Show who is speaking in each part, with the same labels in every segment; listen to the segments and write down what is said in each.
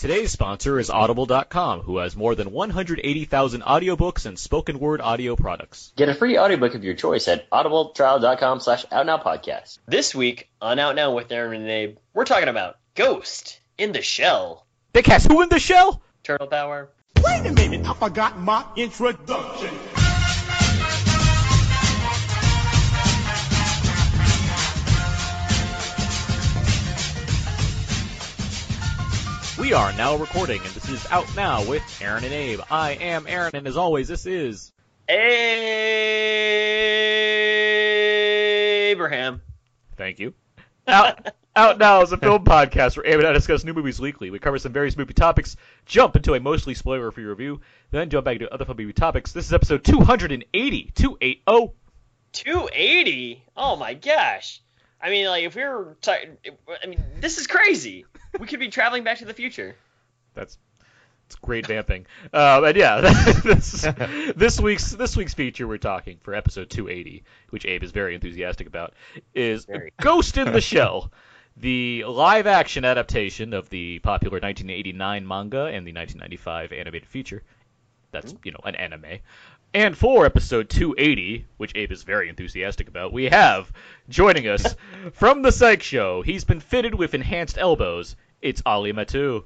Speaker 1: Today's sponsor is Audible.com, who has more than 180,000 audiobooks and spoken word audio products.
Speaker 2: Get a free audiobook of your choice at audibletrial.com slash outnowpodcast.
Speaker 3: This week on Out Now with Aaron and Abe, we're talking about Ghost in the Shell.
Speaker 1: Big cast who in the shell?
Speaker 3: Turtle Power.
Speaker 4: Wait a minute, I forgot my introduction.
Speaker 1: We are now recording, and this is Out Now with Aaron and Abe. I am Aaron, and as always, this is
Speaker 3: Abraham.
Speaker 1: Thank you. Out, Out Now is a film podcast where Abe and I discuss new movies weekly. We cover some various movie topics, jump into a mostly spoiler-free review, then jump back to other fun movie topics. This is episode 280, 280.
Speaker 3: 280? Oh my gosh. I mean, like, if we were, ta- I mean, this is crazy. We could be traveling back to the future.
Speaker 1: That's it's great vamping. Um, and yeah, this, this week's this week's feature we're talking for episode 280, which Abe is very enthusiastic about, is
Speaker 3: Very.
Speaker 1: Ghost in the Shell, the live action adaptation of the popular 1989 manga and the 1995 animated feature. That's you know an anime. And for episode 280, which Abe is very enthusiastic about, we have joining us from the Psych Show. He's been fitted with enhanced elbows. It's Ali Matu.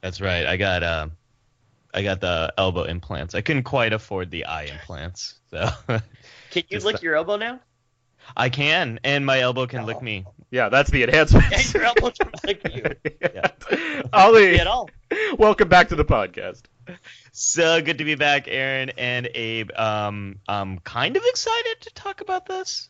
Speaker 5: That's right. I got uh, I got the elbow implants. I couldn't quite afford the eye implants, so
Speaker 3: Can you lick
Speaker 5: the-
Speaker 3: your elbow now?
Speaker 5: I can, and my elbow can lick me.
Speaker 1: Yeah, that's the enhancement.
Speaker 3: Yeah, your elbow can lick you.
Speaker 1: Ali,
Speaker 3: At all.
Speaker 1: welcome back to the podcast.
Speaker 5: So good to be back, Aaron and Abe. Um, I'm kind of excited to talk about this.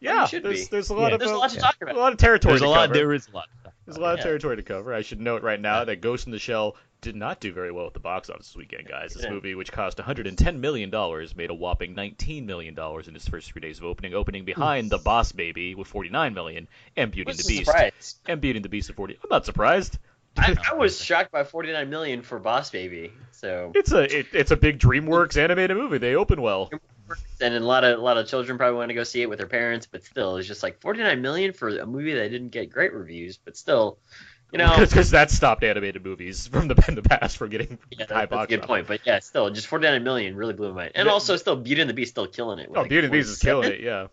Speaker 1: Yeah, there's, there's a lot
Speaker 5: Yeah.
Speaker 1: of
Speaker 3: There's a
Speaker 1: uh,
Speaker 3: lot to talk about.
Speaker 1: a lot of territory
Speaker 5: There's
Speaker 1: to
Speaker 5: a lot.
Speaker 1: cover.
Speaker 5: There is a lot.
Speaker 1: There's a lot of
Speaker 3: Yeah.
Speaker 1: territory to cover. I should note right now that Ghost in the Shell did not do very well at the box office this weekend, guys. This
Speaker 3: Yeah.
Speaker 1: movie, which cost 110 million dollars, made a whopping 19 million dollars in its first three days of opening, opening behind The Boss Baby with 49 million and Beauty and
Speaker 3: What's
Speaker 1: the
Speaker 3: the
Speaker 1: Beast
Speaker 3: surprise?
Speaker 1: and Beauty and the Beast at 40. I'm not surprised.
Speaker 3: I, I was shocked by 49 million for Boss Baby. So,
Speaker 1: It's a it, it's a big DreamWorks animated movie. They open well.
Speaker 3: and a lot of a lot of children probably want to go see it with their parents, but still, it's just like 49 million for a movie that didn't get great reviews. But still, you know,
Speaker 1: because that stopped animated movies from the in the past from getting
Speaker 3: yeah,
Speaker 1: high
Speaker 3: that, that's a
Speaker 1: box
Speaker 3: good point. But yeah, still, just 49 million really blew my mind. And
Speaker 1: Yeah.
Speaker 3: also, still, Beauty and the Beast still killing it.
Speaker 1: Oh, Beauty and the Beast is killing it. Yeah.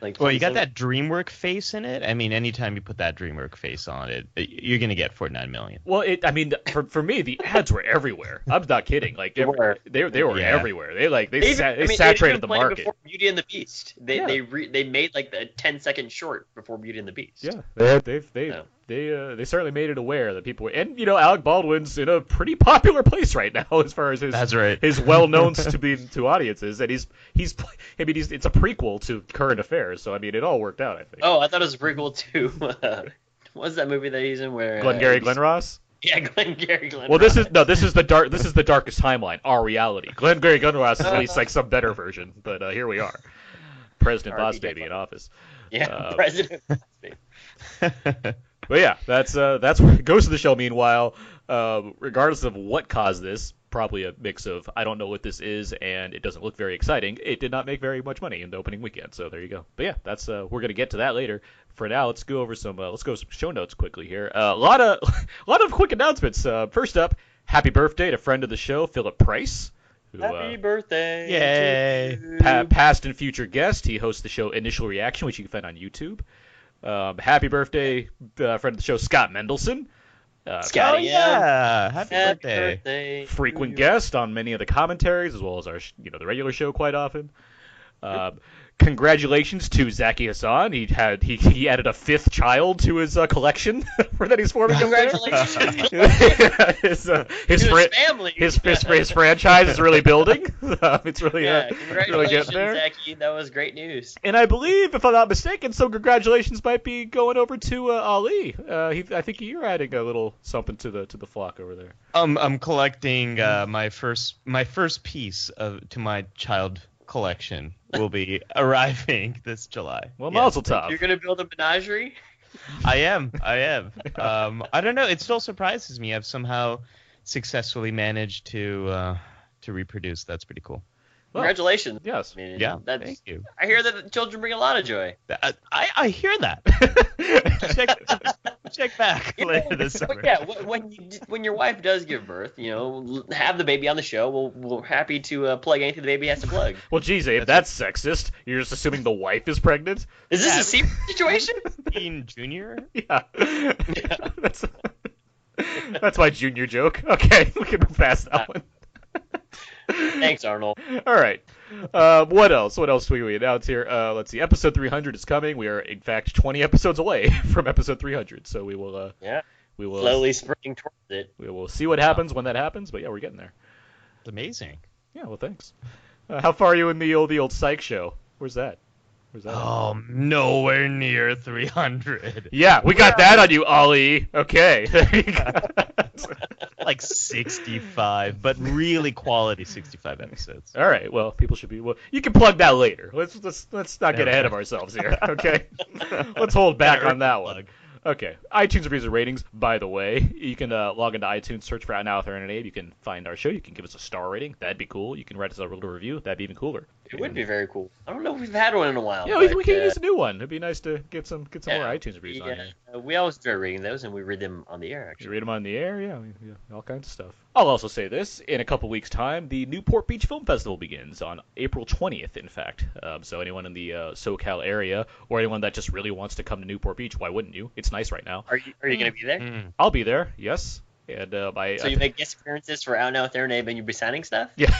Speaker 3: Like,
Speaker 5: Well, you got that DreamWorks face in it. I mean, anytime you put that DreamWorks face on it, you're gonna get 49 million.
Speaker 1: Well, it. I mean, for for me, the ads were everywhere. I'm not kidding. Like
Speaker 3: They were.
Speaker 1: they they were
Speaker 5: Yeah.
Speaker 1: everywhere. They like they
Speaker 3: They,
Speaker 1: sa- they
Speaker 3: I mean,
Speaker 1: saturated
Speaker 3: they
Speaker 1: the market.
Speaker 3: before Beauty and the Beast. They
Speaker 1: Yeah.
Speaker 3: they re, they made like the 10 second short before Beauty and the Beast.
Speaker 1: Yeah, they they've they
Speaker 3: Yeah.
Speaker 1: They uh, they certainly made it aware that people were, and you know Alec Baldwin's in a pretty popular place right now as far as his
Speaker 5: That's right.
Speaker 1: his well known to be to audiences, and he's he's I mean he's it's a prequel to Current Affairs, so I mean it all worked out. I think.
Speaker 3: Oh, I thought it was a prequel to. Uh, what's that movie that he's in where?
Speaker 1: Glengarry
Speaker 3: uh,
Speaker 1: Glen Ross.
Speaker 3: Yeah, Glengarry Glen.
Speaker 1: Well, this
Speaker 3: Ross.
Speaker 1: is no, this is the dark. This is the darkest timeline. Our reality. Glengarry Glen Ross is at least like some better version, but uh, here we are. President
Speaker 3: Alright,
Speaker 1: Boss Baby in office.
Speaker 3: yeah,
Speaker 1: uh,
Speaker 3: President.
Speaker 1: But yeah, that's uh, that's where it goes to the show. Meanwhile, uh, regardless of what caused this, probably a mix of I don't know what this is and it doesn't look very exciting. It did not make very much money in the opening weekend, so there you go. But yeah, that's uh, we're gonna get to that later. For now, let's go over some uh, let's go some show notes quickly here. Uh, a lot of a lot of quick announcements. Uh, first up, happy birthday to friend of the show, Philip Price. Who,
Speaker 3: Happy
Speaker 1: uh,
Speaker 3: birthday!
Speaker 5: Yay.
Speaker 1: pa- past and future guest. He hosts the show Initial Reaction, which you can find on YouTube. Um, happy birthday, uh, friend of the show, Scott Mendelson. Uh,
Speaker 3: Scott.
Speaker 5: oh yeah, happy,
Speaker 3: Happy
Speaker 5: birthday.
Speaker 3: birthday.
Speaker 1: frequent guest on many of the commentaries as well as our, you know, the regular show quite often. Um, congratulations to Zaki Hasan. He had he, he added a fifth child to his uh, collection for that he's forming. up there.
Speaker 3: Congratulations.
Speaker 1: his uh, his,
Speaker 3: To his
Speaker 1: fri-
Speaker 3: family.
Speaker 1: his, his his franchise is really building. Um, it's really
Speaker 3: yeah,
Speaker 1: uh, really
Speaker 3: congratulations,
Speaker 1: getting there.
Speaker 3: Zaki. That was great news.
Speaker 1: And I believe, if I'm not mistaken, some congratulations might be going over to uh, Ali. Uh, he, I think you're adding a little something to the to the flock over there.
Speaker 5: Um, I'm collecting uh, my first my first piece of to my child collection will be arriving this July.
Speaker 1: Well,
Speaker 5: Yeah.
Speaker 1: Mazel Tov.
Speaker 3: You're gonna build a menagerie?
Speaker 5: I am. I am. Um, I don't know. It still surprises me. I've somehow successfully managed to uh, to reproduce. That's pretty cool.
Speaker 1: Well,
Speaker 3: Congratulations.
Speaker 1: Yes.
Speaker 3: I mean,
Speaker 5: Yeah.
Speaker 3: that's,
Speaker 5: Thank you.
Speaker 3: I hear that children bring a lot of joy.
Speaker 5: I, I, I hear that. Check- Check back
Speaker 3: You know,
Speaker 5: this summer.
Speaker 3: yeah, when when, you, when your wife does give birth, you know, have the baby on the show. We'll, we're happy to uh, plug anything the baby has to plug.
Speaker 1: Well, geez, Abe, that's sexist. You're just assuming the wife is pregnant?
Speaker 3: Is this
Speaker 5: Yeah.
Speaker 3: a secret situation?
Speaker 5: Dean Junior.
Speaker 1: Yeah. that's that's my junior joke. Okay, we can move past that one.
Speaker 3: Thanks, Arnold.
Speaker 1: All right. Uh, what else? What else do we announce here? Uh, let's see. Episode 300 is coming. We are, in fact, 20 episodes away from episode 300. So we will. Uh,
Speaker 3: Yeah.
Speaker 1: we will.
Speaker 3: Slowly sprinting towards it.
Speaker 1: We will see what happens when that happens. But yeah, we're getting there.
Speaker 5: It's amazing.
Speaker 1: Yeah. Well, thanks. Uh, how far are you in the old the old psych show? Where's that? Where's that? at?
Speaker 5: Oh, nowhere near 300.
Speaker 1: Yeah, we got that on you, Ali. Okay. There you go.
Speaker 5: Like 65, but really quality 65 episodes.
Speaker 1: All right. Well, people should be. Well, you can plug that later. Let's let's let's not get
Speaker 5: Okay.
Speaker 1: ahead of ourselves here. Okay. let's hold back on that one. Okay. iTunes reviews and ratings. By the way, you can uh, log into iTunes, search for Out Now with Aaron and Abe. You can find our show. You can give us a star rating. That'd be cool. You can write us a little review. That'd be even cooler.
Speaker 3: It would be very cool. I don't know if we've had one in a while.
Speaker 1: Yeah, we,
Speaker 3: but,
Speaker 1: we can
Speaker 3: uh,
Speaker 1: use a new one. It'd be nice to get some get some
Speaker 3: yeah,
Speaker 1: more iTunes reviews
Speaker 3: we,
Speaker 1: on here.
Speaker 3: uh, we always enjoy reading those, and we read them on the air.
Speaker 1: You
Speaker 3: Actually,
Speaker 1: read them on the air, yeah, yeah, all kinds of stuff. I'll also say this: in a couple weeks' time, the Newport Beach Film Festival begins on April 20th. In fact, um, so anyone in the uh, SoCal area or anyone that just really wants to come to Newport Beach, why wouldn't you? It's nice right now.
Speaker 3: are you are you going to be there?
Speaker 5: Mm.
Speaker 1: I'll be there. Yes, and uh, I.
Speaker 3: So you make guest appearances for Out Now with Aaron Abe, and you'll be signing stuff.
Speaker 1: yeah.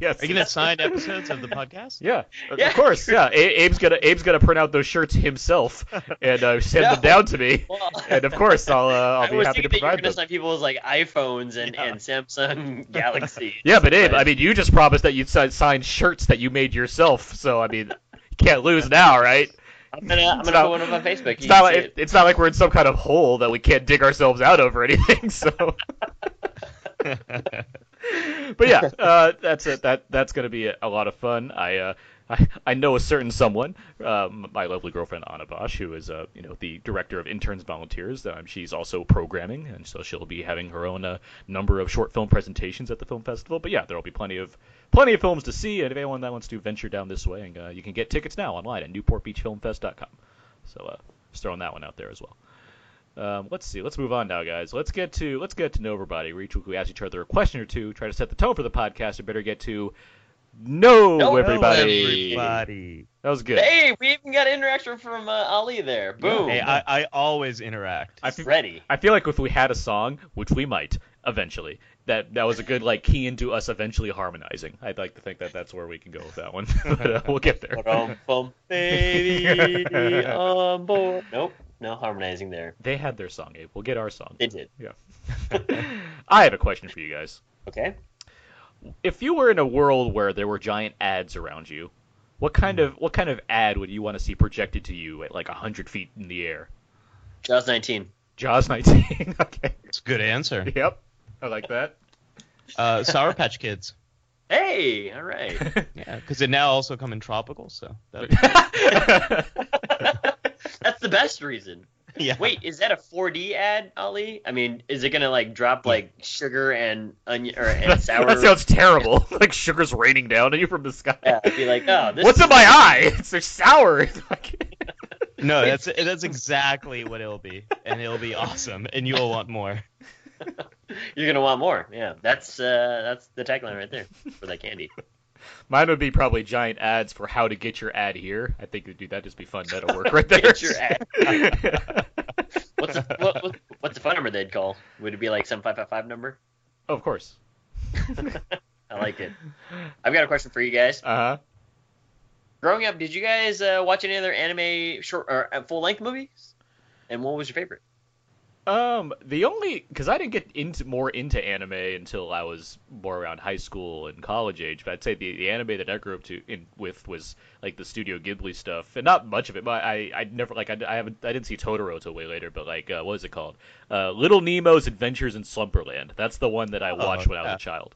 Speaker 1: Yes.
Speaker 5: Are you gonna sign episodes of the podcast?
Speaker 1: Yeah, of course. Yeah, A- Abe's gonna Abe's gonna print out those shirts himself and uh, send
Speaker 3: No.
Speaker 1: them down to me,
Speaker 3: Well,
Speaker 1: and of course I'll uh,
Speaker 3: I
Speaker 1: I'll be happy to
Speaker 3: thinking you were
Speaker 1: provide
Speaker 3: going to
Speaker 1: them.
Speaker 3: sign people's like iPhones and,
Speaker 5: Yeah.
Speaker 3: and Samsung Galaxy.
Speaker 1: Yeah, but Abe, I mean, you just promised that you'd si- sign shirts that you made yourself. So I mean, you can't lose now, right?
Speaker 3: I'm gonna I'm
Speaker 1: It's
Speaker 3: gonna
Speaker 1: not-
Speaker 3: put one up on Facebook.
Speaker 1: It's not like it, it's not like we're in some kind of hole that we can't dig ourselves out of or anything. So, but yeah, uh, that's it. That that's gonna be a, a lot of fun. I. Uh, I, I know a certain someone, um, my lovely girlfriend Anna Bosch, who is uh, you know the director of interns volunteers. Um, she's also programming, and so she'll be having her own uh, number of short film presentations at the film festival. But yeah, there will be plenty of plenty of films to see, and if anyone that wants to venture down this way, uh, you can get tickets now online at NewportBeachFilmFest.com. So uh, just throwing that one out there as well. Um, let's see. Let's move on now, guys. Let's get to let's get to know everybody. We each we ask each other a question or two, try to set the tone for the podcast. And better get to know
Speaker 3: Know
Speaker 1: everybody.
Speaker 5: Everybody.
Speaker 1: That was good.
Speaker 3: Hey, we even got an interaction from uh, Ali there. Boom.
Speaker 5: Hey, I, I always interact.
Speaker 1: I feel,
Speaker 3: ready.
Speaker 1: I feel like if we had a song, which we might eventually, that that was a good like key into us eventually harmonizing. I'd like to think that that's where we can go with that one. but, uh, we'll get there.
Speaker 3: Bum, bum, baby on board. Nope, no harmonizing there.
Speaker 1: They had their song, Abe. We'll get our song.
Speaker 3: They did. Yeah.
Speaker 1: I have a question for you guys.
Speaker 3: Okay.
Speaker 1: If you were in a world where there were giant ads around you, what kind of what kind of ad would you want to see projected to you at like hundred feet in the air?
Speaker 3: Jaws 19.
Speaker 1: Jaws 19. okay.
Speaker 5: It's a good answer.
Speaker 1: Yep. I like that.
Speaker 5: Uh, Sour Patch Kids.
Speaker 3: Hey, all right.
Speaker 5: Yeah, because it now also come in tropical, so that,
Speaker 3: That's the best reason.
Speaker 5: yeah.
Speaker 3: Wait, is that a 4D ad, Ali? I mean, is it gonna like drop like sugar and onion or and sour?
Speaker 1: that sounds terrible. like sugar's raining down on you from the sky.
Speaker 3: Yeah, I'd be like, oh, this
Speaker 1: What's
Speaker 3: is-
Speaker 1: in my eye? It's so sour.
Speaker 5: No, that's that's exactly what it'll be, and it'll be awesome, and you'll want more.
Speaker 3: You're gonna want more. Yeah, that's uh, that's the tagline right there for that candy.
Speaker 1: Mine would be probably giant ads for how to get your ad here. I think dude, that'd just be fun meta work right there.
Speaker 3: Get your ad. What's the, what, what, what's the phone number they'd call? Would it be like some five five five number?
Speaker 1: of course.
Speaker 3: I like it. I've got a question for you guys.
Speaker 1: Uh huh.
Speaker 3: Growing up, did you guys uh, watch any other anime short or uh, full length movies? And what was your favorite?
Speaker 1: Um, the only because I didn't get into more into anime until I was more around high school and college age. But I'd say the, the anime that I grew up to in with was like the Studio Ghibli stuff, and not much of it. But I I never like I, I haven't I didn't see Totoro till way later. But like uh, what is it called? Uh, Little Nemo's Adventures in Slumberland. That's the one that I watched when I was a child.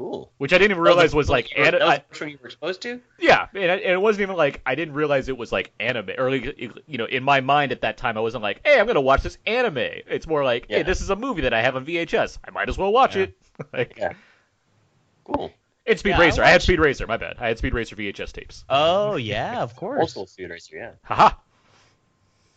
Speaker 3: Cool.
Speaker 1: Which I didn't even realize was like
Speaker 3: that was the first one you were exposed to.
Speaker 1: yeah, and, I- and it wasn't even like I didn't realize it was like anime. Or like, you know, in my mind at that time, I wasn't like, "Hey, I'm gonna watch this anime." It's more like, "Hey, this is a movie that I have on VHS. I might as well watch
Speaker 5: Yeah.
Speaker 1: it." like,
Speaker 3: Yeah. Cool.
Speaker 1: it's Speed
Speaker 5: Yeah, I
Speaker 1: Racer. I, had Speed Racer. My bad. I had Speed Racer VHS tapes.
Speaker 5: Oh yeah, of course.
Speaker 3: school Speed Racer. Yeah.
Speaker 1: Haha.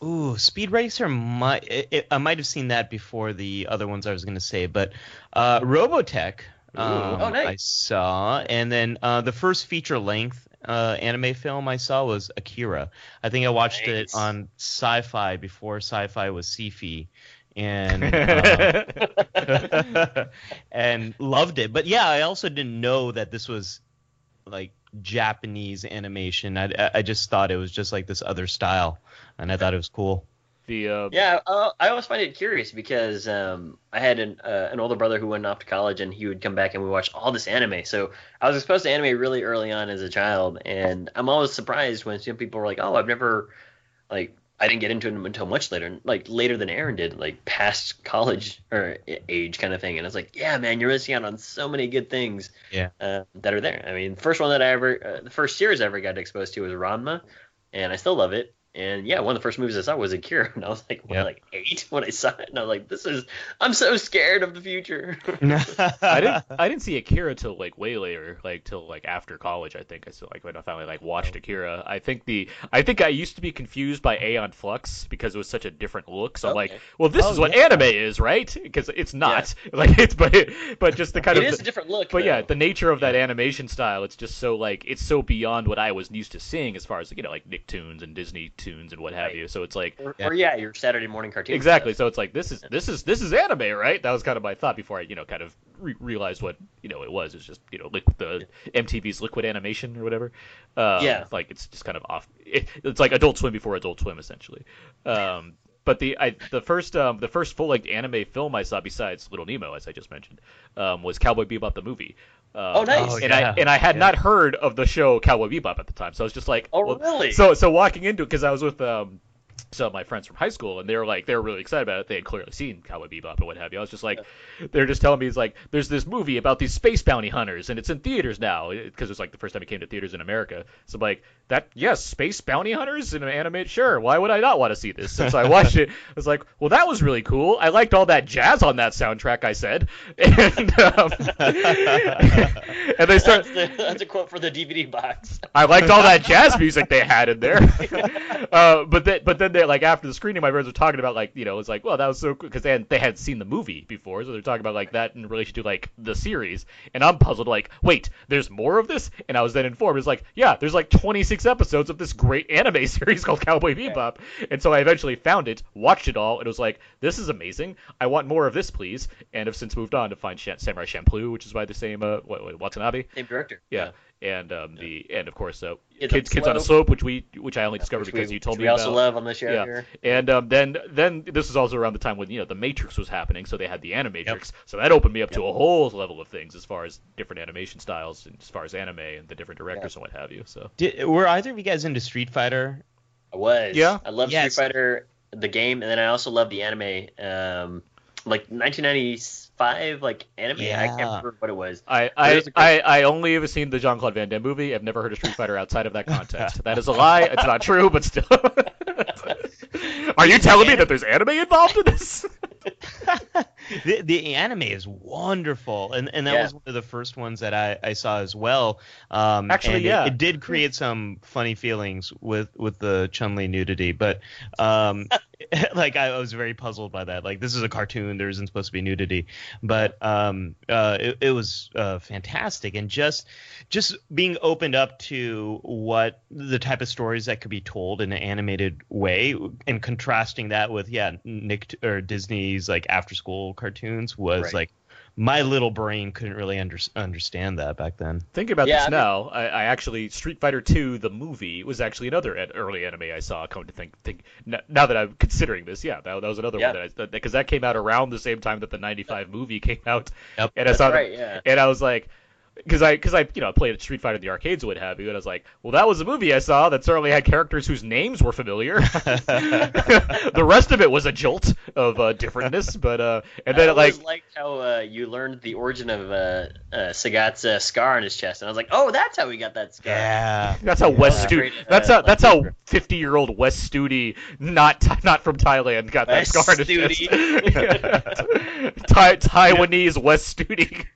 Speaker 5: Ooh, Speed Racer might it, it- I might have seen that before the other ones I was going to say, but uh, Robotech um,
Speaker 3: Oh, nice.
Speaker 5: I saw, and then uh, the first feature length uh, anime film I saw was Akira. I think I watched
Speaker 3: Nice.
Speaker 5: it on Sci-Fi before Sci-Fi was sci and uh, and loved it. But yeah, I also didn't know that this was like Japanese animation. I- I just thought it was just like this other style, and I thought it was cool.
Speaker 1: The uh,
Speaker 3: Yeah, uh, I always find it curious because um, I had an, uh, an older brother who went off to college, and he would come back and we watched all this anime. So I was exposed to anime really early on as a child, and I'm always surprised when some people are like, "Oh, I've never like." I didn't get into it until much later, like later than Aaron did, like past college or age kind of thing. And I was like, yeah, man, you're missing out on so many good things
Speaker 5: Yeah.
Speaker 3: uh, that are there. I mean, the first one that I ever, uh, the first series I ever got exposed to was Ranma, and I still love it. And yeah, one of the first movies I saw was Akira, and I was like, what,
Speaker 5: Yeah.
Speaker 3: like eight when I saw it, and I was like, this is, I'm so scared of the future.
Speaker 1: I didn't I didn't see Akira till like way later, like till like after college. I think I still like when I finally like watched Akira. I think the I think I used to be confused by Aeon Flux because it was such a different look. So I'm like, well, this
Speaker 5: Oh,
Speaker 1: is what
Speaker 5: yeah.
Speaker 1: anime is, right? Because it's not like it's but but just the kind
Speaker 3: it
Speaker 1: of
Speaker 3: is a different look.
Speaker 1: but yeah, the nature of that animation style, it's just so like it's so beyond what I was used to seeing as far as you know like Nicktoons and Disney tunes and what have
Speaker 3: Right.
Speaker 1: you. So it's like
Speaker 3: or, or yeah, your Saturday morning cartoon.
Speaker 1: exactly.
Speaker 3: stuff.
Speaker 1: So it's like this is this is this is anime, right? That was kind of my thought before I you know kind of re- realized what you know it was. It's just you know liquid, the MTV's Liquid Animation or whatever. Um,
Speaker 3: Yeah.
Speaker 1: Like it's just kind of off. It, it's like Adult Swim before Adult Swim essentially. Um, but the I, the first um, the first full length anime film I saw besides Little Nemo, as I just mentioned, um, was Cowboy Bebop the movie. Um,
Speaker 3: Oh, nice.
Speaker 5: Oh,
Speaker 1: and
Speaker 5: yeah.
Speaker 1: I and I had
Speaker 5: Yeah.
Speaker 1: not heard of the show Cowboy Bebop at the time, so I was just like,
Speaker 3: Oh,
Speaker 1: well-
Speaker 3: really?
Speaker 1: So so walking into it because I was with um some of my friends from high school and they were like they were really excited about it. They had clearly seen Cowboy Bebop and what have you. I was just like, they're just telling me it's like there's this movie about these space bounty hunters and it's in theaters now because it's like the first time it came to theaters in America. So I'm like that yes, space bounty hunters in an anime. Sure, why would I not want to see this? Since I watched it. I was like, well, that was really cool. I liked all that jazz on that soundtrack. I said, and um, and they start.
Speaker 3: That's, the, that's a quote for the DVD box.
Speaker 1: I liked all that jazz music they had in there. uh, but then, but then they like after the screening, my friends were talking about like you know it's like well that was so cool because they had they had seen the movie before, so they're talking about like that in relation to like the series, and I'm puzzled like wait there's more of this, and I was then informed it's like yeah there's like 26 episodes of this great anime series called Cowboy Bebop, and so I eventually found it, watched it all, and it was like this is amazing, I want more of this please, and have since moved on to find Sh- Samurai Champloo, which is by the same uh, what, what, Watanabe.
Speaker 3: Same director.
Speaker 1: Yeah. And um, the and of course uh,
Speaker 3: Kids on
Speaker 1: kids kids on a
Speaker 3: Slope.
Speaker 1: slope, which we which I only discovered
Speaker 3: Which
Speaker 1: because
Speaker 3: we,
Speaker 1: you told
Speaker 3: which
Speaker 1: me
Speaker 3: we also love on the show
Speaker 1: yeah.
Speaker 3: here.
Speaker 1: And um, then then this was also around the time when you know the Matrix was happening, so they had the Animatrix, so that opened me up to a whole level of things as far as different animation styles and as far as anime and the different directors and what have you. So
Speaker 5: Did, were either of you guys into Street Fighter?
Speaker 3: I was.
Speaker 1: Yeah?
Speaker 3: I love
Speaker 5: Yes.
Speaker 3: Street Fighter, the game, and then I also love the anime. Um, like 1995, like anime. I can't remember what it was.
Speaker 1: I
Speaker 3: it
Speaker 1: I,
Speaker 3: was
Speaker 1: I I only have seen the Jean Claude Van Damme movie. I've never heard of Street Fighter outside of that context. that is a lie. It's not true, but still. Are you telling me that there's anime involved in this?
Speaker 5: the, the anime is wonderful, and and that
Speaker 3: Yeah.
Speaker 5: was one of the first ones that I, I saw as well. Um,
Speaker 1: Actually,
Speaker 5: and it-
Speaker 1: yeah.
Speaker 5: it, did create some funny feelings with with the Chun Li nudity, but um, like I was very puzzled by that. Like this is a cartoon, there isn't supposed to be nudity, but um, uh, it, it was uh, fantastic, and just just being opened up to what the type of stories that could be told in an animated way, and contrasting that with yeah, Nick or Disney's like after school cartoons was
Speaker 3: Right.
Speaker 5: like my little brain couldn't really under, understand that back then.
Speaker 1: Thinking about
Speaker 3: Yeah,
Speaker 1: this
Speaker 3: I mean-
Speaker 1: now, I, I actually Street Fighter II, the movie, was actually another an- early anime I saw. Come to think, think n- now that I'm considering this, yeah, that, that was another
Speaker 3: Yeah.
Speaker 1: one that I because that came out around the same time that the '95 movie came out,
Speaker 5: Yep.
Speaker 1: and I
Speaker 3: That's
Speaker 1: saw the-
Speaker 3: right, yeah.
Speaker 1: and I was like. Because I, because I, you know, played Street Fighter in the arcades and what have you, and I was like, well, that was a movie I saw that certainly had characters whose names were familiar. the rest of it was a jolt of uh, differentness, but uh, and then
Speaker 3: I
Speaker 1: it, like,
Speaker 3: liked how uh, you learned the origin of uh, uh, Sagat's uh, scar on his chest, and I was like, oh, that's how he got that scar.
Speaker 5: Yeah.
Speaker 1: That's how Wes
Speaker 3: Yeah.
Speaker 1: Studi-
Speaker 3: uh,
Speaker 1: That's how that's how fifty year old Wes Studi, not not from Thailand, got that scar on his
Speaker 3: Studi.
Speaker 1: chest. Thai- Taiwanese Wes Studi.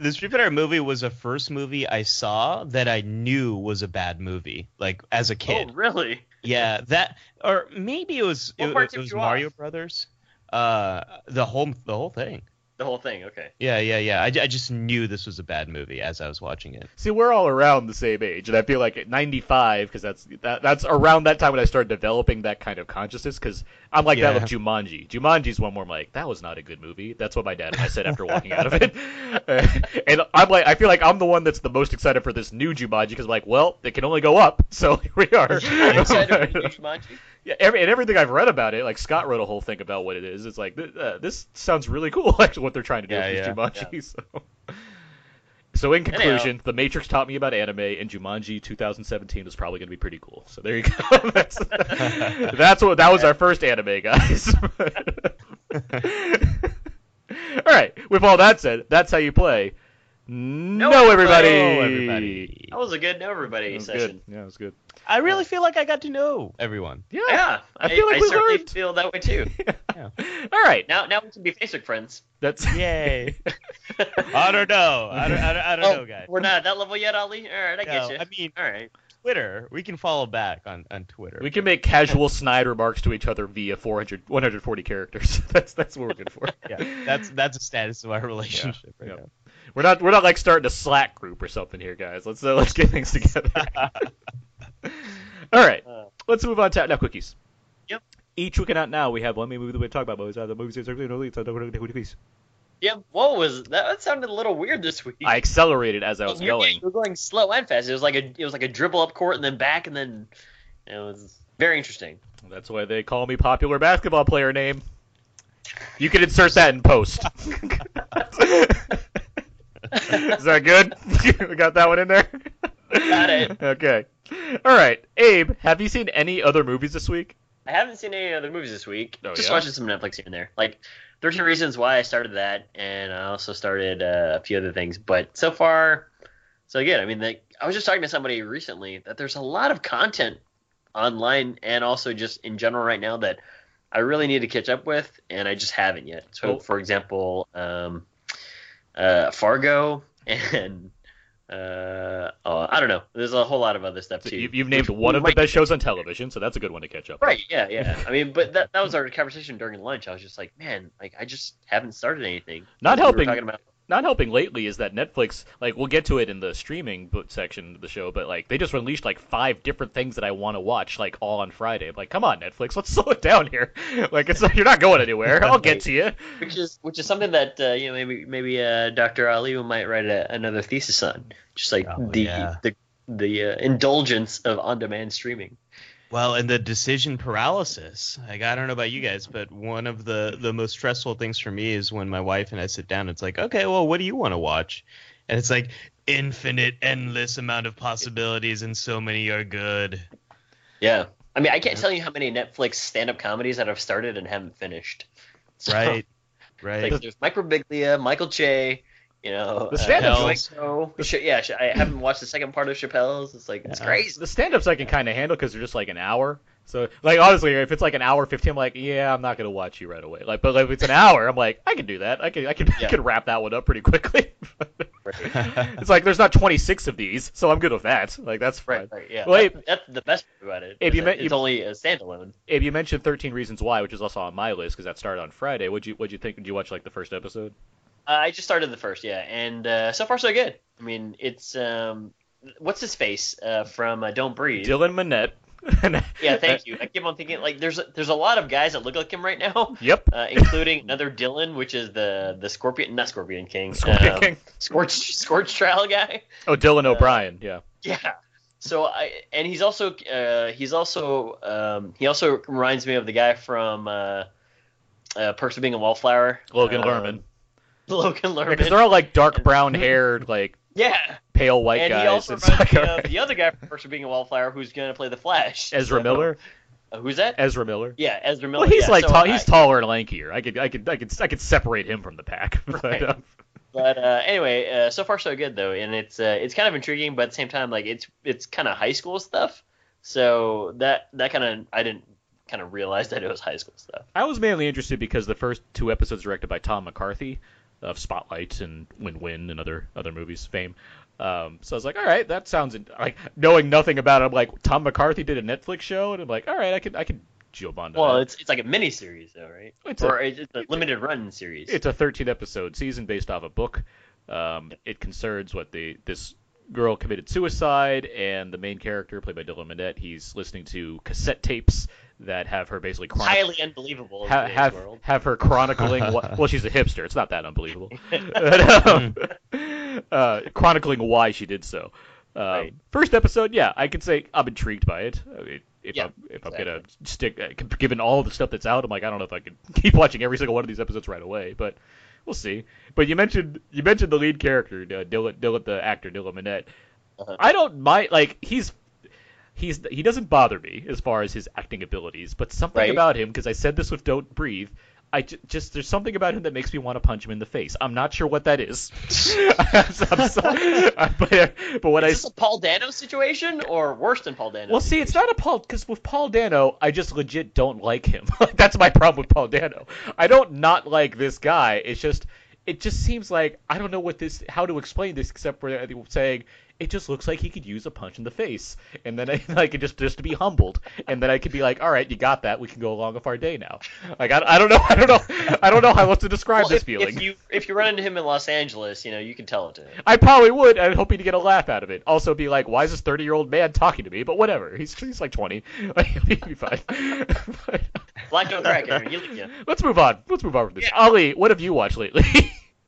Speaker 5: The Street Fighter movie was the first movie I saw that I knew was a bad movie, like as a kid.
Speaker 3: Oh, really?
Speaker 5: Yeah, that or maybe it was
Speaker 3: What
Speaker 5: it, it was Mario
Speaker 3: off?
Speaker 5: Brothers. Uh, the whole the whole thing.
Speaker 3: The whole thing. Okay.
Speaker 5: Yeah, yeah, yeah. I, I just knew this was a bad movie as I was watching it.
Speaker 1: See, we're all around the same age, and I feel like at 95, because that's that, that's around that time when I started developing that kind of consciousness. Because I'm like that
Speaker 5: Yeah.
Speaker 1: with Jumanji. Jumanji's one where I'm like, that was not a good movie. That's what my dad and I said after walking out of it. and I'm like, I feel like I'm the one that's the most excited for this new Jumanji because I'm like, well, it can only go up, so here we are.
Speaker 3: I'm excited for new Jumanji.
Speaker 1: Yeah, every, and everything I've read about it, like Scott wrote a whole thing about what it is. It's like th- uh, this sounds really cool. Actually, what they're trying to do
Speaker 5: Yeah,
Speaker 1: with
Speaker 5: yeah.
Speaker 1: Jumanji. So. so in
Speaker 3: Anyhow.
Speaker 1: conclusion, The Matrix taught me about anime, and Jumanji 2017 is probably going to be pretty cool. So there you go. that's, that's what that was our first anime, guys. all right. With all that said, that's how you play. No, everybody.
Speaker 5: Hello, everybody.
Speaker 3: That was a good know everybody session.
Speaker 1: good. Yeah, it was good.
Speaker 5: I really feel like I got to know everyone.
Speaker 1: Yeah.
Speaker 3: Yeah,
Speaker 1: I feel like
Speaker 3: I
Speaker 1: we
Speaker 3: certainly
Speaker 1: learned.
Speaker 3: feel that way too.
Speaker 5: Yeah.
Speaker 1: All right.
Speaker 3: Now, now we can be Facebook friends.
Speaker 1: That's
Speaker 5: Yay! I don't know. I don't, I don't, I don't
Speaker 3: oh,
Speaker 5: know, guys.
Speaker 3: we're not at that level yet, Ali. All right, I get you.
Speaker 5: I mean,
Speaker 3: All right.
Speaker 5: Twitter. We can follow back on, on Twitter.
Speaker 1: We can make casual snide remarks to each other via 400, 140 characters. that's that's what we're good for.
Speaker 5: Yeah, that's that's the status of our relationship right
Speaker 1: yeah.
Speaker 5: now.
Speaker 1: We're not we're not like starting a Slack group or something here, guys. Let's uh, let's get things together. All right,
Speaker 3: Uh,
Speaker 1: let's move on to now quickies.
Speaker 3: Yep.
Speaker 1: Each week and out now we have one movie that we talk about movies. Uh, the movies are no leads. Quickies.
Speaker 3: yeah. What was that? That sounded a little weird this week.
Speaker 1: I accelerated as I was
Speaker 3: You're-
Speaker 1: going.
Speaker 3: You're going slow and fast. It was like a it was like a dribble up court and then back and then it was very interesting.
Speaker 1: That's why they call me popular basketball player name. You can insert that in post. Is that good? we got that one in there.
Speaker 3: Got it.
Speaker 1: Okay. All right, Abe. Have you seen any other movies this week?
Speaker 3: I haven't seen any other movies this week.
Speaker 1: Oh,
Speaker 3: Just
Speaker 1: yeah?
Speaker 3: watching some Netflix here and there. Like 13 Reasons Why I started that, and I also started uh, a few other things. But so far, so good. I mean, like, I was just talking to somebody recently that there's a lot of content online and also just in general right now that I really need to catch up with, and I just haven't yet. So,
Speaker 1: Cool.
Speaker 3: for example, um, uh, Fargo and. Uh, oh, I don't know. There's a whole lot of other stuff
Speaker 1: So
Speaker 3: too.
Speaker 1: you, you've named one of the best shows on television, so that's a good one to catch up. on.
Speaker 3: Right. Yeah. Yeah. I mean, but that that was our conversation during lunch. I was just like, man, like I just haven't started anything.
Speaker 1: Not
Speaker 3: We
Speaker 1: helping-
Speaker 3: talking about
Speaker 1: Not helping lately is that Netflix, like, we'll get to it in the streaming section of the show, but like they just released like five different things that I want to watch, like all on Friday. I'm like, come on, Netflix, let's slow it down here. Like, it's you're not going anywhere. I'll get to you.
Speaker 3: which is which is something that uh, you know maybe maybe uh, Dr. Ali might write a, another thesis on, just like
Speaker 5: Oh,
Speaker 3: the
Speaker 5: yeah.
Speaker 3: the the uh, indulgence of on-demand streaming.
Speaker 5: Well, and the decision paralysis. Like I don't know about you guys, but one of the the most stressful things for me is when my wife and I sit down. It's like, okay, well, what do you want to watch? And it's like infinite, endless amount of possibilities, and so many are good.
Speaker 3: Yeah. I mean, I can't tell you how many Netflix stand-up comedies that I've started and haven't finished. So,
Speaker 5: Right, right.
Speaker 3: Like, there's Mike Birbiglia, Michael Che, you know,
Speaker 1: The stand-ups-
Speaker 3: uh, Joe Exo. Yeah, I haven't watched the second part of Chappelle's. It's like it's
Speaker 5: Yeah.
Speaker 3: crazy.
Speaker 1: The stand-ups I can kind of handle because they're just like an hour. So, like, honestly, if it's like an hour fifteen, I'm like, yeah, I'm not gonna watch you right away. Like, but like, if it's an hour, I'm like, I can do that. I can, I can, I can wrap that one up pretty quickly. it's like there's not 26 of these, so I'm good with that. Like, that's fine.
Speaker 3: Right, right, yeah.
Speaker 1: Well,
Speaker 3: That- that's the best part about it.
Speaker 1: Abe,
Speaker 3: is
Speaker 1: you
Speaker 3: that it's
Speaker 1: you-
Speaker 3: only a standalone.
Speaker 1: Abe, you mentioned 13 Reasons Why, which is also on my list because that started on Friday. What'd you, what'd you think? Did you watch like the first episode?
Speaker 3: Uh, I just started the first, yeah, and uh, so far so good. I mean, it's um, what's his face uh, from uh, Don't Breathe.
Speaker 1: Dylan Minnette.
Speaker 3: Yeah, thank you. I keep on thinking like there's a, there's a lot of guys that look like him right now,
Speaker 1: Yep.
Speaker 3: uh, including another Dylan, which is the the Scorpion, not Scorpion King,
Speaker 1: Scorpion
Speaker 3: um,
Speaker 1: King.
Speaker 3: Scorch Scorch Trial guy.
Speaker 1: Oh, Dylan O'Brien. Yeah.
Speaker 3: Yeah. So I and he's also uh, he's also um, he also reminds me of the guy from uh, uh, Perks of Being a Wallflower.
Speaker 1: Logan
Speaker 3: um,
Speaker 1: Lerman.
Speaker 3: Logan Lerman.
Speaker 1: Because they're all like dark brown haired, like
Speaker 3: yeah.
Speaker 1: pale white
Speaker 3: and
Speaker 1: guys.
Speaker 3: he also reminds
Speaker 1: like,
Speaker 3: me
Speaker 1: alright.
Speaker 3: of the other guy from Being a Wallflower who's going to play the Flash.
Speaker 1: Ezra
Speaker 3: So-
Speaker 1: Miller.
Speaker 3: Uh, who's that?
Speaker 1: Ezra Miller.
Speaker 3: yeah, Ezra Miller.
Speaker 1: Well, he's
Speaker 3: yeah.
Speaker 1: like
Speaker 3: so
Speaker 1: tall, he's taller and lankier. I could, I could, I could, I could separate him from the pack. But, uh,
Speaker 3: But uh, anyway, uh, so far so good though, and it's uh, it's kind of intriguing, but at the same time, like it's it's kind of high school stuff. So that that kind of I didn't kind of realize that it was high school stuff.
Speaker 1: I was mainly interested because the first two episodes directed by Tom McCarthy, of Spotlight and Win Win and other other movies fame. Um, so I was like, all right, that sounds in- like knowing nothing about it. I'm like, Tom McCarthy did a Netflix show, and I'm like, all right, I can I can jump onto
Speaker 3: Well,
Speaker 1: that.
Speaker 3: it's it's like a mini series though, right?
Speaker 1: It's a-
Speaker 3: it's a limited run series.
Speaker 1: It's a 13 episode season based off a book. Um, it concerns what the this girl committed suicide, and the main character, played by Dylan Minnette, he's listening to cassette tapes that have her basically chronic-
Speaker 3: highly unbelievable
Speaker 1: ha-
Speaker 3: today's
Speaker 1: have
Speaker 3: world.
Speaker 1: have her chronicling. what, well, she's a hipster. It's not that unbelievable. But, um, uh, chronicling why she did so. Um,
Speaker 3: Right.
Speaker 1: First episode, yeah, I can say I'm intrigued by it. I mean, if
Speaker 3: Yeah,
Speaker 1: I'm if I'm gonna stick, uh, given all the stuff that's out, I'm like, I don't know if I can keep watching every single one of these episodes right away, but we'll see. But you mentioned you mentioned the lead character, uh, Dylan, Dylan, the actor Dylan Minnette.
Speaker 3: Uh-huh.
Speaker 1: I don't mind, like he's. He's, he doesn't bother me as far as his acting abilities, but something
Speaker 3: Right.
Speaker 1: about him, because I said this with Don't Breathe, I j- just there's something about him that makes me want to punch him in the face. I'm not sure what that is. I'm so- but, but when I
Speaker 3: this a Paul Dano situation or worse than Paul Dano?
Speaker 1: well, see, it's not a Paul because with Paul Dano, I just legit don't like him. That's my problem with Paul Dano. I don't not like this guy. It's just it just seems like I don't know what this how to explain this except for saying it just looks like he could use a punch in the face, and then I like it just just to be humbled, and then I could be like, all right, you got that. We can go along with our day now. Like I, I don't know, I don't know, I don't know how else to describe
Speaker 3: Well,
Speaker 1: this
Speaker 3: if,
Speaker 1: feeling.
Speaker 3: if you if you run into him in Los Angeles, you know you can tell it to him.
Speaker 1: I probably would. I'm hoping to get a laugh out of it. Also, be like, why is this 30 year old man talking to me? But whatever. He's he's like 20. Like, he'll be fine.
Speaker 3: Black don't crack it. You, you,
Speaker 1: let's move on. Let's move on from this.
Speaker 3: Yeah.
Speaker 1: Ali, what have you watched lately?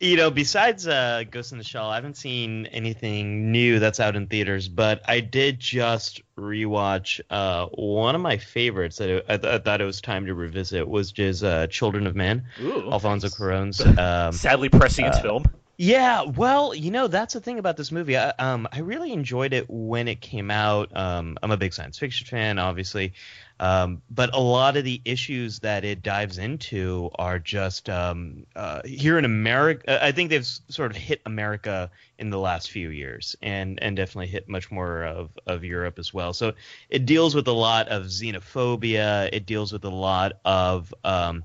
Speaker 5: You know, besides uh, Ghost in the Shell, I haven't seen anything new that's out in theaters, but I did just rewatch uh, one of my favorites that I, I thought it was time to revisit, was just uh, Children of Men,
Speaker 1: Ooh.
Speaker 5: Alfonso Cuarón's. Um,
Speaker 1: Sadly prescient
Speaker 5: uh,
Speaker 1: film.
Speaker 5: Yeah, well, you know, that's the thing about this movie. I, um, I really enjoyed it when it came out. Um, I'm a big science fiction fan, obviously, um, but a lot of the issues that it dives into are just um, uh, here in America. I think they've sort of hit America in the last few years, and and definitely hit much more of of Europe as well. So it deals with a lot of xenophobia. It deals with a lot of um,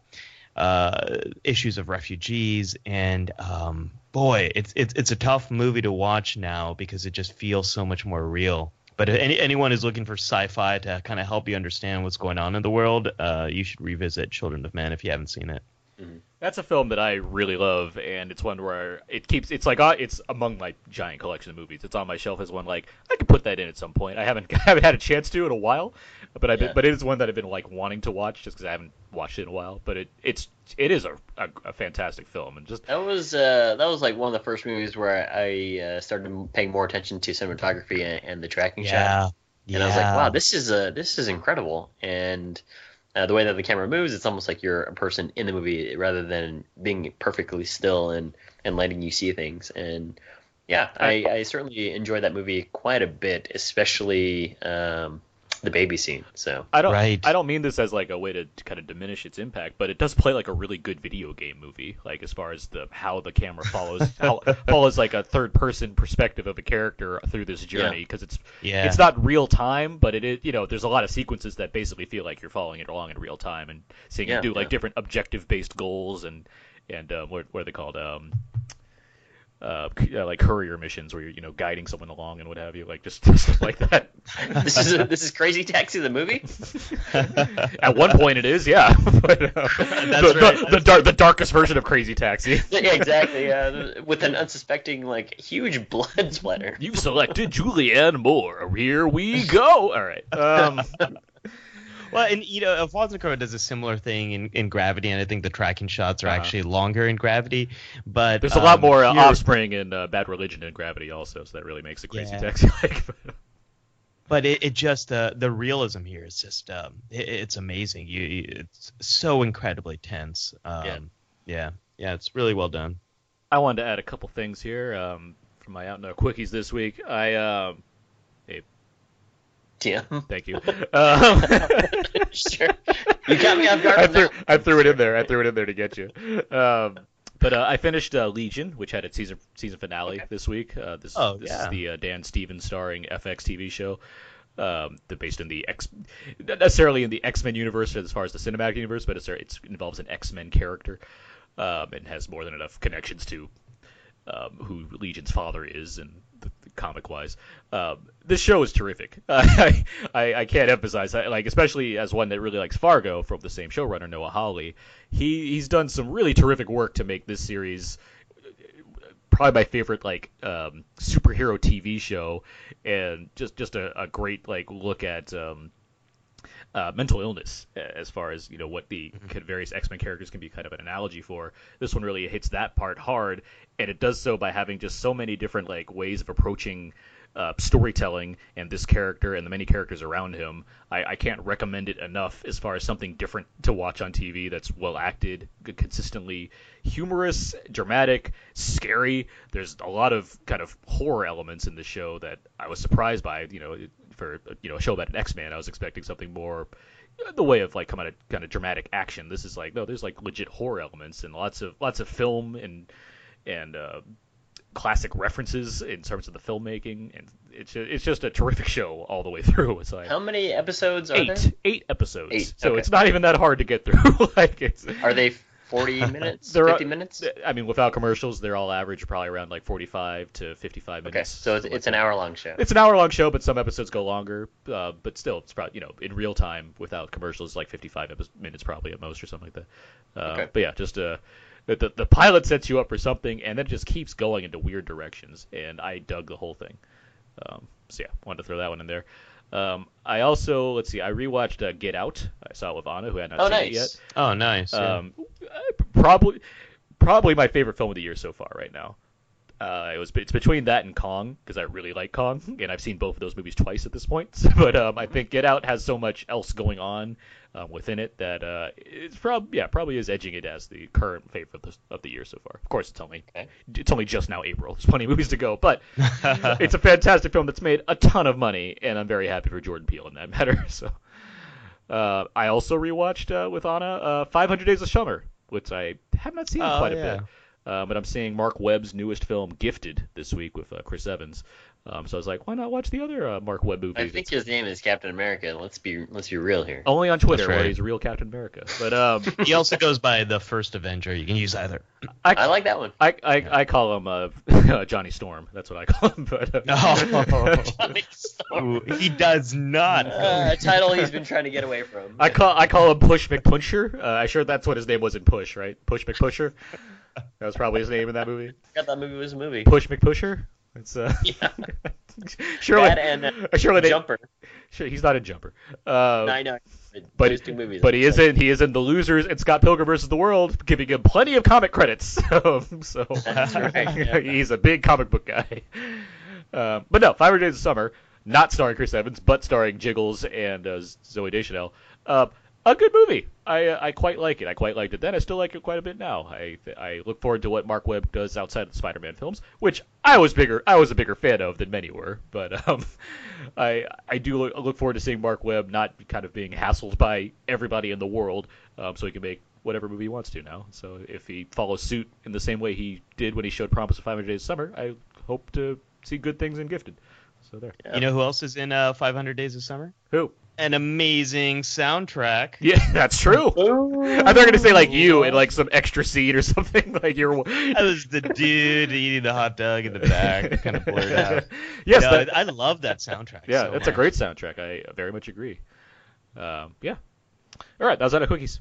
Speaker 5: uh, issues of refugees, and um, boy, it's it's it's a tough movie to watch now because it just feels so much more real. But if any, anyone is looking for sci-fi to kind of help you understand what's going on in the world, uh, you should revisit Children of Men if you haven't seen it.
Speaker 1: That's a film that I really love, and it's one where it keeps. It's like uh, it's among my giant collection of movies. It's on my shelf as one like I could put that in at some point. I haven't I haven't had a chance to in a while, but I
Speaker 3: Yeah.
Speaker 1: but it is one that I've been like wanting to watch just because I haven't watched it in a while. But it it's it is a, a, a fantastic film, and just
Speaker 3: that was uh, that was like one of the first movies where I uh, started paying more attention to cinematography and, and the tracking shot. And I was like, wow, this is uh, this is incredible. And uh, the way that the camera moves, it's almost like you're a person in the movie rather than being perfectly still and, and letting you see things. And yeah, I, I certainly enjoyed that movie quite a bit, especially um, the baby scene. So
Speaker 1: I don't
Speaker 5: Right.
Speaker 1: I don't mean this as like a way to kind of diminish its impact, but it does play like a really good video game movie, like as far as the how the camera follows how follows like a third person perspective of a character through this journey because it's
Speaker 5: yeah,
Speaker 1: it's not real time, but it is you know there's a lot of sequences that basically feel like you're following it along in real time and seeing
Speaker 3: Yeah,
Speaker 1: you do like different objective based goals and and uh, what what are they called um uh, uh, like courier missions where you're you know guiding someone along and what have you like just stuff like that.
Speaker 3: this is this is Crazy Taxi the movie.
Speaker 1: At one point, it is, yeah. but, uh, the, the,
Speaker 5: right.
Speaker 1: the, dar- the darkest version of Crazy Taxi.
Speaker 3: yeah, exactly. Uh, with an unsuspecting like huge blood splatter.
Speaker 1: You've selected Julianne Moore. Here we go. All right. Um,
Speaker 5: Well, and you know, Alfonso Cuarón does a similar thing in, in Gravity, and I think the tracking shots are
Speaker 1: Uh-huh.
Speaker 5: actually longer in Gravity. But
Speaker 1: there's a lot
Speaker 5: um,
Speaker 1: more uh,
Speaker 5: here-
Speaker 1: offspring in uh, Bad Religion in Gravity also, so that really makes it Crazy
Speaker 5: Yeah.
Speaker 1: Taxi like.
Speaker 5: but it, it just uh, the realism here is just um, it, it's amazing. You, you, it's so incredibly tense. Um,
Speaker 3: Yeah.
Speaker 5: yeah, yeah, it's really well done.
Speaker 1: I wanted to add a couple things here um, from my out and out quickies this week. I thank you. Um,
Speaker 3: sure. You got me off guard.
Speaker 1: I threw. I threw it in there. I threw it in there to get you. Um, but uh, I finished uh, Legion, which had its season season finale this week. Uh, this
Speaker 5: Oh,
Speaker 1: this
Speaker 5: yeah.
Speaker 1: is the uh, Dan Stevens starring FX TV show. Um, the based in the X, not necessarily in the X Men universe as far as the cinematic universe, but it's, it involves an X Men character. um, and has more than enough connections to um, who Legion's father is and the, the comic wise. Um, this show is terrific. I, I I can't emphasize that, like especially as one that really likes Fargo from the same showrunner Noah Hawley. He he's done some really terrific work to make this series probably my favorite like um, superhero TV show, and just just a, a great like look at um, uh, mental illness as far as you know what the various X-Men characters can be kind of an analogy for. This one really hits that part hard, and it does so by having just so many different like ways of approaching uh, storytelling and this character and the many characters around him. I, I can't recommend it enough as far as something different to watch on TV that's well acted, consistently humorous, dramatic, scary. There's a lot of kind of horror elements in the show that I was surprised by. You know, for you know a show about an X-Man, I was expecting something more the way of like kind of kind of dramatic action. This is like no, there's like legit horror elements and lots of lots of film and and uh, classic references in terms of the filmmaking, and it's it's just a terrific show all the way through. It's like
Speaker 3: How many episodes are
Speaker 1: eight
Speaker 3: there?
Speaker 1: eight episodes,
Speaker 3: Eight,
Speaker 1: so
Speaker 3: okay.
Speaker 1: it's not even that hard to get through. like it's
Speaker 3: Are they 40 minutes?
Speaker 1: They're, uh,
Speaker 3: 50 minutes?
Speaker 1: I mean, without commercials, they're all average probably around like 45 to 55 minutes.
Speaker 3: Okay, so it's, it's
Speaker 1: like
Speaker 3: an hour long show.
Speaker 1: It's an hour long show, but some episodes go longer. Uh, but still, it's probably you know in real time without commercials, like 55 epi- minutes probably at most or something like that. Uh,
Speaker 3: Okay.
Speaker 1: But yeah, just uh, the, the the pilot sets you up for something, and then it just keeps going into weird directions, and I dug the whole thing. Um, so yeah, wanted to throw that one in there. Um, I also let's see, I rewatched uh, Get Out. I saw it with Anna, who had not
Speaker 3: oh,
Speaker 1: seen it yet.
Speaker 3: nice.
Speaker 5: Oh, nice. yeah.
Speaker 1: Um, probably, probably my favorite film of the year so far right now. Uh, it was it's between that and Kong because I really like Kong, and I've seen both of those movies twice at this point. but um, I think Get Out has so much else going on um, within it that uh, it's probably yeah probably is edging it as the current favorite of the, of the year so far. Of course, it's only
Speaker 3: Okay.
Speaker 1: it's only just now April. There's plenty of movies to go, but it's a fantastic film that's made a ton of money, and I'm very happy for Jordan Peele in that matter. So, uh, I also rewatched uh, with Anna uh, 500 Days of Summer, which I have not seen in
Speaker 5: Oh,
Speaker 1: quite a bit. Uh, but I'm seeing Marc Webb's newest film, Gifted, this week with uh, Chris Evans. Um, so I was like, why not watch the other uh, Marc Webb movie?
Speaker 3: I think his name is Captain America. Let's be let's be real here.
Speaker 1: only on Twitter,
Speaker 5: That's
Speaker 1: where he's a real Captain America. But um,
Speaker 5: he also goes by the first Avenger. You can use either.
Speaker 3: I like that one.
Speaker 1: I, I, I call him uh, Johnny Storm. That's what I call him. But uh,
Speaker 5: Oh.
Speaker 3: Johnny Storm.
Speaker 5: Ooh, he does not.
Speaker 3: Uh, a title he's been trying to get away from.
Speaker 1: I call I call him Push McPusher. Uh, I'm sure that's what his name was in Push, right? Push McPusher. That was probably his name in that movie.
Speaker 3: forgot that movie was a movie.
Speaker 1: Push McPusher. It's uh,
Speaker 3: Yeah.
Speaker 1: surely,
Speaker 3: That and uh,
Speaker 1: surely they,
Speaker 3: Jumper.
Speaker 1: sure, he's not a Jumper. Uh,
Speaker 3: I know.
Speaker 1: but
Speaker 3: Those two movies.
Speaker 1: but he is in he is in the Losers and Scott Pilgrim versus the World, giving him plenty of comic credits. Um, so
Speaker 3: right, yeah.
Speaker 1: he's a big comic book guy. Um, but no, 500 Days of Summer, not starring Chris Evans, but starring Jiggles and uh, Zooey Deschanel. Uh, a good movie. I uh, I quite like it. I quite liked it then. I still like it quite a bit now. I I look forward to what Marc Webb does outside of the Spider-Man films, which I was bigger I was a bigger fan of than many were. But um, I I do look, look forward to seeing Marc Webb not kind of being hassled by everybody in the world, um, so he can make whatever movie he wants to now. So if he follows suit in the same way he did when he showed Promise of 500 Days of Summer, I hope to see good things in Gifted. So there.
Speaker 5: You know who else is in uh, 500 Days of Summer?
Speaker 1: Who?
Speaker 5: An amazing soundtrack.
Speaker 1: Yeah, that's true. I thought you gonna say like you in like some extra scene or something. like you're.
Speaker 5: That was the dude eating the hot dog in the back, kind of blurred out.
Speaker 1: yes,
Speaker 5: No,
Speaker 1: that,
Speaker 5: I love that soundtrack.
Speaker 1: yeah,
Speaker 5: so
Speaker 1: that's a great soundtrack. I very much agree. Um, yeah. All right, that was out of cookies.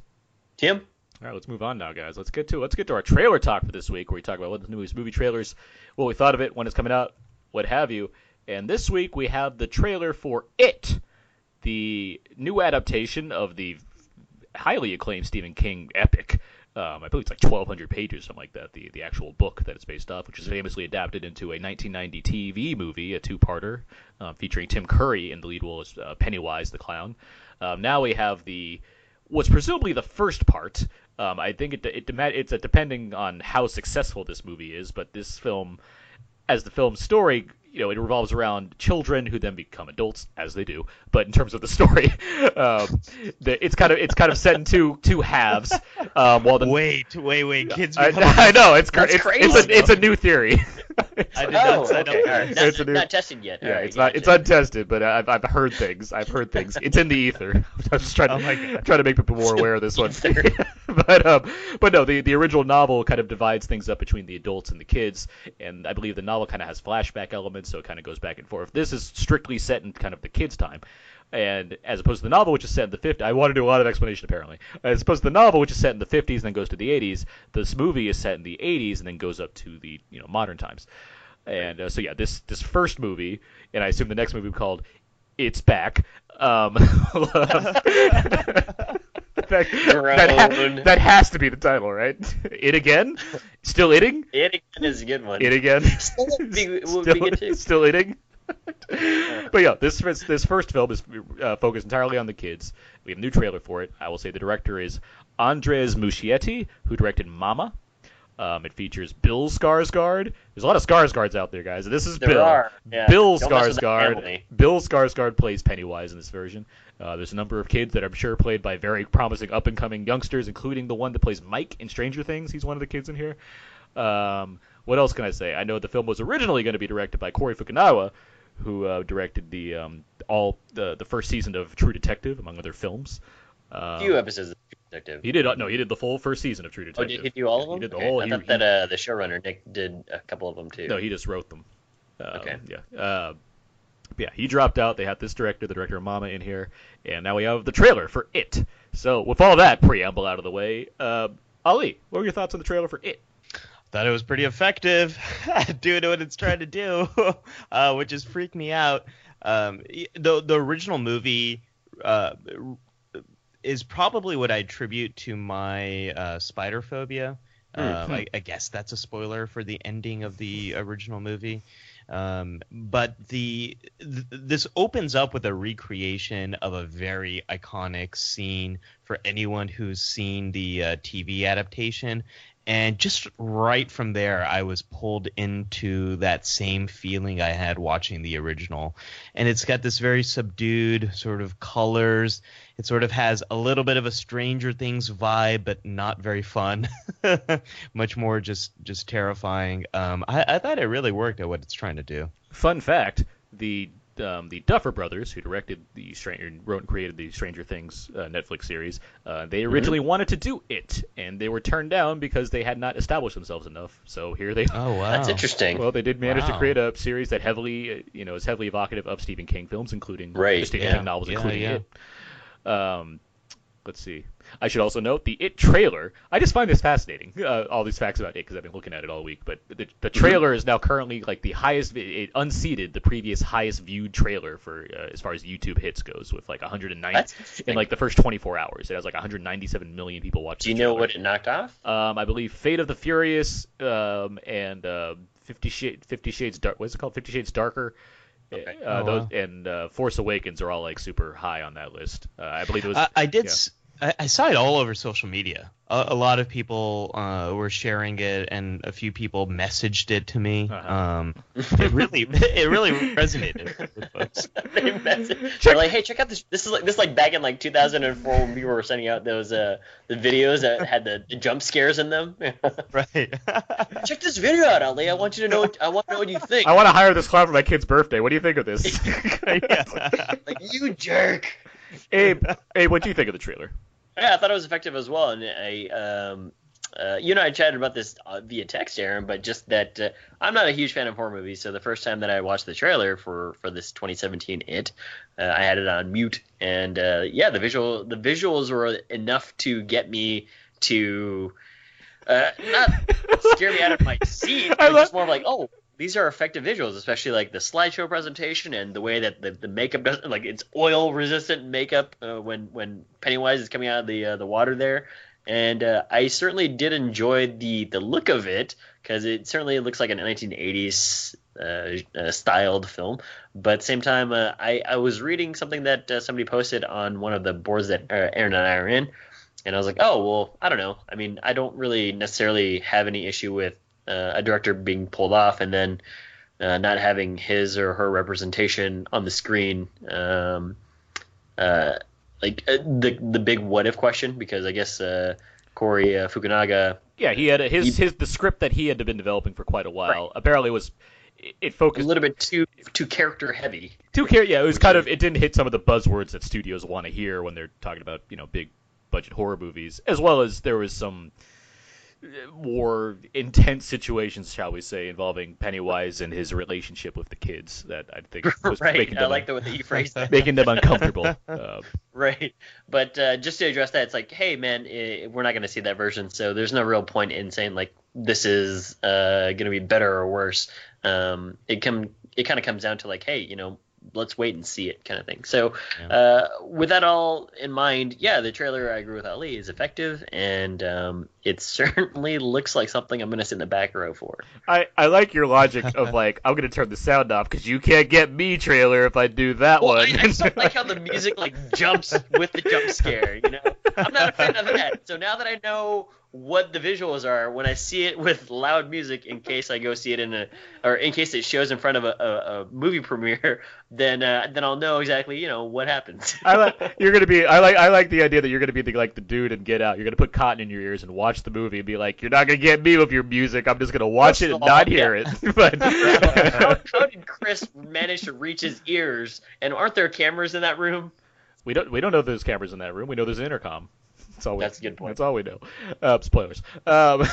Speaker 3: Tim.
Speaker 1: All right, let's move on now, guys. Let's get to let's get to our trailer talk for this week, where we talk about what the newest movie trailers, what we thought of it, when it's coming out, what have you. And this week we have the trailer for It, the new adaptation of the highly acclaimed Stephen King epic. Um, I believe it's like 1,200 pages, something like that. The the actual book that it's based off, which is famously adapted into a 1990 TV movie, a two-parter, uh, featuring Tim Curry in the lead role as uh, Pennywise the clown. Um, now we have the what's presumably the first part. Um, I think it, it it's a, depending on how successful this movie is, but this film, as the film's story, you know, it revolves around children who then become adults, as they do. But in terms of the story, um, the, it's kind of it's kind of set in two two halves. Um, while the
Speaker 5: Wait, wait, wait. Kids
Speaker 1: I,
Speaker 5: become
Speaker 1: I know it's it's,
Speaker 3: crazy.
Speaker 1: it's a it's a new theory.
Speaker 5: I did
Speaker 3: Oh,
Speaker 5: not sign
Speaker 3: okay.
Speaker 5: up.
Speaker 3: all right.
Speaker 5: for
Speaker 3: Not,
Speaker 1: It's new-
Speaker 3: not tested yet.
Speaker 1: Yeah,
Speaker 3: All right,
Speaker 1: it's not
Speaker 3: gotcha.
Speaker 1: it's untested, but I've I've heard things. I've heard things. It's in the ether. I'm just trying to
Speaker 5: Oh my God.
Speaker 1: trying to make people more aware of this one. but um, but no, the the original novel kind of divides things up between the adults and the kids, and I believe the novel kind of has flashback elements, so it kind of goes back and forth. This is strictly set in kind of the kids' time. And as opposed to the novel, which is set in the 50s, I want to do a lot of explanation apparently. As opposed to the novel, which is set in the 50s and then goes to the 80s, this movie is set in the 80s and then goes up to the you know modern times. And uh, so yeah, this this first movie, and I assume the next movie will be called "It's Back." Um, that, that, ha- that has to be the title, right? It again? Still eating.
Speaker 3: It again is a good one.
Speaker 1: It again?
Speaker 3: Still be- would be
Speaker 1: still,
Speaker 3: good too.
Speaker 1: still eating. But yeah, this first- this first film is uh, focused entirely on the kids. We have a new trailer for it. I will say the director is Andres Muschietti, who directed Mama. Um, it features Bill Skarsgård. There's a lot of Skarsgårds out there, guys. This is
Speaker 3: There
Speaker 1: Bill.
Speaker 3: are, yeah.
Speaker 1: Bill
Speaker 3: Don't mess with the
Speaker 1: Skarsgård. Bill Skarsgård plays Pennywise in this version. Uh, there's a number of kids that I'm sure played by very promising up and coming youngsters, including the one that plays Mike in Stranger Things. He's one of the kids in here. Um, what else can I say? I know the film was originally going to be directed by Cary Fukunaga, who uh, directed the um, all the the first season of True Detective, among other films. Um,
Speaker 3: A few episodes of True Detective.
Speaker 1: He did uh, no, he did the full first season of True Detective.
Speaker 3: Oh, did he do all of
Speaker 1: He
Speaker 3: them?
Speaker 1: did the
Speaker 3: Okay.
Speaker 1: whole.
Speaker 3: I thought
Speaker 1: he-
Speaker 3: that uh, the showrunner Nick did a couple of them too.
Speaker 1: no, he just wrote them. Um,
Speaker 3: Okay.
Speaker 1: Yeah. Uh, yeah, he dropped out. They had this director, the director of Mama, in here, and now we have the trailer for It. So with all that preamble out of the way, uh, Ali, what were your thoughts on the trailer for It?
Speaker 5: Thought it was pretty effective, doing what it's trying to do, uh, which has freaked me out. Um, the the original movie uh, is probably what I attribute to my uh, spider phobia. Uh, I, I guess that's a spoiler for the ending of the original movie. Um, but the th- this opens up with a recreation of a very iconic scene for anyone who's seen the uh, TV adaptation. And just right from there, I was pulled into that same feeling I had watching the original. And it's got this very subdued sort of colors. It sort of has a little bit of a Stranger Things vibe, but not very fun. Much more just just terrifying. Um, I, I thought it really worked at what it's trying to do.
Speaker 1: Fun fact: the um, the Duffer Brothers, who directed the Stranger, wrote and created the Stranger Things uh, Netflix series, uh, they originally wanted to do it, and they were turned down because they had not established themselves enough. So here they.
Speaker 5: Oh wow,
Speaker 3: That's interesting.
Speaker 1: Well, they did manage to create a series that heavily, uh, you know, is heavily evocative of Stephen King films, including
Speaker 3: Right,
Speaker 1: the Stephen
Speaker 5: yeah,
Speaker 1: King novels,
Speaker 5: yeah,
Speaker 1: including
Speaker 5: yeah.
Speaker 1: it. Um, let's see. I should also note the It trailer. I just find this fascinating. Uh, all these facts about it because I've been looking at it all week. But the, the trailer is now currently like the highest. It unseated the previous highest viewed trailer for uh, as far as YouTube hits goes, with like 109 in like the first 24 hours. It has like 197 million people watching.
Speaker 3: Do you know
Speaker 1: trailer.
Speaker 3: what it knocked off?
Speaker 1: Um, I believe Fate of the Furious um, and uh, Fifty Shades Fifty Shades Dark. What's it called? Fifty Shades Darker.
Speaker 3: Okay.
Speaker 1: Uh,
Speaker 5: Oh,
Speaker 1: those
Speaker 5: wow.
Speaker 1: and uh, Force Awakens are all like super high on that list. Uh, I believe it was.
Speaker 5: I, I did.
Speaker 1: yeah.
Speaker 5: s I I saw it all over social media. A, a lot of people uh, were sharing it, and a few people messaged it to me.
Speaker 1: Uh-huh.
Speaker 5: Um, it really, it really resonated with folks.
Speaker 3: they message- They're like, hey, check out this. This is like this is like back in like 2004 when we were sending out those uh the videos that had the, the jump scares in them.
Speaker 5: Right.
Speaker 3: check this video out, Ali. I want you to know. What, I want to know what you think.
Speaker 1: I want to hire this clown for my kid's birthday. What do you think of this?
Speaker 3: like you jerk.
Speaker 1: Abe, Abe, what do you think of the trailer?
Speaker 3: Yeah, I thought it was effective as well, and I, um, uh, you know, I chatted about this uh, via text, Aaron, but just that uh, I'm not a huge fan of horror movies. So the first time that I watched the trailer for for this 2017 It, uh, I had it on mute, and uh, yeah, the visual the visuals were enough to get me to uh, not scare me out of my seat,
Speaker 1: I love-
Speaker 3: just more like, oh. These are effective visuals, especially like the slideshow presentation and the way that the, the makeup doesn't like it's oil resistant makeup uh, when when Pennywise is coming out of the uh, the water there, and uh, I certainly did enjoy the the look of it because it certainly looks like a 1980s uh, uh, styled film. But at the same time, uh, I I was reading something that somebody posted on one of the boards that Aaron and I are in, and I was like, oh well, I don't know. I mean, I don't really necessarily have any issue with uh, a director being pulled off and then uh, not having his or her representation on the screen. Um, uh, like uh, the the big what if question because I guess uh, Cary uh, Fukunaga
Speaker 1: Yeah, he had a, his
Speaker 3: He-
Speaker 1: his the script that he had been developing for quite a while. Apparently, was it- it
Speaker 3: A little bit too too character heavy.
Speaker 1: too care. Yeah, it was kind of it didn't hit some of the buzzwords that studios want to hear when they're talking about you know big budget horror movies, as well as there was some more intense situations, shall we say, involving Pennywise and his relationship with the kids that I think was
Speaker 3: right.
Speaker 1: making
Speaker 3: I
Speaker 1: them
Speaker 3: like the way that you phrased that.
Speaker 1: making them uncomfortable. Uh,
Speaker 3: Right. But uh, just to address that, it's like, hey, man, eh, we're not going to see that version, so there's no real point in saying like this is uh, going to be better or worse. Um, it come it kind of comes down to like, hey, you know, let's wait and see it kind of thing. So uh, with that all in mind, yeah, the trailer I agree with Ali is effective, and um, it certainly looks like something I'm going to sit in the back row for.
Speaker 1: I, I like your logic of like I'm gonna turn the sound off because you can't get me trailer if I do that
Speaker 3: Well,
Speaker 1: one.
Speaker 3: I, I just don't like how the music like jumps with the jump scare. You know, I'm not a fan of that. So now that I know what the visuals are, when I see it with loud music, in case I go see it in a, or in case it shows in front of a, a, a movie premiere, then uh, then I'll know exactly you know what happens.
Speaker 1: I like you're gonna be I like I like the idea that you're gonna be the, like the dude and Get Out. You're gonna put cotton in your ears and watch the movie and be like, you're not gonna get me with your music. I'm just gonna watch
Speaker 3: First
Speaker 1: it and
Speaker 3: all,
Speaker 1: not
Speaker 3: yeah.
Speaker 1: hear it. but
Speaker 3: how, how did Chris manage to reach his ears? And aren't there cameras in that room?
Speaker 1: we don't we don't know there's cameras in that room. We know there's an intercom. That's all. We,
Speaker 3: That's a good point.
Speaker 1: That's all we know. Uh, spoilers. Um,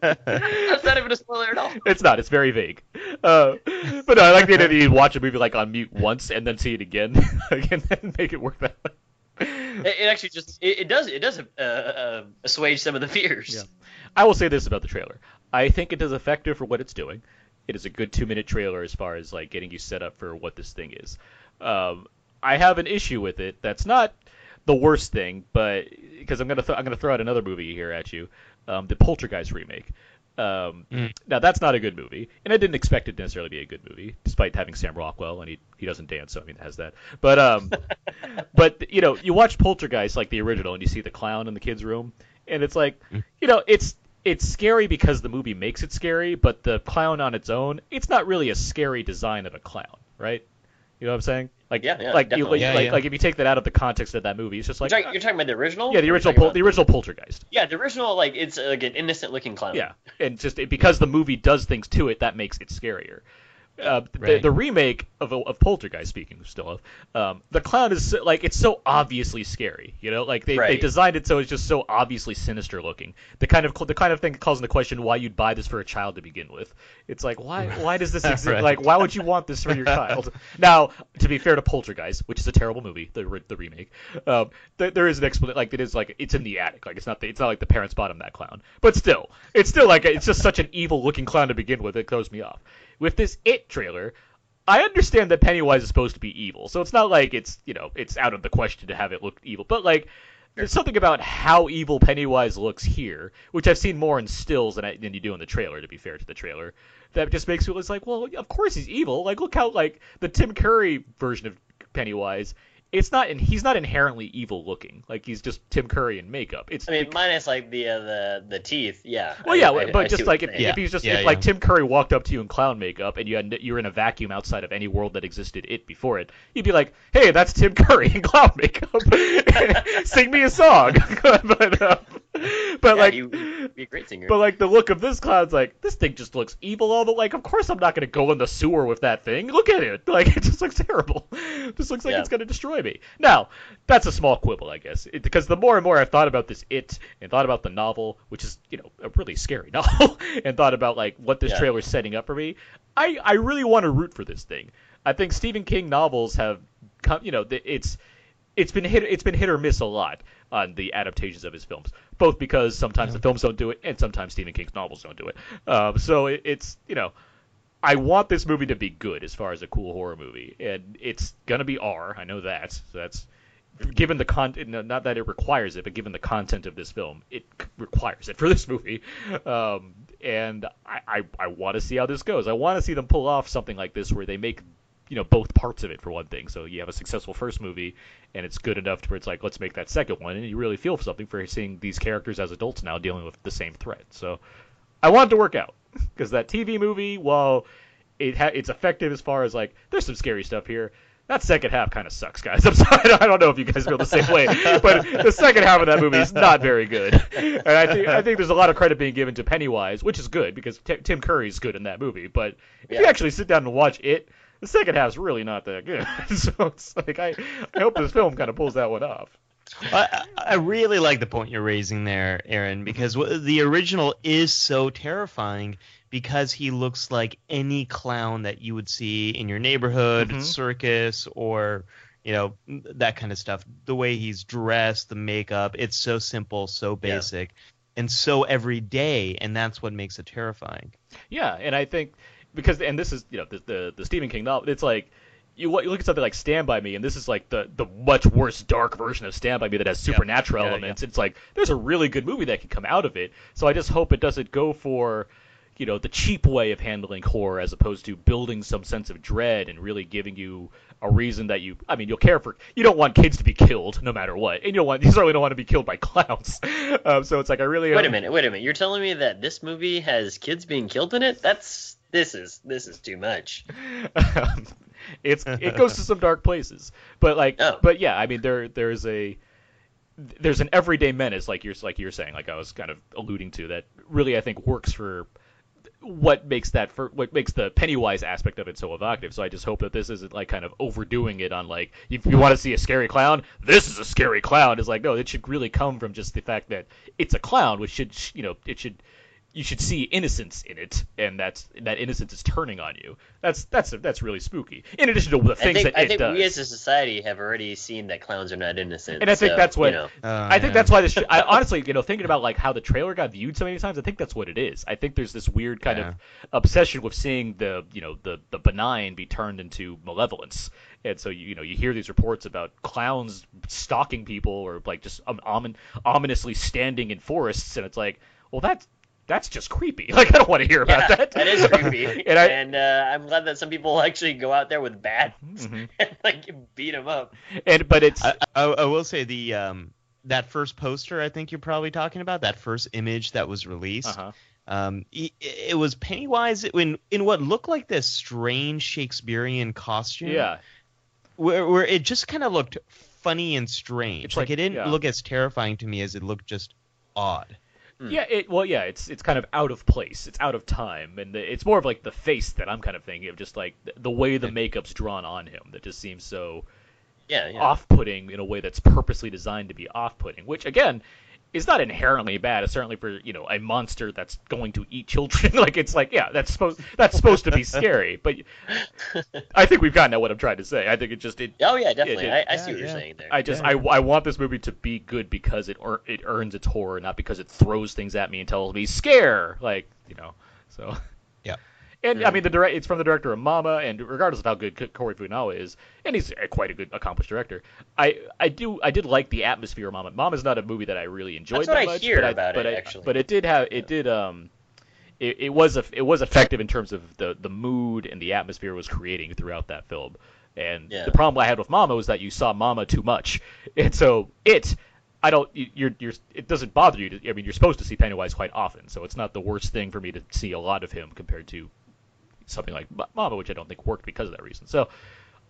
Speaker 3: That's not even a spoiler at all.
Speaker 1: It's not. It's very vague. Uh, but no, I like the idea that you watch a movie like on mute once and then see it again, and then make it work that way.
Speaker 3: It, it actually just it, it does it does uh, uh, assuage some of the fears.
Speaker 1: Yeah. I will say this about the trailer. I think it is effective for what it's doing. It is a good two minute trailer as far as like getting you set up for what this thing is. Um, I have an issue with it. That's not the worst thing, but because I'm gonna th- I'm gonna throw out another movie here at you, um, the Poltergeist remake. Um,
Speaker 5: Mm.
Speaker 1: Now that's not a good movie, and I didn't expect it to necessarily be a good movie, despite having Sam Rockwell and he he doesn't dance, so I mean it has that. But um, but you know you watch Poltergeist like the original, and you see the clown in the kids' room, and it's like you know it's it's scary because the movie makes it scary, but the clown on its own, it's not really a scary design of a clown, right? You know what I'm saying? Like,
Speaker 3: Yeah, yeah,
Speaker 1: like, you, like,
Speaker 5: Yeah,
Speaker 1: like,
Speaker 5: yeah.
Speaker 1: like if you take that out of the context of that movie, it's just like,
Speaker 3: you're, talking, you're talking about the original?
Speaker 1: yeah, the original, pol- the original Poltergeist.
Speaker 3: Yeah, the original like it's like an innocent looking clown.
Speaker 1: Yeah, and just it, because the movie does things to it, that makes it scarier. Uh, the,
Speaker 5: Right.
Speaker 1: the remake of, of Poltergeist, speaking still of, um, the clown is so, like it's so obviously scary. You know, like they, they designed it so it's just so obviously sinister looking. The kind of the kind of thing that calls into question why you'd buy this for a child to begin with. It's like why why does this exist?
Speaker 5: Right.
Speaker 1: Like why would you want this for your child? now, to be fair to Poltergeist, which is a terrible movie, the the remake, um, there, there is an explanation. Like it is like it's in the attic. Like it's not the, it's not like the parents bought him that clown, but still, it's still like it's just such an evil looking clown to begin with. It throws me off. With this It trailer. I understand that Pennywise is supposed to be evil, so it's not like it's you know it's out of the question to have it look evil. But like, there's something about how evil Pennywise looks here, which I've seen more in stills than, I, than you do in the trailer. To be fair to the trailer, that just makes me it's like, well, of course he's evil. Like, look how like the Tim Curry version of Pennywise. It's not, and he's not inherently evil looking. Like he's just Tim Curry in makeup. It's
Speaker 3: I mean, minus like the uh, the the teeth. Yeah.
Speaker 1: well,
Speaker 3: I-
Speaker 1: yeah,
Speaker 3: I-
Speaker 1: but
Speaker 3: I
Speaker 1: just
Speaker 3: what
Speaker 1: like if,
Speaker 3: saying.
Speaker 1: if he's just
Speaker 5: Yeah,
Speaker 1: if like. Tim Curry walked up to you in clown makeup and you had you're in a vacuum outside of any world that existed it before it, you'd be like, hey, that's Tim Curry in clown makeup. Sing me a song. but uh, but
Speaker 3: Yeah,
Speaker 1: like.
Speaker 3: you be a great singer.
Speaker 1: But like the look of this clown's like this thing just looks evil all the like of course I'm not gonna go in the sewer with that thing. Look at it. Like it just looks terrible. It just looks like
Speaker 3: Yeah.
Speaker 1: it's gonna destroy me. Now, that's a small quibble, I guess. It, because the more and more I've thought about this it and thought about the novel, which is, you know, a really scary novel, and thought about like what this
Speaker 3: Yeah.
Speaker 1: trailer's setting up for me, I, I really want to root for this thing. I think Stephen King novels have come you know, it's it's been hit it's been hit or miss a lot on the adaptations of his films, both because sometimes the films don't do it and sometimes Stephen King's novels don't do it. Um, so it, it's you know, I want this movie to be good as far as a cool horror movie, and it's gonna be R. I know that. So that's given the content. Not that it requires it, but given the content of this film, it requires it for this movie. Um, and I, I, I want to see how this goes. I want to see them pull off something like this where they make you know both parts of it for one thing. So you have a successful first movie, and it's good enough to where it's like let's make that second one, and you really feel something for seeing these characters as adults now dealing with the same threat. So I want it to work out because that TV movie, while it ha- it's effective as far as like there's some scary stuff here, that second half kind of sucks, guys. I'm sorry, I don't know if you guys feel the same way, but the second half of that movie is not very good. And I think I think there's a lot of credit being given to Pennywise, which is good because T- Tim Curry's good in that movie. But if you actually sit down and watch it, the second half's really not that good. so it's like I I hope this film kind of pulls that one off.
Speaker 5: I, I really like the point you're raising there, Aaron, because the original is so terrifying because he looks like any clown that you would see in your neighborhood,
Speaker 1: Mhm.
Speaker 5: circus, or you know that kind of stuff. The way he's dressed, the makeup, it's so simple, so
Speaker 3: Yeah.
Speaker 5: basic, and so everyday, and that's what makes it terrifying.
Speaker 1: Yeah, and I think because and this is you know the the, the Stephen King novel. It's like you, you look at something like Stand by Me, and this is like the the much worse, dark version of Stand by Me that has supernatural
Speaker 5: Yeah,
Speaker 1: elements. It's like there's a really good movie that can come out of it. So I just hope it doesn't go for you know the cheap way of handling horror as opposed to building some sense of dread and really giving you a reason that you I mean you'll care for you don't want kids to be killed no matter what and you don't want you certainly don't want to be killed by clowns um, so it's like I really
Speaker 3: Wait a minute, wait a minute. You're telling me that this movie has kids being killed in it? That's this is this is too much.
Speaker 1: Um, it's it goes to some dark places, but like,
Speaker 3: Oh.
Speaker 1: but yeah, I mean there there's a there's an everyday menace like you're like you're saying, like I was kind of alluding to that really I think works for what makes that for what makes the Pennywise aspect of it so evocative. So I just hope that this isn't like kind of overdoing it on like if you want to see a scary clown, this is a scary clown. Is like no, it should really come from just the fact that it's a clown, which should you know it should you should see innocence in it, and that's that innocence is turning on you. That's that's that's really spooky. In addition to the
Speaker 3: I
Speaker 1: things
Speaker 3: think
Speaker 1: that
Speaker 3: I
Speaker 1: it
Speaker 3: think
Speaker 1: does.
Speaker 3: we as a society have already seen that clowns are not innocent.
Speaker 1: And I think
Speaker 3: so,
Speaker 1: that's what-
Speaker 3: you know.
Speaker 1: I think that's why this. I honestly, you know, thinking about like how the trailer got viewed so many times, I think that's what it is. I think there's this weird kind
Speaker 5: Yeah.
Speaker 1: of obsession with seeing the, you know, the the benign be turned into malevolence, and so you, you know you hear these reports about clowns stalking people or like just um, omin- ominously standing in forests, and it's like, well, that's that's just creepy. Like I don't want to hear about
Speaker 3: Yeah,
Speaker 1: that.
Speaker 3: that is creepy.
Speaker 1: and
Speaker 3: and
Speaker 1: I
Speaker 3: uh, I'm glad that some people actually go out there with bats
Speaker 1: Mhm.
Speaker 3: and like beat them up.
Speaker 1: and but it's
Speaker 5: I, I, I will say the um that first poster I think you're probably talking about that first image that was released.
Speaker 1: uh-huh.
Speaker 5: Um, it, it was Pennywise in in what looked like this strange Shakespearean costume.
Speaker 1: yeah.
Speaker 5: where, where it just kind of looked funny and strange.
Speaker 1: It's
Speaker 5: like,
Speaker 1: like-
Speaker 5: it didn't
Speaker 1: yeah.
Speaker 5: look as terrifying to me as it looked just odd. Hmm.
Speaker 1: Yeah, it well, yeah, it's it's kind of out of place. It's out of time, and the, it's more of like the face that I'm kind of thinking of, just like the, the way the makeup's drawn on him that just seems so
Speaker 3: Yeah, yeah.
Speaker 1: off-putting in a way that's purposely designed to be off-putting. Which again, is not inherently bad. It's certainly for you know a monster that's going to eat children. like it's like yeah, that's supposed that's supposed to be scary. But I think we've gotten at what I'm trying to say. I think it just it
Speaker 3: Oh yeah, definitely.
Speaker 1: Yeah,
Speaker 3: I, I
Speaker 5: yeah,
Speaker 3: see what you're
Speaker 5: yeah.
Speaker 3: saying there.
Speaker 1: I just
Speaker 5: Yeah.
Speaker 1: I, I want this movie to be good because it ear- it earns its horror, not because it throws things at me and tells me scare, like you know. So
Speaker 5: Yeah.
Speaker 1: And I mean the direct it's from the director of Mama, and regardless of how good Cary Fukunaga is, and he's a- quite a good accomplished director. I I do I did like the atmosphere of Mama. Mama's not a movie that I really enjoyed
Speaker 3: That's what
Speaker 1: that
Speaker 3: I
Speaker 1: much,
Speaker 3: hear
Speaker 1: but I, but
Speaker 3: it,
Speaker 1: I,
Speaker 3: actually.
Speaker 1: But it did have it did um. It, it was a, it was effective in terms of the, the mood and the atmosphere it was creating throughout that film. And
Speaker 3: Yeah.
Speaker 1: the problem I had with Mama was that you saw Mama too much, and so it, I don't, you- you're, you're, it doesn't bother you. To, I mean, you're supposed to see Pennywise quite often, so it's not the worst thing for me to see a lot of him compared to something like Mama, which I don't think worked because of that reason. So,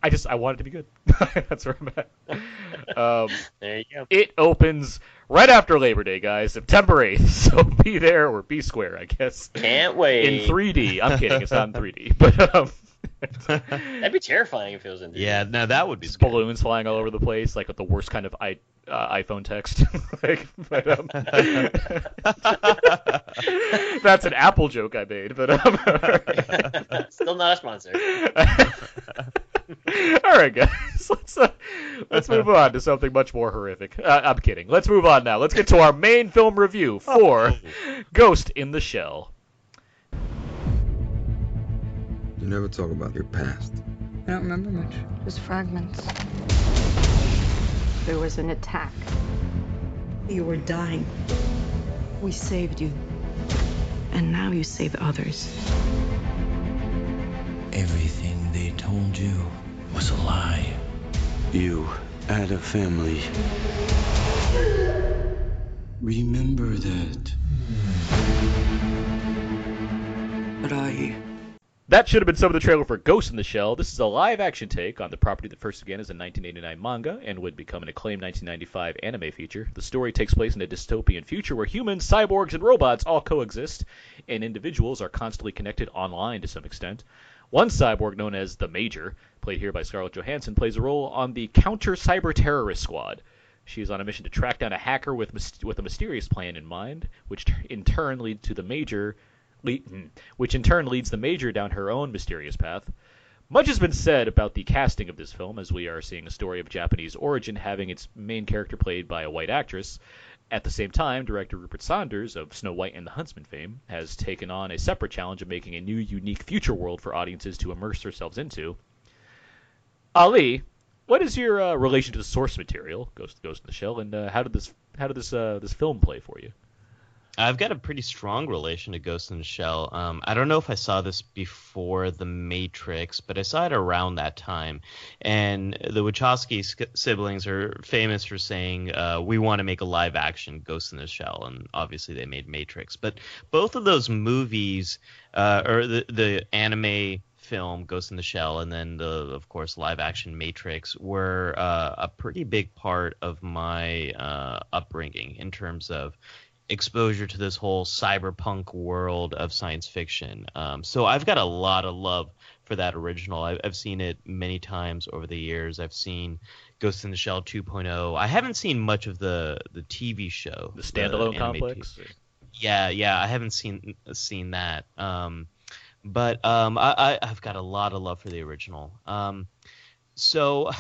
Speaker 1: I just, I want it to be good. That's where I'm at. Um,
Speaker 3: there you go.
Speaker 1: it opens right after Labor Day, guys, September 8th. So be there or be square, I guess.
Speaker 3: Can't wait.
Speaker 1: In 3D. I'm kidding, it's not in 3D, but um,
Speaker 3: That'd be terrifying if it was in 3D.
Speaker 5: Yeah, no, that would be scary.
Speaker 1: balloons flying all over the place, like with the worst kind of i uh, iPhone text. like, but, um, that's an Apple joke I made, but um,
Speaker 3: Still not a sponsor.
Speaker 1: all right, guys, let's uh, let's move on to something much more horrific. Uh, I'm kidding. Let's move on now. Let's get to our main film review for Ghost in the Shell.
Speaker 6: You never talk about your past.
Speaker 7: I don't remember much.
Speaker 8: Just fragments. There was an attack.
Speaker 7: You were dying. We saved you. And now you save others.
Speaker 9: Everything they told you was a lie. You had a family. Remember that.
Speaker 7: But are you?
Speaker 1: That should have been some of the trailer for Ghost in the Shell. This is a live action take on the property that first began as a 1989 manga and would become an acclaimed 1995 anime feature. The story takes place in a dystopian future where humans, cyborgs, and robots all coexist, and individuals are constantly connected online to some extent. One cyborg, known as the Major, played here by Scarlett Johansson, plays a role on the Counter Cyber Terrorist Squad. She is on a mission to track down a hacker with, with a mysterious plan in mind, which in turn leads to the Major which in turn leads the Major down her own mysterious path. Much has been said about the casting of this film, as we are seeing a story of Japanese origin having its main character played by a white actress. At the same time, director Rupert Sanders of Snow White and the Huntsman fame has taken on a separate challenge of making a new, unique future world for audiences to immerse themselves into. Ali, what is your uh, relation to the source material, Ghost Ghost in the Shell, and uh, how did this how did this uh, this film play for you?
Speaker 5: I've got a pretty strong relation to Ghost in the Shell. Um, I don't know if I saw this before The Matrix, but I saw it around that time. And the Wachowski siblings are famous for saying, uh, we want to make a live action Ghost in the Shell. And obviously they made Matrix. But both of those movies, uh, or the, the anime film Ghost in the Shell and then the of course live action Matrix were uh, a pretty big part of my uh, upbringing in terms of exposure to this whole cyberpunk world of science fiction. Um, so I've got a lot of love for that original. I've, I've, seen it many times over the years. I've seen Ghost in the Shell 2.0. I haven't seen much of the the TV show,
Speaker 1: the standalone the complex.
Speaker 5: Yeah, yeah, I haven't seen seen that. Um, but um, I, I, have got a lot of love for the original. Um, so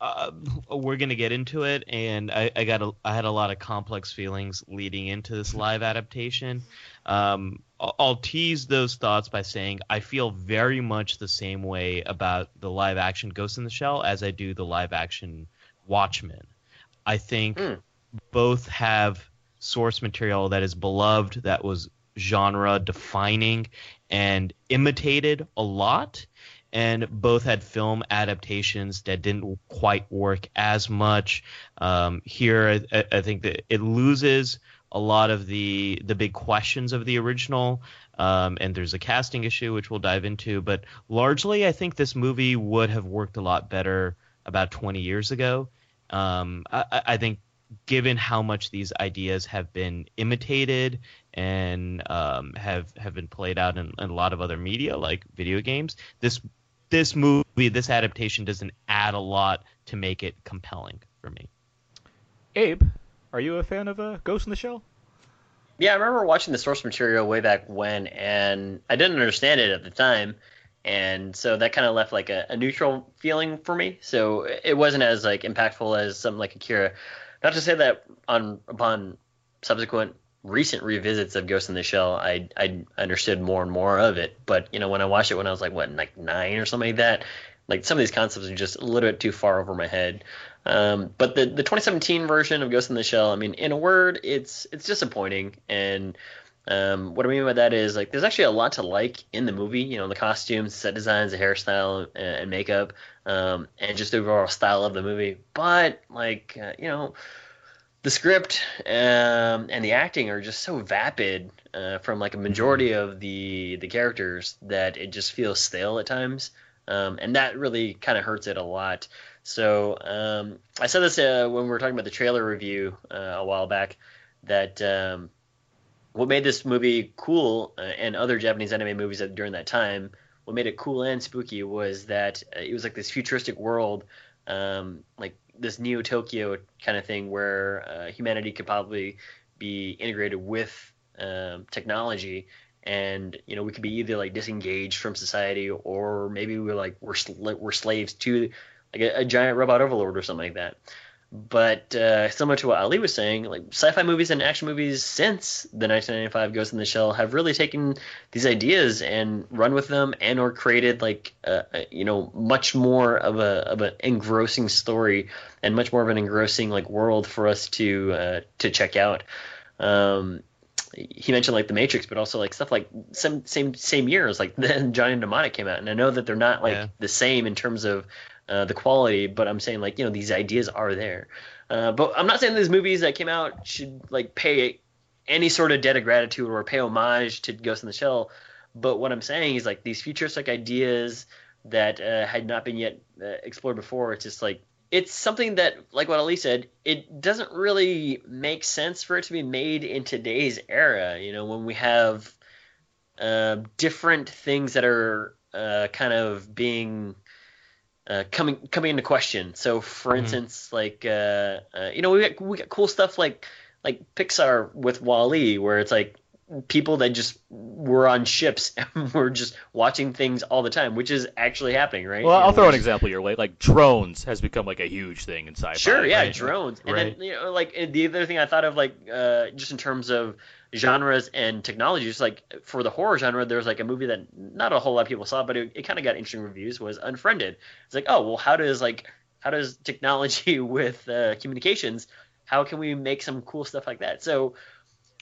Speaker 5: uh, we're gonna get into it, and I, I got a, I had a lot of complex feelings leading into this live adaptation. Um, I'll, I'll tease those thoughts by saying I feel very much the same way about the live action Ghost in the Shell as I do the live action Watchmen. I think mm. both have source material that is beloved, that was genre defining, and imitated a lot and both had film adaptations that didn't quite work as much. Um, here, I, I, think that it loses a lot of the the big questions of the original, um, and there's a casting issue which we'll dive into. But largely, I think this movie would have worked a lot better about 20 years ago. Um, I, I think given how much these ideas have been imitated and um, have have been played out in, in, a lot of other media like video games, this this movie, this adaptation doesn't add a lot to make it compelling for me.
Speaker 1: Abe, are you a fan of uh, Ghost in the Shell?
Speaker 3: Yeah, I remember watching the source material way back when, and I didn't understand it at the time, and so that kind of left like a, a, neutral feeling for me. So it wasn't as like impactful as something like Akira. Not to say that on upon subsequent recent revisits of Ghost in the Shell, I I understood more and more of it. But you know, when I watched it when I was like what like nine or something like that, like some of these concepts are just a little bit too far over my head. Um, but the the 2017 version of Ghost in the Shell, I mean, in a word, it's it's disappointing. And um, what I mean by that is like there's actually a lot to like in the movie. You know, the costumes, set designs, the hairstyle, and, and makeup, um, and just the overall style of the movie. But like uh, you know the script um, and the acting are just so vapid uh, from like a majority mm-hmm. of the the characters that it just feels stale at times, um, and that really kind of hurts it a lot. So um, I said this uh, when we were talking about the trailer review uh, a while back that um, what made this movie cool uh, and other Japanese anime movies during that time, what made it cool and spooky was that uh, it was like this futuristic world, um, like this Neo Tokyo kind of thing where uh, humanity could probably be integrated with um, technology. And you know we could be either like disengaged from society or maybe we're like we're sl- we're slaves to like a, a, giant robot overlord or something like that but uh, similar to what Ali was saying, like sci-fi movies and action movies since the 1995 Ghost in the Shell have really taken these ideas and run with them, and or created like uh, uh, you know much more of a of an engrossing story and much more of an engrossing like world for us to uh, to check out. Um, he mentioned like the Matrix, but also like stuff like some same same years like then Johnny Mnemonic came out, and I know that they're not like yeah. the same in terms of uh, the quality, but I'm saying like you know these ideas are there. Uh, but I'm not saying these movies that came out should like pay any sort of debt of gratitude or pay homage to Ghost in the Shell. But what I'm saying is like these futuristic ideas that uh, had not been yet uh, explored before. It's just like it's something that, like what Ali said, it doesn't really make sense for it to be made in today's era. You know, when we have uh, different things that are kind of being uh, coming coming into question. So, for
Speaker 5: Mhm.
Speaker 3: instance, like uh, uh, you know, we got we got cool stuff like like Pixar with Wall-E, where it's like people that just were on ships and were just watching things all the time, which is actually happening, right?
Speaker 1: Well, I'll throw an example your way. Like drones has become like a huge thing in sci-fi.
Speaker 3: Sure, yeah,
Speaker 1: right?
Speaker 3: drones, and
Speaker 5: Right.
Speaker 3: then you know, like the other thing I thought of, like uh, just in terms of genres and technology, just like for the horror genre, there's like a movie that not a whole lot of people saw, but it, it kind of got interesting reviews. Was Unfriended. It's like, oh well, how does like how does technology with uh, communications? How can we make some cool stuff like that? So,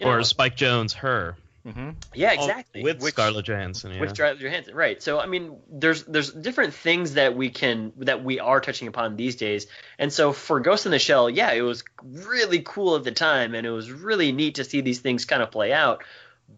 Speaker 3: you
Speaker 5: Or
Speaker 3: know,
Speaker 5: Spike Jonze, her.
Speaker 1: hmm
Speaker 3: yeah, exactly.
Speaker 5: With
Speaker 3: Which-
Speaker 5: Scarlett Johansson. Yeah.
Speaker 3: with Scarlett Johansson, right? So I mean, there's there's different things that we can that we are touching upon these days, and so for Ghost in the Shell, yeah, it was really cool at the time, and it was really neat to see these things kind of play out.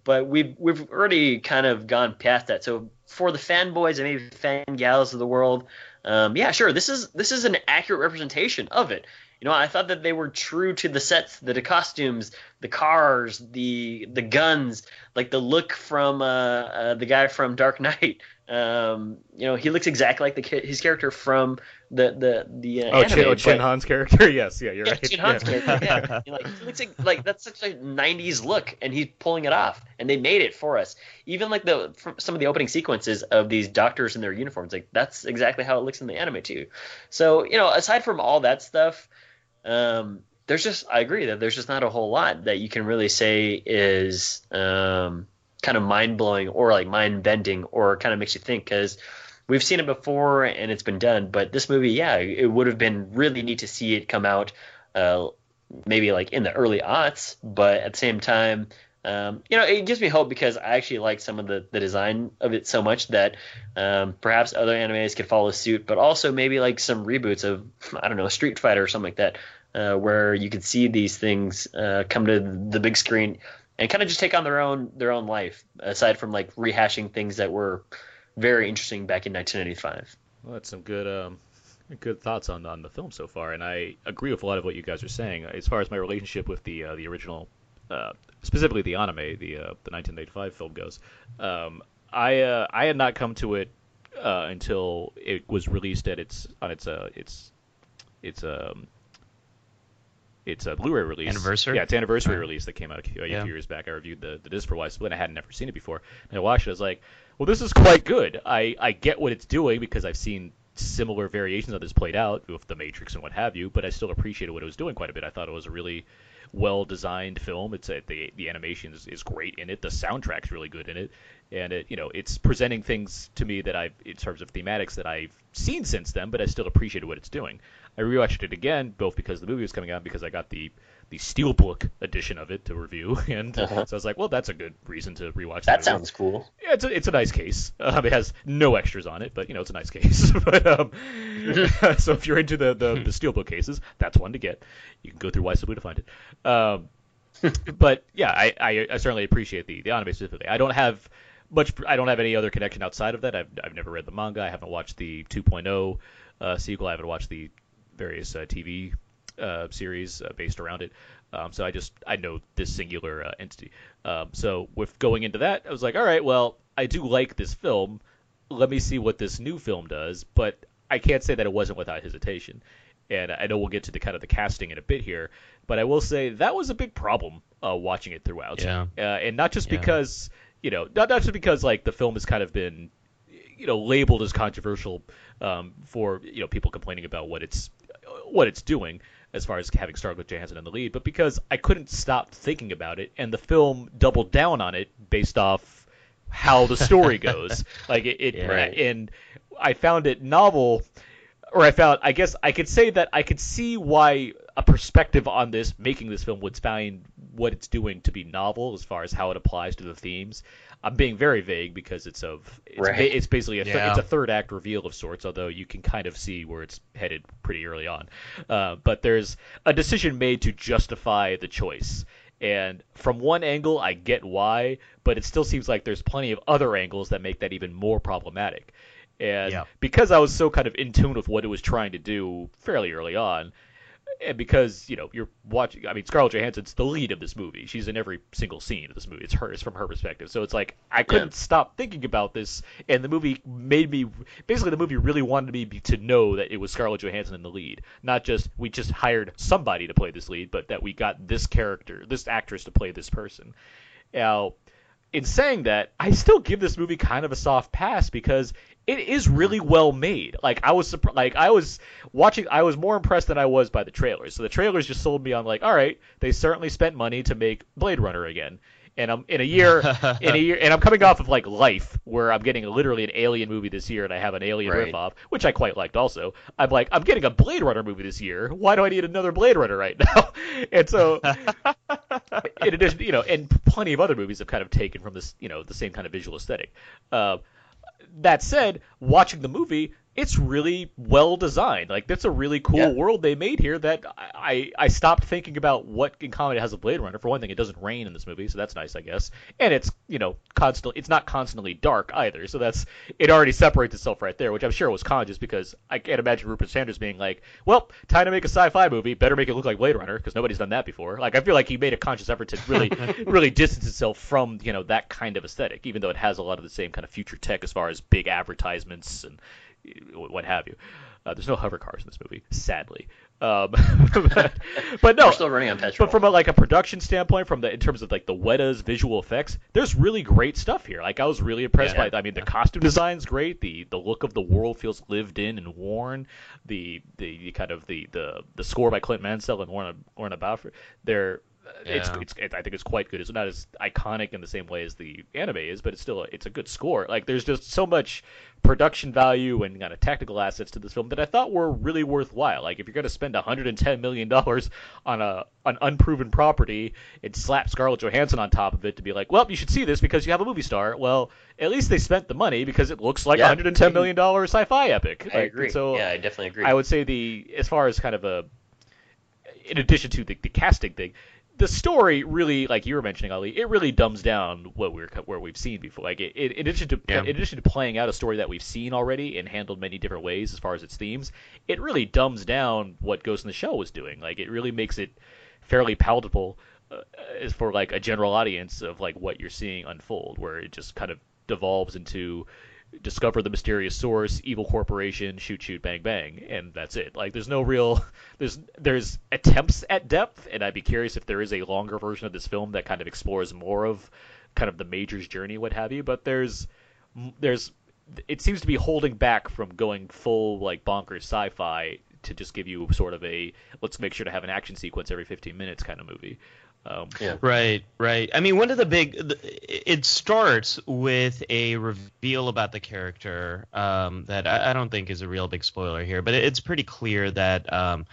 Speaker 3: But we've we've already kind of gone past that. So for the fanboys and maybe fan gals of the world, um, yeah, sure, this is this is an accurate representation of it. You know, I thought that they were true to the sets, the, the costumes, the cars, the the guns, like the look from uh, uh, the guy from Dark Knight. Um, you know, he looks exactly like the his character from the the the uh,
Speaker 1: Oh,
Speaker 3: anime.
Speaker 1: Chin, oh, Chin Han's character. Yes, yeah, you're
Speaker 3: yeah,
Speaker 1: right.
Speaker 3: Chin Han's
Speaker 1: Yeah.
Speaker 3: character. Yeah, You know, like he looks like like that's such a '90s look, and he's pulling it off, and they made it for us. Even like the some of the opening sequences of these doctors in their uniforms, like that's exactly how it looks in the anime too. So you know, aside from all that stuff, um, there's just I agree that there's just not a whole lot that you can really say is um, kind of mind blowing or like mind bending or kind of makes you think because we've seen it before and it's been done. But this movie, yeah, it would have been really neat to see it come out, uh, maybe like in the early aughts, but at the same time. Um, you know, it gives me hope because I actually like some of the, the design of it so much that um, perhaps other animes could follow suit, but also maybe like some reboots of, I don't know, Street Fighter or something like that, uh, where you could see these things uh, come to the big screen and kind of just take on their own their own life, aside from like rehashing things that were very interesting back in 1995.
Speaker 1: Well, that's some good um, good thoughts on, on the film so far, and I agree with a lot of what you guys are saying. As far as my relationship with the uh, the original, uh, specifically the anime, the uh, the 1985 film goes, um, I uh, I had not come to it uh, until it was released at its on its uh, its its um its a Blu-ray release.
Speaker 5: Anniversary?
Speaker 1: Yeah, its an anniversary
Speaker 5: Right.
Speaker 1: release that came out a few, a
Speaker 5: Yeah.
Speaker 1: few years back. I reviewed the, the disc for Wise Split. I hadn't never seen it before. And I watched it. I was like, well, this is quite good. I, I get what it's doing because I've seen similar variations of this played out with The Matrix and what have you, but I still appreciated what it was doing quite a bit. I thought it was a really well designed film. It's a, the the animation is, is great in it. The soundtrack's really good in it, and it you know it's presenting things to me that I've in terms of thematics that I've seen since then, but I still appreciated what it's doing. I rewatched it again, both because the movie was coming out, and because I got the the steelbook edition of it to review, and
Speaker 3: Uh-huh.
Speaker 1: so I was like, well, that's a good reason to rewatch.
Speaker 3: That sounds cool.
Speaker 1: Yeah, it's a, it's a nice case. Um, it has no extras on it, but you know it's a nice case. but um, so if you're into the, the the steelbook cases, that's one to get. You can go through Blue to find it. Um, but yeah, I, I, I certainly appreciate the the anime specifically. I don't have much. I don't have any other connection outside of that. I've I've never read the manga. I haven't watched the 2.0 uh, sequel. I haven't watched the various uh, TV uh, series uh, based around it. Um, so I just I know this singular uh, entity. Um, so with going into that, I was like, all right, well, I do like this film. Let me see what this new film does. But I can't say that it wasn't without hesitation. And I know we'll get to the kind of the casting in a bit here, but I will say that was a big problem uh, watching it throughout.
Speaker 5: Yeah.
Speaker 1: Uh, and not just
Speaker 5: Yeah.
Speaker 1: because you know, not not just because like the film has kind of been you know labeled as controversial um, for you know people complaining about what it's what it's doing as far as having Scarlett Johansson in the lead, but because I couldn't stop thinking about it, and the film doubled down on it based off how the story goes. like it, it
Speaker 5: Yeah.
Speaker 3: Right.
Speaker 1: and I found it novel, or I found I guess I could say that I could see why a perspective on this making this film would find what it's doing to be novel as far as how it applies to the themes. I'm being very vague because it's of it's,
Speaker 3: Right.
Speaker 1: ba- it's basically a th-
Speaker 5: Yeah.
Speaker 1: it's a third act reveal of sorts, although you can kind of see where it's headed pretty early on. Uh, but there's a decision made to justify the choice, And from one angle, I get why, but it still seems like there's plenty of other angles that make that even more problematic. And
Speaker 5: Yeah.
Speaker 1: because I was so kind of in tune with what it was trying to do fairly early on, and because you know you're watching, I mean Scarlett Johansson's the lead of this movie. She's in every single scene of this movie. It's her, it's from her perspective. So it's like I couldn't stop thinking about this, and the movie made me basically the movie really wanted me to know that it was Scarlett Johansson in the lead, not just we just hired somebody to play this lead, but that we got this character, this actress to play this person. Now, in saying that, I still give this movie kind of a soft pass because it is really well made. Like I was like I was watching, I was more impressed than I was by the trailers. So the trailers just sold me on like, all right, they certainly spent money to make Blade Runner again. And I'm in a year, in a year, and I'm coming off of like Life, where I'm getting literally an Alien movie this year, and I have an Alien
Speaker 3: Right.
Speaker 1: ripoff, which I quite liked. Also, I'm like, I'm getting a Blade Runner movie this year. Why do I need another Blade Runner right now? and so, in addition, you know, and plenty of other movies have kind of taken from this, you know, the same kind of visual aesthetic. Uh, that said, watching the movie, it's really well designed. Like that's a really cool
Speaker 3: Yeah.
Speaker 1: world they made here. That I, I stopped thinking about what in common it has with Blade Runner. For one thing, it doesn't rain in this movie, so that's nice, I guess. And it's you know constantly, it's not constantly dark either. So that's it already separates itself right there, which I'm sure was conscious because I can't imagine Rupert Sanders being like, well, time to make a sci-fi movie, better make it look like Blade Runner because nobody's done that before. Like I feel like he made a conscious effort to really really distance itself from you know that kind of aesthetic, even though it has a lot of the same kind of future tech as far as big advertisements and what have you. Uh, there's no hover cars in this movie, sadly. Um, but, but no,
Speaker 3: We're still running on petrol.
Speaker 1: but from a, like a production standpoint, from the in terms of like the Weta's visual effects, there's really great stuff here. Like I was really impressed
Speaker 5: Yeah.
Speaker 1: by. I mean, the costume design's great. The the look of the world feels lived in and worn. The the kind of the the, the score by Clint Mansell and Warren Warren Balfour. They're it's,
Speaker 5: Yeah.
Speaker 1: it's it, I think it's quite good. It's not as iconic in the same way as the anime is, but it's still a, it's a good score. Like there's just so much production value and kind of technical assets to this film that I thought were really worthwhile. Like if you're going to spend 110 million dollars on a an unproven property and slap Scarlett Johansson on top of it to be like, well, you should see this because you have a movie star. Well, at least they spent the money because it looks like a
Speaker 3: Yeah.
Speaker 1: 110 million dollar sci-fi epic.
Speaker 3: I
Speaker 1: Like,
Speaker 3: agree.
Speaker 1: So
Speaker 3: yeah, I definitely agree.
Speaker 1: I would say the as far as kind of a in addition to the, the casting thing, the story really, like you were mentioning, Ali, it really dumbs down what we're where we've seen before. Like it, it, in addition to
Speaker 5: Yeah.
Speaker 1: in addition to playing out a story that we've seen already and handled many different ways as far as its themes, it really dumbs down what Ghost in the Shell was doing. Like it really makes it fairly palatable uh, as for like a general audience of like what you're seeing unfold, where it just kind of devolves into discover the mysterious source, evil corporation, shoot shoot bang bang, and that's it. Like there's no real there's there's attempts at depth, and I'd be curious if there is a longer version of this film that kind of explores more of kind of the Major's journey, what have you. But there's there's it seems to be holding back from going full like bonkers sci-fi to just give you sort of a let's make sure to have an action sequence every 15 minutes kind of movie. Um,
Speaker 3: Yeah.
Speaker 5: Right, right. I mean, one of the big, it starts with a reveal about the character um, that I, I don't think is a real big spoiler here, but it's pretty clear that um,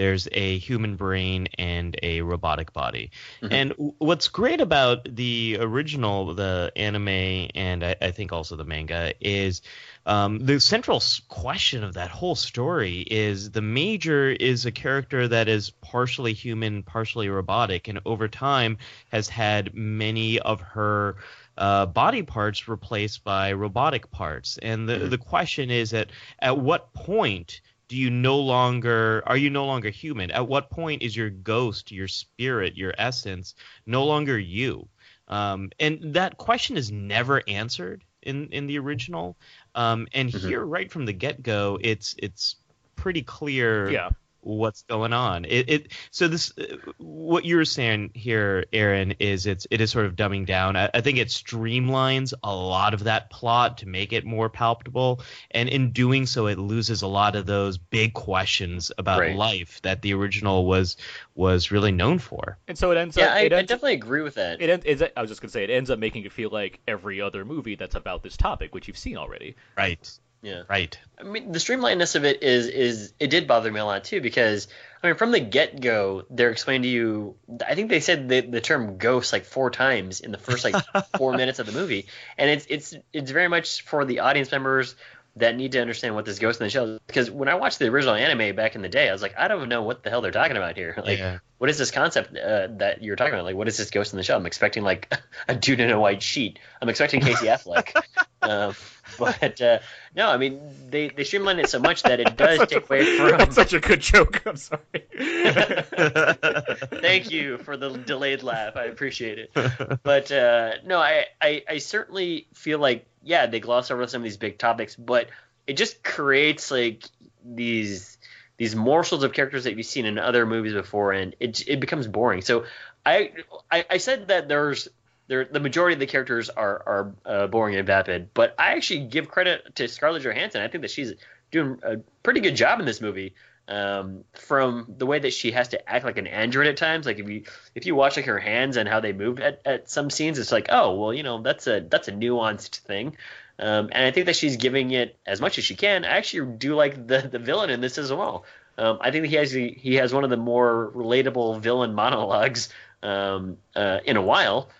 Speaker 5: there's a human brain and a robotic body. And w- what's great about the original, the anime, and I, I think also the manga, is um, the central question of that whole story is the major is a character that is partially human, partially robotic, and over time has had many of her uh, body parts replaced by robotic parts. And the, the question is at at what point do you no longer are you no longer human? At what point is your ghost, your spirit, your essence no longer you? Um, and that question is never answered in in the original. Um, and here, right from the get go, it's it's pretty clear
Speaker 1: yeah.
Speaker 5: What's going on. It, it so this uh, what you're saying here, Aaron, is it's it is sort of dumbing down. I, I think it streamlines a lot of that plot to make it more palpable, and in doing so, it loses a lot of those big questions about
Speaker 3: Right.
Speaker 5: life that the original was was really known for.
Speaker 1: And so it ends
Speaker 3: yeah,
Speaker 1: up.
Speaker 3: I,
Speaker 1: it
Speaker 3: I
Speaker 1: ends,
Speaker 3: definitely agree with that.
Speaker 1: It ends, is I was just gonna say it ends up making it feel like every other movie that's about this topic, which you've seen already.
Speaker 5: Right.
Speaker 3: Yeah.
Speaker 5: Right.
Speaker 3: I mean, the streamlinedness of it is is it did bother me a lot too because I mean, from the get go, they're explaining to you. I think they said the, the term ghost like four times in the first like four minutes of the movie, and it's it's it's very much for the audience members that need to understand what this Ghost in the Shell is. Because when I watched the original anime back in the day, I was like, I don't know what the hell they're talking about here. Like,
Speaker 5: Yeah.
Speaker 3: what is this concept uh, that you're talking about? Like, what is this Ghost in the Shell? I'm expecting like a dude in a white sheet. I'm expecting Casey Affleck. um, but uh, no, I mean they they streamline it so much that it does take
Speaker 1: a-
Speaker 3: away from.
Speaker 1: That's such a good joke. I'm sorry.
Speaker 3: Thank you for the delayed laugh. I appreciate it. But uh, no, I, I I certainly feel like yeah they gloss over some of these big topics, but it just creates like these these morsels of characters that you've seen in other movies before, and it it becomes boring. So I I, I said that there's there the majority of the characters are are uh, boring and vapid, but I actually give credit to Scarlett Johansson. I think that she's doing a pretty good job in this movie. Um, from the way that she has to act like an android at times, like if you if you watch like her hands and how they move at, at some scenes, it's like oh well you know that's a that's a nuanced thing. Um, and I think that she's giving it as much as she can. I actually do like the the villain in this as well. Um, I think he has he has one of the more relatable villain monologues um, uh, in a while.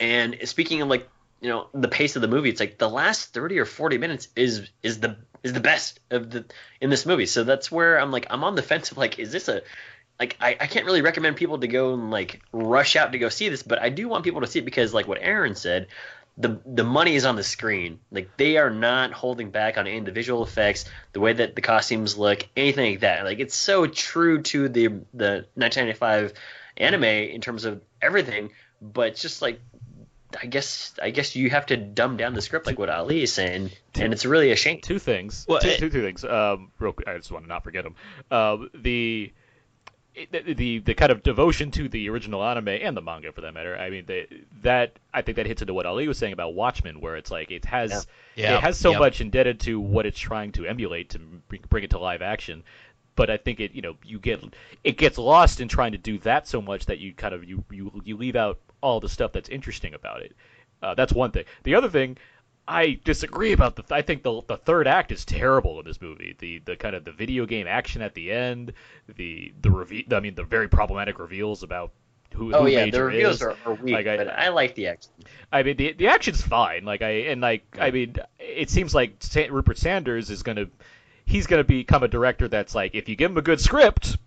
Speaker 3: And speaking of like you know the pace of the movie, it's like the last thirty or forty minutes is is the is the best of the in this movie. So that's where I'm like I'm on the fence of like is this a like I, I can't really recommend people to go and like rush out to go see this, but I do want people to see it because like what Aaron said, the the money is on the screen. Like they are not holding back on any of the visual effects, the way that the costumes look, anything like that. Like it's so true to the the 1995 anime in terms of everything, but it's just like I guess I guess you have to dumb down the script like what Ali is saying, and it's really a shame.
Speaker 1: two things.
Speaker 5: Well,
Speaker 1: two,
Speaker 5: it-
Speaker 1: two, two things. Um, real quick, I just want to not forget them. Um, the the, the the kind of devotion to the original anime and the manga for that matter. I mean, they, that I think that hits into what Ali was saying about Watchmen, where it's like it has
Speaker 5: Yeah.
Speaker 1: it has so
Speaker 5: Yep.
Speaker 1: much indebted to what it's trying to emulate to bring, bring it to live action. But I think it you know you get it gets lost in trying to do that so much that you kind of you you you leave out all the stuff that's interesting about it. Uh, that's one thing. The other thing, I disagree about the. I think the the third act is terrible in this movie. The the kind of the video game action at the end, the the reveal. I mean, the very problematic reveals about who.
Speaker 3: Oh
Speaker 1: who
Speaker 3: yeah,
Speaker 1: Major
Speaker 3: the reveals are, are weak,
Speaker 1: Like, I-
Speaker 3: but I like the action.
Speaker 1: I mean, the the action's fine. Like I and like I mean, it seems like Sa- Rupert Sanders is gonna he's gonna become a director that's like if you give him a good script.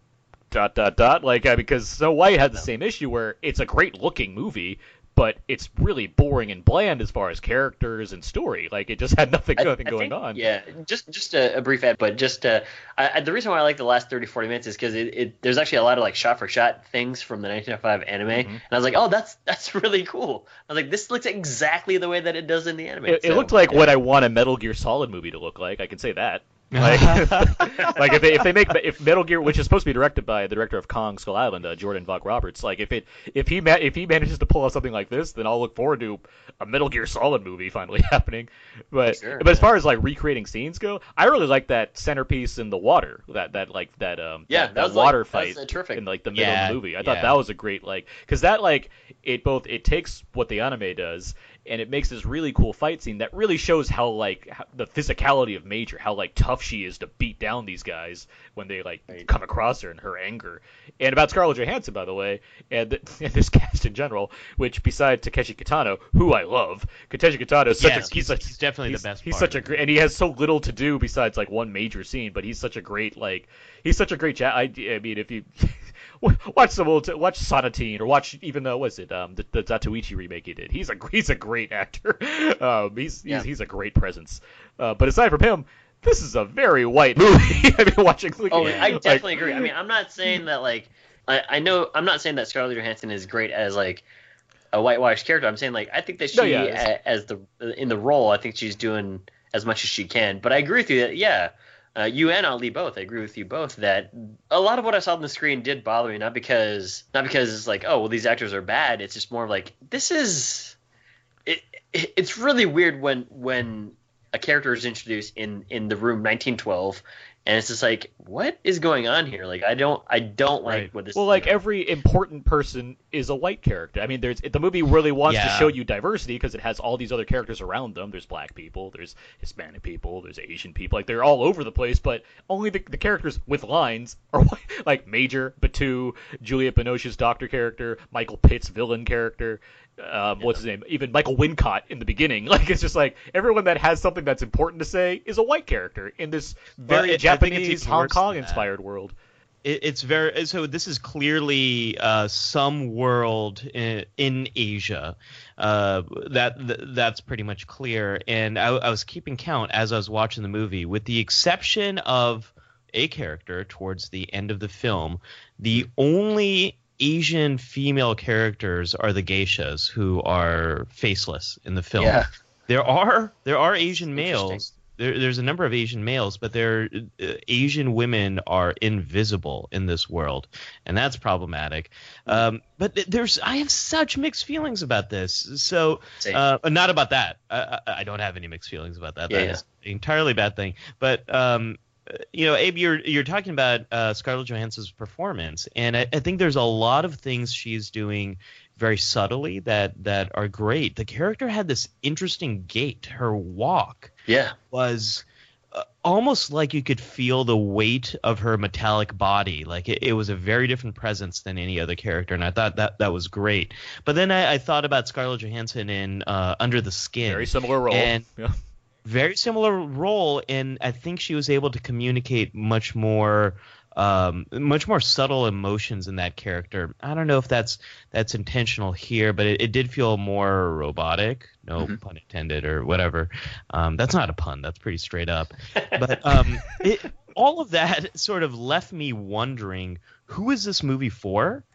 Speaker 1: Dot dot dot like uh, because Snow White had the same issue where it's a great looking movie, but it's really boring and bland as far as characters and story. Like it just had nothing, nothing
Speaker 3: I
Speaker 1: going
Speaker 3: think-
Speaker 1: on.
Speaker 3: Yeah, just just a, a brief ad, but just uh, I, I- the reason why I like the last 30, 40 minutes is because it, it there's actually a lot of like shot for shot things from the 1995 anime,
Speaker 1: Mm-hmm.
Speaker 3: and I was like, oh, that's that's really cool. I was like, this looks exactly the way that it does in the anime.
Speaker 1: It, it looked like
Speaker 3: yeah.
Speaker 1: what I want a Metal Gear Solid movie to look like. I can say that. Like, like if they if they make if Metal Gear, which is supposed to be directed by the director of Kong Skull Island, uh, Jordan Vogt Roberts, like if it if he ma- if he manages to pull off something like this, then I'll look forward to a Metal Gear Solid movie finally happening. But
Speaker 3: Sure,
Speaker 1: but as far as like recreating scenes go, I really like that centerpiece in the water, that that like that um
Speaker 3: Yeah,
Speaker 1: that,
Speaker 3: that was,
Speaker 1: water
Speaker 3: like- that was,
Speaker 1: fight
Speaker 3: uh, terrific.
Speaker 1: in like the middle
Speaker 5: Yeah,
Speaker 1: of the movie. I thought
Speaker 5: yeah.
Speaker 1: that was a great like because that like it both it takes what the anime does and it makes this really cool fight scene that really shows how like how, the physicality of Major, how like tough she is to beat down these guys when they like come across her and her anger. And about Scarlett Johansson, by the way, and, th- and this cast in general, which besides Takeshi Kitano, who I love, Takeshi Kitano is such
Speaker 5: Yes,
Speaker 1: a he's,
Speaker 5: he's-
Speaker 1: such,
Speaker 5: he's definitely the best
Speaker 1: He's
Speaker 5: part
Speaker 1: such a great, and he has so little to do besides like one major scene, but he's such a great like he's such a great chat. I, I mean, if you watch some old watch Sonatine or watch even though was it um the, the Zatoichi remake he did. He's a he's a great actor. Um, he's
Speaker 3: Yeah.
Speaker 1: he's, he's a great presence. Uh, but aside from him, this is a very white movie. I've been watching.
Speaker 3: Oh,
Speaker 1: looking-
Speaker 3: I
Speaker 1: like-
Speaker 3: definitely agree. I mean, I'm not saying that like I, I know I'm not saying that Scarlett Johansson is great as like a whitewashed character. I'm saying like I think that she
Speaker 1: No, yeah,
Speaker 3: a, as the in the role, I think she's doing as much as she can. But I agree with you that yeah, uh, you and Ali both. I agree with you both that a lot of what I saw on the screen did bother me. Not because not because it's like oh well these actors are bad. It's just more of like this is it, it it's really weird when when a character is introduced in in the room 1912 and it's just like what is going on here like i don't i don't like
Speaker 1: Right.
Speaker 3: what this
Speaker 1: well, like
Speaker 3: doing.
Speaker 1: every important person is a white character. I mean, there's the movie really wants to show you diversity because it has all these other characters around them. There's black people, there's Hispanic people, there's Asian people. Like they're all over the place, but only the, the characters with lines are white. Like Major, Batu, Juliette Binoche's doctor character, Michael Pitt's villain character. Um, what's his name? Even Michael Wincott in the beginning. Like it's just like everyone that has something that's important to say is a white character in this
Speaker 5: Well,
Speaker 1: very
Speaker 5: it- I think it's
Speaker 1: Japanese, Hong Kong inspired world.
Speaker 5: it, it's very so this is clearly uh, some world in, in asia uh, that th- that's pretty much clear and I, I was keeping count as i was watching the movie with the exception of a character towards the end of the film the only asian female characters are the geishas who are faceless in the film
Speaker 3: Yeah.
Speaker 5: there are there are asian males there, there's a number of Asian males, but there uh, Asian women are invisible in this world, and that's problematic. Um, but there's I have such mixed feelings about this. So uh, not about that. I, I, I don't have any mixed feelings about that.
Speaker 3: Yeah,
Speaker 5: That
Speaker 3: yeah.
Speaker 5: is an entirely bad thing. But um, you know, Abe, you're you're talking about uh, Scarlett Johansson's performance, and I, I think there's a lot of things she's doing very subtly that that are great. The character had this interesting gait, her walk
Speaker 3: Yeah.
Speaker 5: was uh, almost like you could feel the weight of her metallic body. Like it, it was a very different presence than any other character, and I thought that that was great. But then I, I thought about Scarlett Johansson in uh, Under the Skin.
Speaker 1: Very similar role.
Speaker 5: And-
Speaker 1: yeah.
Speaker 5: Very similar role, and I think she was able to communicate much more. Um, much more subtle emotions in that character. I don't know if that's that's intentional here, but it, it did feel more robotic. No
Speaker 3: Mhm.
Speaker 5: pun intended, or whatever. Um, that's not a pun. That's pretty straight up. But um, it, all of that sort of left me wondering who is this movie for?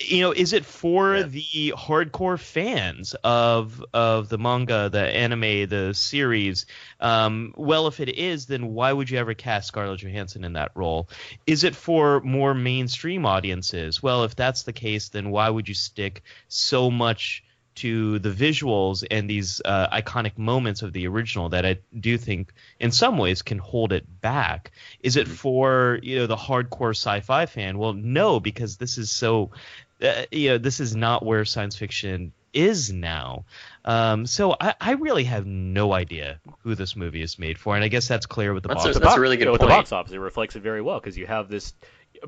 Speaker 5: You know, is it for
Speaker 3: Yeah.
Speaker 5: the hardcore fans of of the manga, the anime, the series? Um, well, if it is, then why would you ever cast Scarlett Johansson in that role? Is it for more mainstream audiences? Well, if that's the case, then why would you stick so much to the visuals and these uh, iconic moments of the original that I do think in some ways can hold it back. Is it for you know the hardcore sci-fi fan? Well, no, because this is so uh, you know this is not where science fiction is now. Um, so I, I really have no idea who this movie is made for, and I guess that's clear with the
Speaker 3: That's
Speaker 5: box.
Speaker 3: a- that's a really good
Speaker 1: you know, with the box office, it reflects it very well because you have this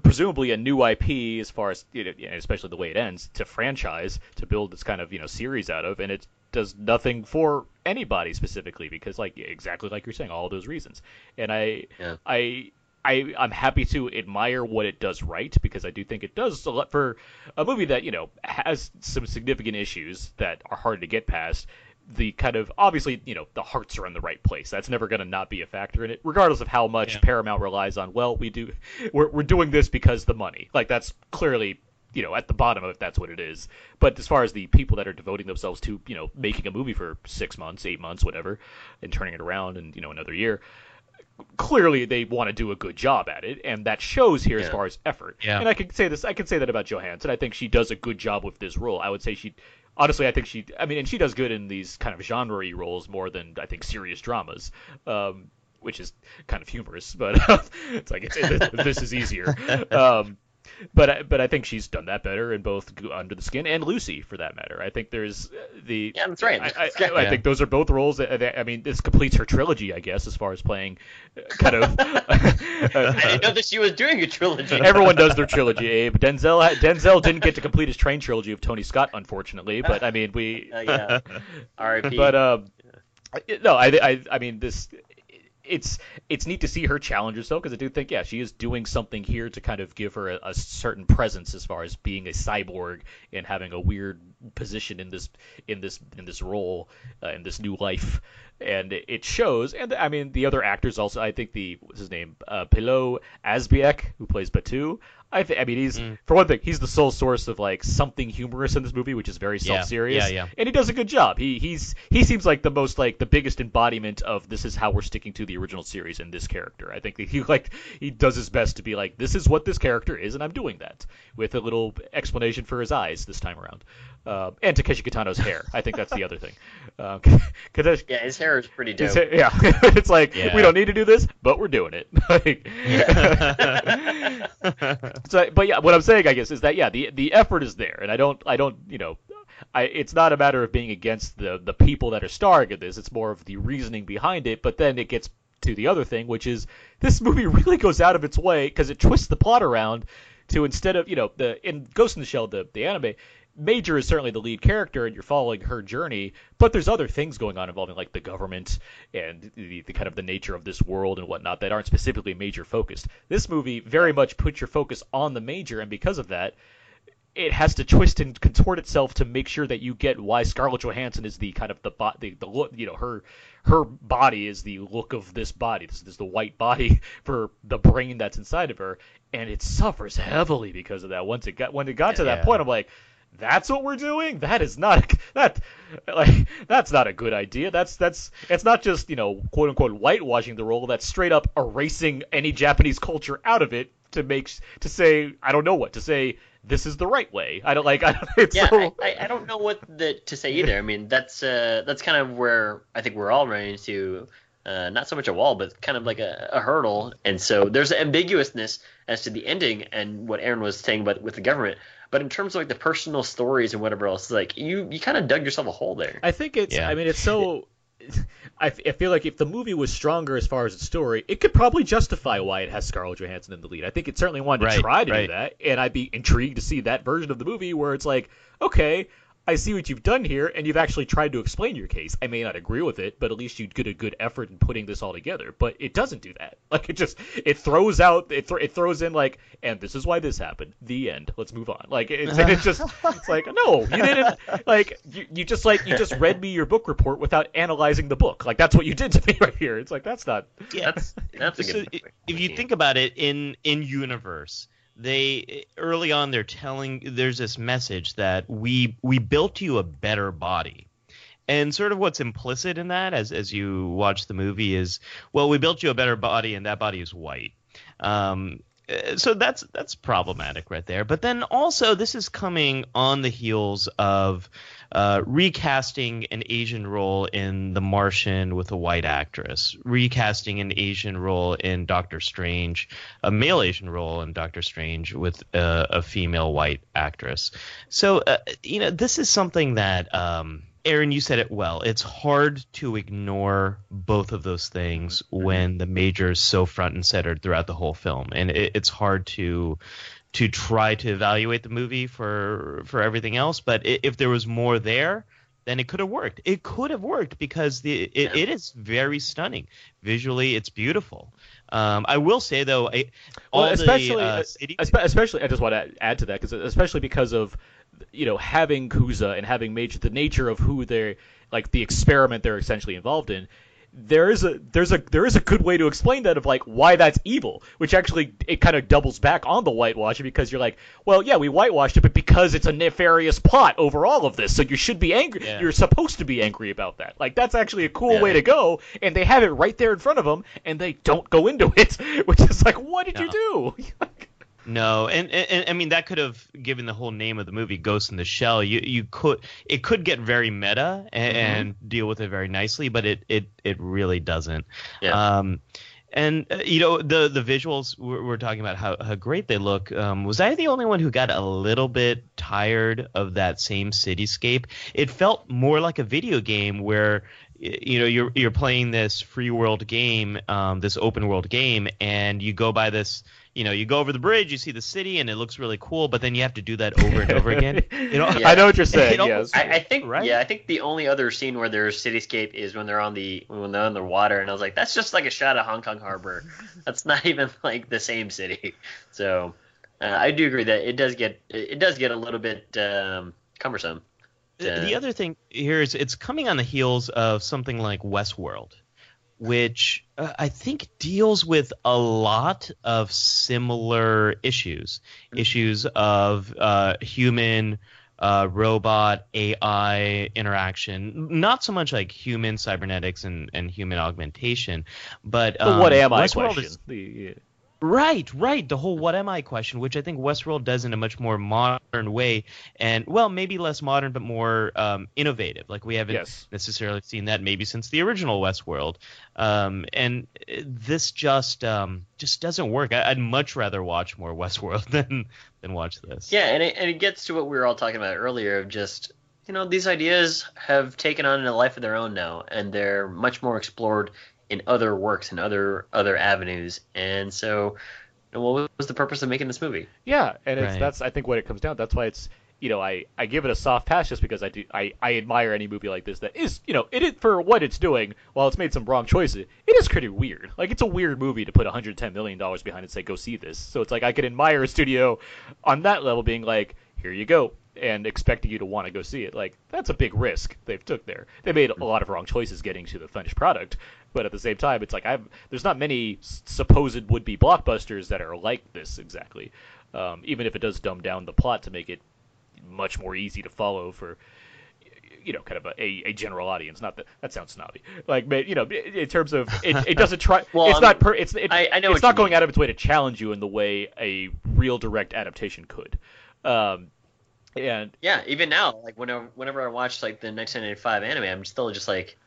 Speaker 1: presumably a new IP as far as you know, especially the way it ends to franchise to build this kind of you know series out of, and it does nothing for anybody specifically because like exactly like you're saying, all those reasons, and I
Speaker 3: Yeah.
Speaker 1: I. I, I'm happy to admire what it does right because I do think it does a lot for a movie that you know has some significant issues that are hard to get past. The kind of obviously you know the hearts are in the right place. That's never going to not be a factor in it regardless of how much
Speaker 5: Yeah.
Speaker 1: paramount relies on well we do we're, we're doing this because the money. Like that's clearly you know at the bottom of it that's what it is. But as far as the people that are devoting themselves to you know making a movie for six months eight months whatever and turning it around in you know another year clearly they want to do a good job at it, and that shows here as far as effort.
Speaker 5: Yeah.
Speaker 1: And I can say this, I can say that about Johansson. I think she does a good job with this role. I would say she, honestly, I think she, I mean, and she does good in these kind of genre-y roles more than I think serious dramas. Um, which is kind of humorous, but it's like it's, it, this is easier. Um, but I, but I think she's done that better in both Under the Skin and Lucy, for that matter. I think there's uh, the
Speaker 3: Yeah, that's right.
Speaker 1: I, I,
Speaker 3: Yeah.
Speaker 1: I think those are both roles. That, that- I mean, this completes her trilogy, I guess, as far as playing uh, kind of.
Speaker 3: I didn't know that she was doing a trilogy.
Speaker 1: Everyone does their trilogy, Abe. Denzel Denzel didn't get to complete his train trilogy of Tony Scott, unfortunately. But I mean, we.
Speaker 3: Uh, yeah. R.I.P.
Speaker 1: But um, no, I, I I mean this. It's it's neat to see her challenge herself because I do think yeah she is doing something here to kind of give her a, a certain presence as far as being a cyborg and having a weird position in this in this in this role uh, in this new life. And it- shows and I mean the other actors also I think the what's his name uh, Pilou who plays Batu I think I mean he's
Speaker 5: Mm.
Speaker 1: for one thing he's the sole source of like something humorous in this movie which is very
Speaker 5: Yeah,
Speaker 1: self-serious
Speaker 5: yeah, yeah.
Speaker 1: and he does a good job. He he's he seems like the most like the biggest embodiment of this is how we're sticking to the original series in this character. I think that he like he does his best to be like this is what this character is, and I'm doing that with a little explanation for his eyes this time around, uh, and Takeshi Kitano's hair. I think that's the other thing. Uh, Kadesh-
Speaker 3: yeah, his hair is pretty dope.
Speaker 1: hair- yeah, it's like
Speaker 5: Yeah.
Speaker 1: we don't need to do this, but we're doing it. like, so, but yeah, what I'm saying, I guess, is that yeah, the the effort is there, and I don't, I don't, you know, I it's not a matter of being against the the people that are starring in this. It's more of the reasoning behind it. But then it gets to the other thing, which is this movie really goes out of its way because it twists the plot around to instead of you know the in Ghost in the Shell the the anime Major is certainly the lead character, and you're following her journey. But there's other things going on involving like the government and the, the kind of the nature of this world and whatnot that aren't specifically Major focused. This movie very much puts your focus on the Major, and because of that, it has to twist and contort itself to make sure that you get why Scarlett Johansson is the kind of the bo- the, the look, you know, her her body is the look of this body. This is the white body for the brain that's inside of her, and it suffers heavily because of that. Once it got when it got to that
Speaker 5: Yeah.
Speaker 1: point, I'm like, that's what we're doing. That is not that like that's not a good idea. That's that's it's not just you know quote unquote whitewashing the role. That's straight up erasing any Japanese culture out of it to make to say I don't know what to say. This is the right way. I don't like. I don't. It's
Speaker 3: yeah,
Speaker 1: so.
Speaker 3: I, I, I don't know what the, to say either. I mean, that's uh, that's kind of where I think we're all running into uh, not so much a wall, but kind of like a, a hurdle. And so there's ambiguousness as to the ending and what Aaron was saying about with the government. But in terms of like the personal stories and whatever else, like you you kind of dug yourself a hole there.
Speaker 1: I think it's.
Speaker 5: Yeah.
Speaker 1: I mean, it's so. I, f- I feel like if the movie was stronger as far as its story, it could probably justify why it has Scarlett Johansson in the lead. I think it certainly wanted to try to
Speaker 5: right.
Speaker 1: do that, and I'd be intrigued to see that version of the movie where it's like, okay, I see what you've done here, and you've actually tried to explain your case. I may not agree with it, but at least you did a good effort in putting this all together. But it doesn't do that. Like it just it throws out it, th- it throws in like, and this is why this happened. The end. Let's move on. Like it's, it's just it's like no, you didn't. Like you, you just like you just read me your book report without analyzing the book. Like that's what you did to me right here. It's like that's not.
Speaker 5: Yeah.
Speaker 3: That's that's a
Speaker 5: So
Speaker 3: good.
Speaker 5: i-
Speaker 3: point.
Speaker 5: if you think about it in in universe they early on they're telling there's this message that we we built you a better body. And sort of what's implicit in that as as you watch the movie is well we built you a better body and that body is white. Um so that's that's problematic right there but then also this is coming on the heels of uh, recasting an Asian role in The Martian with a white actress, recasting an Asian role in Doctor Strange, a male Asian role in Doctor Strange with a, a female white actress. So, uh, you know, this is something that. Um, Aaron, you said it well. It's hard to ignore both of those things when the major is so front and center throughout the whole film, and it, it's hard to to try to evaluate the movie for for everything else. But if there was more there, then it could have worked. It could have worked because the it, it is very stunning visually. It's beautiful. Um, I will say though, I,
Speaker 1: Well, especially,
Speaker 5: the uh,
Speaker 1: uh, especially, I just want to add to that because especially because of you know having Kuze and having Major, the nature of who they're like the experiment they're essentially involved in. There is a there's a there is a good way to explain that of like why that's evil, which actually it kind of doubles back on the whitewashing because you're like, well, yeah, we whitewashed it, but because it's a nefarious plot over all of this, so you should be angry.
Speaker 5: Yeah.
Speaker 1: You're supposed to be angry about that. Like that's actually a cool
Speaker 3: Yeah.
Speaker 1: way to go, and they have it right there in front of them, and they don't go into it, which is like, what did you do?
Speaker 5: No, and, and, and I mean that could have given the whole name of the movie Ghost in the Shell. You you could it could get very meta and, and deal with it very nicely, but it it it really doesn't.
Speaker 3: Yeah.
Speaker 5: Um, and uh, you know the the visuals we're, we're talking about how, how great they look. Um, was I the only one who got a little bit tired of that same cityscape? It felt more like a video game where you know you're you're playing this free world game, um, this open world game, and you go by this. You know, you go over the bridge, you see the city, and it looks really cool. But then you have to do that over and over again. You know,
Speaker 3: Yeah.
Speaker 1: I know what you're saying.
Speaker 5: You know,
Speaker 1: yes.
Speaker 3: I, I think
Speaker 5: Right?
Speaker 3: yeah, I think the only other scene where there's cityscape is when they're on the when they're on the water, and I was like, that's just like a shot of Hong Kong Harbor. That's not even like the same city. So uh, I do agree that it does get it does get a little bit um, cumbersome.
Speaker 5: The,
Speaker 3: Yeah.
Speaker 5: the other thing here is it's coming on the heels of something like Westworld, which uh, I think deals with a lot of similar issues, issues of uh, human. Uh, robot AI interaction, not so much like human cybernetics and, and human augmentation, but, um,
Speaker 1: what am I question.
Speaker 5: is-
Speaker 1: The-
Speaker 5: Right, right. The whole "what am I" question, which I think Westworld does in a much more modern way, and well, maybe less modern, but more um, innovative. Like we haven't
Speaker 1: Yes.
Speaker 5: necessarily seen that maybe since the original Westworld. Um, and this just um, just doesn't work. I, I'd much rather watch more Westworld than than watch this.
Speaker 3: Yeah, and it, and it gets to what we were all talking about earlier of just you know these ideas have taken on a life of their own now, and they're much more explored in other works and other other avenues. And so, you know, what was the purpose of making this movie?
Speaker 1: Yeah, and it's
Speaker 5: Right.
Speaker 1: that's I think what it comes down. That's why it's you know, I, I give it a soft pass just because I do I, I admire any movie like this that is you know it is for what it's doing while it's made some wrong choices it is pretty weird like it's a weird movie to put 110 million dollars behind and say go see this so it's like I could admire a studio on that level being like here you go and expecting you to want to go see it like that's a big risk they've took there. They made a lot of wrong choices getting to the finished product but at the same time it's like I've there's not many supposed would be blockbusters that are like this exactly um, even if it does dumb down the plot to make it much more easy to follow for you know kind of a, a, a general audience. Not that that sounds snobby. Like but, you know in terms of it, it doesn't try
Speaker 3: Well,
Speaker 1: it's
Speaker 3: I'm-
Speaker 1: not per, it's it,
Speaker 3: I- I know
Speaker 1: it's not going
Speaker 3: mean.
Speaker 1: out of its way to challenge you in the way a real direct adaptation could. Um and
Speaker 3: Yeah, even now, like whenever whenever I watch like the 1995 anime, I'm still just like,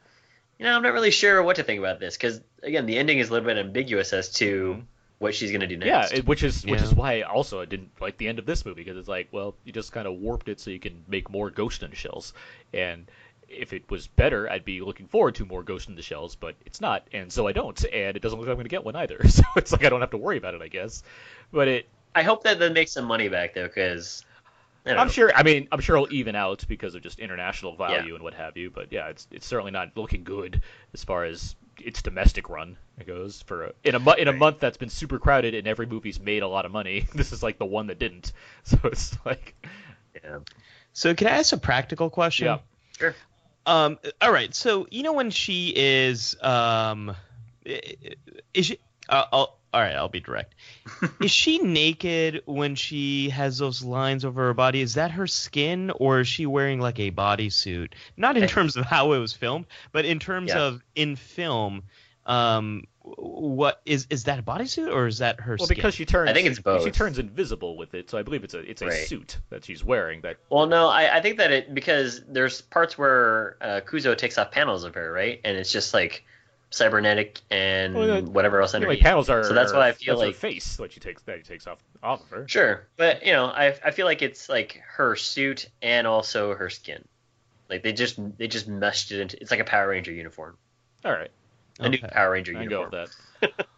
Speaker 3: you know, I'm not really sure what to think about this because again, the ending is a little bit ambiguous as to what she's gonna do
Speaker 1: Mm-hmm. yeah
Speaker 3: next.
Speaker 1: it, which is which is why also I didn't like the end of this movie because it's like well you just kind of warped it so you can make more Ghost in the Shells and if it was better I'd be looking forward to more Ghost in the Shells but it's not and so I don't and it doesn't look like I'm gonna get one either so it's like I don't have to worry about it I guess but it
Speaker 3: I hope that they make some money back though, because
Speaker 1: I'm sure. I mean, I'm sure it'll even out because of just international value
Speaker 3: Yeah.
Speaker 1: and what have you. But yeah, it's it's certainly not looking good as far as its domestic run it goes. For a, in a mo- in a month that's been super crowded and every movie's made a lot of money. This is like the one that didn't. So it's like,
Speaker 3: Yeah.
Speaker 5: So can I ask a practical question?
Speaker 1: Yeah.
Speaker 3: Sure.
Speaker 5: Um. All right. So you know when she is um, is she? Uh, I'll, all right. I'll be direct. is she naked when she has those lines over her body? Is that her skin, or is she wearing like a bodysuit? Not in terms of how it was filmed, but in terms
Speaker 3: Yeah.
Speaker 5: of in film. Um. What is is that a bodysuit or is that her
Speaker 1: well,
Speaker 5: skin?
Speaker 1: because she turns.
Speaker 3: I think it's both.
Speaker 1: She turns invisible with it, so I believe it's a it's a
Speaker 3: Right.
Speaker 1: suit that she's wearing. That
Speaker 3: Well, no, I, I think that it because there's parts where uh, Kuze takes off panels of her, right, and it's just like cybernetic and
Speaker 1: Well, yeah,
Speaker 3: whatever else
Speaker 1: you know,
Speaker 3: underneath.
Speaker 1: like panels are.
Speaker 3: so that's why I feel
Speaker 1: that's her
Speaker 3: like
Speaker 1: face what she takes that he takes off off of her.
Speaker 3: Sure, but you know, I I feel like it's like her suit and also her skin. Like they just they just meshed it into it's like a Power Ranger uniform,
Speaker 1: All right,
Speaker 3: a new Power Ranger
Speaker 1: I can go
Speaker 3: uniform.
Speaker 1: with that.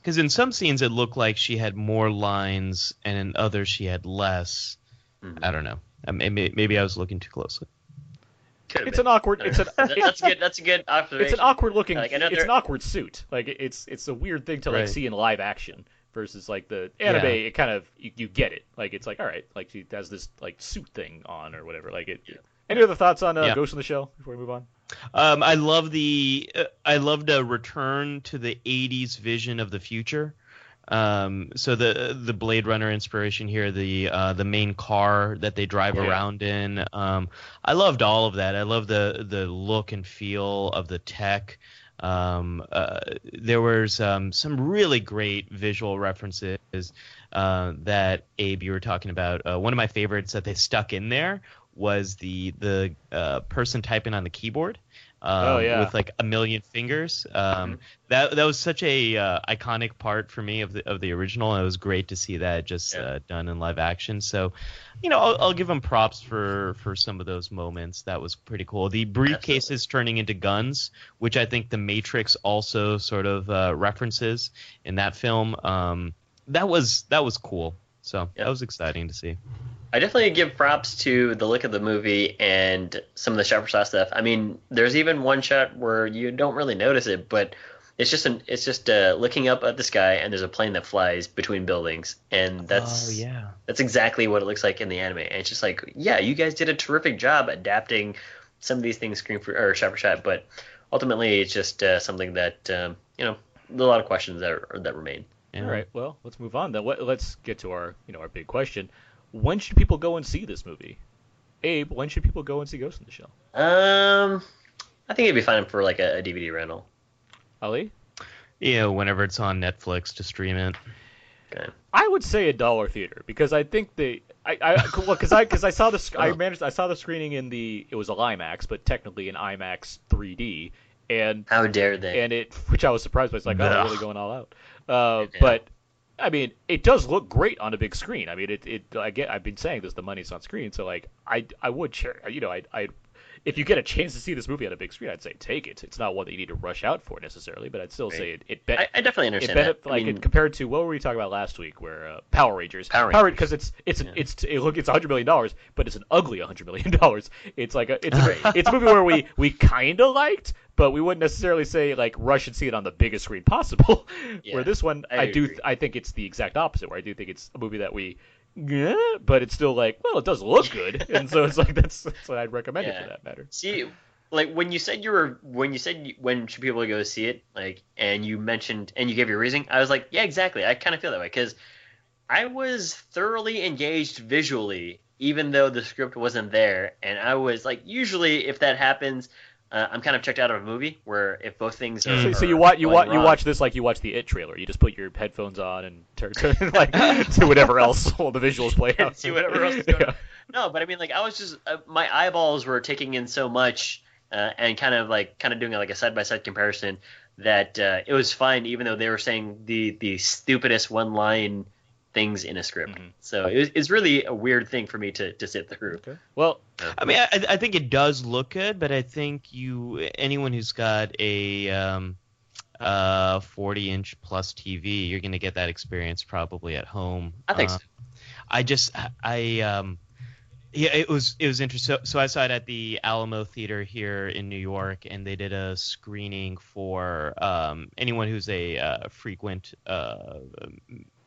Speaker 5: Because in some scenes it looked like she had more lines, and in others she had less.
Speaker 3: Mhm.
Speaker 5: I don't know. I mean, maybe, maybe I was looking too closely.
Speaker 3: Could have
Speaker 1: It's
Speaker 3: been.
Speaker 1: an awkward. It's an.
Speaker 3: That- that's good. That's a good observation.
Speaker 1: It's an awkward looking.
Speaker 3: Like, another-
Speaker 1: it's an awkward suit. Like it's it's a weird thing to like
Speaker 5: Right.
Speaker 1: see in live action versus like the anime.
Speaker 5: Yeah.
Speaker 1: It kind of you, you get it. Like it's like all right, like she has this like suit thing on or whatever. Like it. Any other thoughts on uh,
Speaker 5: Yeah.
Speaker 1: Ghost in the Shell before we move on?
Speaker 5: Um, I love the. Uh, I loved a return to the '80s vision of the future. Um, so the the Blade Runner inspiration here, the uh, the main car that they drive
Speaker 1: Yeah.
Speaker 5: around in. Um, I loved all of that. I love the the look and feel of the tech. Um, uh, there was um, some really great visual references uh, that Abe you were talking about. Uh, one of my favorites that they stuck in there was the the uh, person typing on the keyboard. Um,
Speaker 1: Oh, yeah.
Speaker 5: with like a million fingers. Um, that that was such a uh, iconic part for me of the of the original. And it was great to see that just
Speaker 3: Yeah.
Speaker 5: uh, done in live action. So, you know, I'll, I'll give them props for for some of those moments. That was pretty cool. The briefcases turning into guns, which I think the Matrix also sort of uh, references in that film. Um, that was that was cool. So
Speaker 3: Yeah.
Speaker 5: that was exciting to see.
Speaker 3: I definitely give props to the look of the movie and some of the shot for shot stuff. I mean, there's even one shot where you don't really notice it, but it's just an it's just uh, looking up at the sky and there's a plane that flies between buildings, and that's
Speaker 5: oh yeah.
Speaker 3: that's exactly what it looks like in the anime. And it's just like, yeah, you guys did a terrific job adapting some of these things screen for or shot for shot, but ultimately it's just uh, something that um, you know a lot of questions that are, that remain.
Speaker 5: yeah.
Speaker 1: All right. Well, let's move on then. What, let's get to our you know our big question. When should people go and see this movie? Abe, when should people go and see Ghost in the Shell?
Speaker 3: Um, I think it'd be fine for like a, a DVD rental.
Speaker 1: Ali?
Speaker 5: Yeah, whenever it's on Netflix to stream it.
Speaker 3: Okay.
Speaker 1: I would say a dollar theater because I think the I I well because I because I saw the I
Speaker 3: Oh.
Speaker 1: managed I saw the screening in the it was a IMAX but technically an IMAX 3D and
Speaker 3: How dare they?
Speaker 1: and it which I was surprised by it's like oh they're really going all out uh,
Speaker 3: Yeah.
Speaker 1: but I mean it does look great on a big screen. I mean it it I get I've been saying this the money's on screen so like I I would share you know I I if you get a chance to see this movie on a big screen, I'd say take it. It's not one that you need to rush out for necessarily, but I'd still say it. it be-
Speaker 3: I, I definitely
Speaker 1: it
Speaker 3: understand
Speaker 1: benefit,
Speaker 3: that.
Speaker 1: like
Speaker 3: I mean,
Speaker 1: it, compared to what were we talking about last week, where uh, Power Rangers,
Speaker 3: Power Rangers.
Speaker 1: because it's it's an, it's it, look it's a hundred million dollars, but it's an ugly hundred million dollars. It's like a it's a, it's a movie where we we kind of liked, but we wouldn't necessarily say like rush and see it on the biggest screen possible.
Speaker 3: Yeah,
Speaker 1: where this one,
Speaker 3: I
Speaker 1: I, do
Speaker 3: agree.
Speaker 1: I think it's the exact opposite. Where I do think it's a movie that we. Yeah, but it's still like, well, it does look good, and so it's like that's, that's what I'd recommend it for that matter.
Speaker 3: See, like when you said you were when you said you, when should people go see it, like, and you mentioned and you gave your reasoning, I was like, yeah, exactly. I kind of feel that way because I was thoroughly engaged visually, even though the script wasn't there, and I was like, usually if that happens. Uh, I'm kind of checked out of a movie where if both things are.
Speaker 1: So, so you watch you watch you watch this like you watch the It trailer. You just put your headphones on and turn, turn like do whatever else while the visuals play out.
Speaker 3: see whatever else is going
Speaker 1: Yeah.
Speaker 3: on. No, but I mean, like, I was just uh, my eyeballs were taking in so much, uh, and kind of like kind of doing like a side by side comparison that uh, it was fine, even though they were saying the the stupidest one line things in a script.
Speaker 1: Mhm.
Speaker 3: So it was, it's really a weird thing for me to to sit through.
Speaker 1: Well,
Speaker 5: I mean, I, I think it does look good, but I think you anyone who's got a um, uh, 40 inch plus TV, you're gonna get that experience probably at home.
Speaker 3: I think
Speaker 5: Uh,
Speaker 3: so.
Speaker 5: I just I um yeah it was it was interesting. So, so I saw it at the Alamo Theater here in New York, and they did a screening for um, anyone who's a uh, frequent. Uh,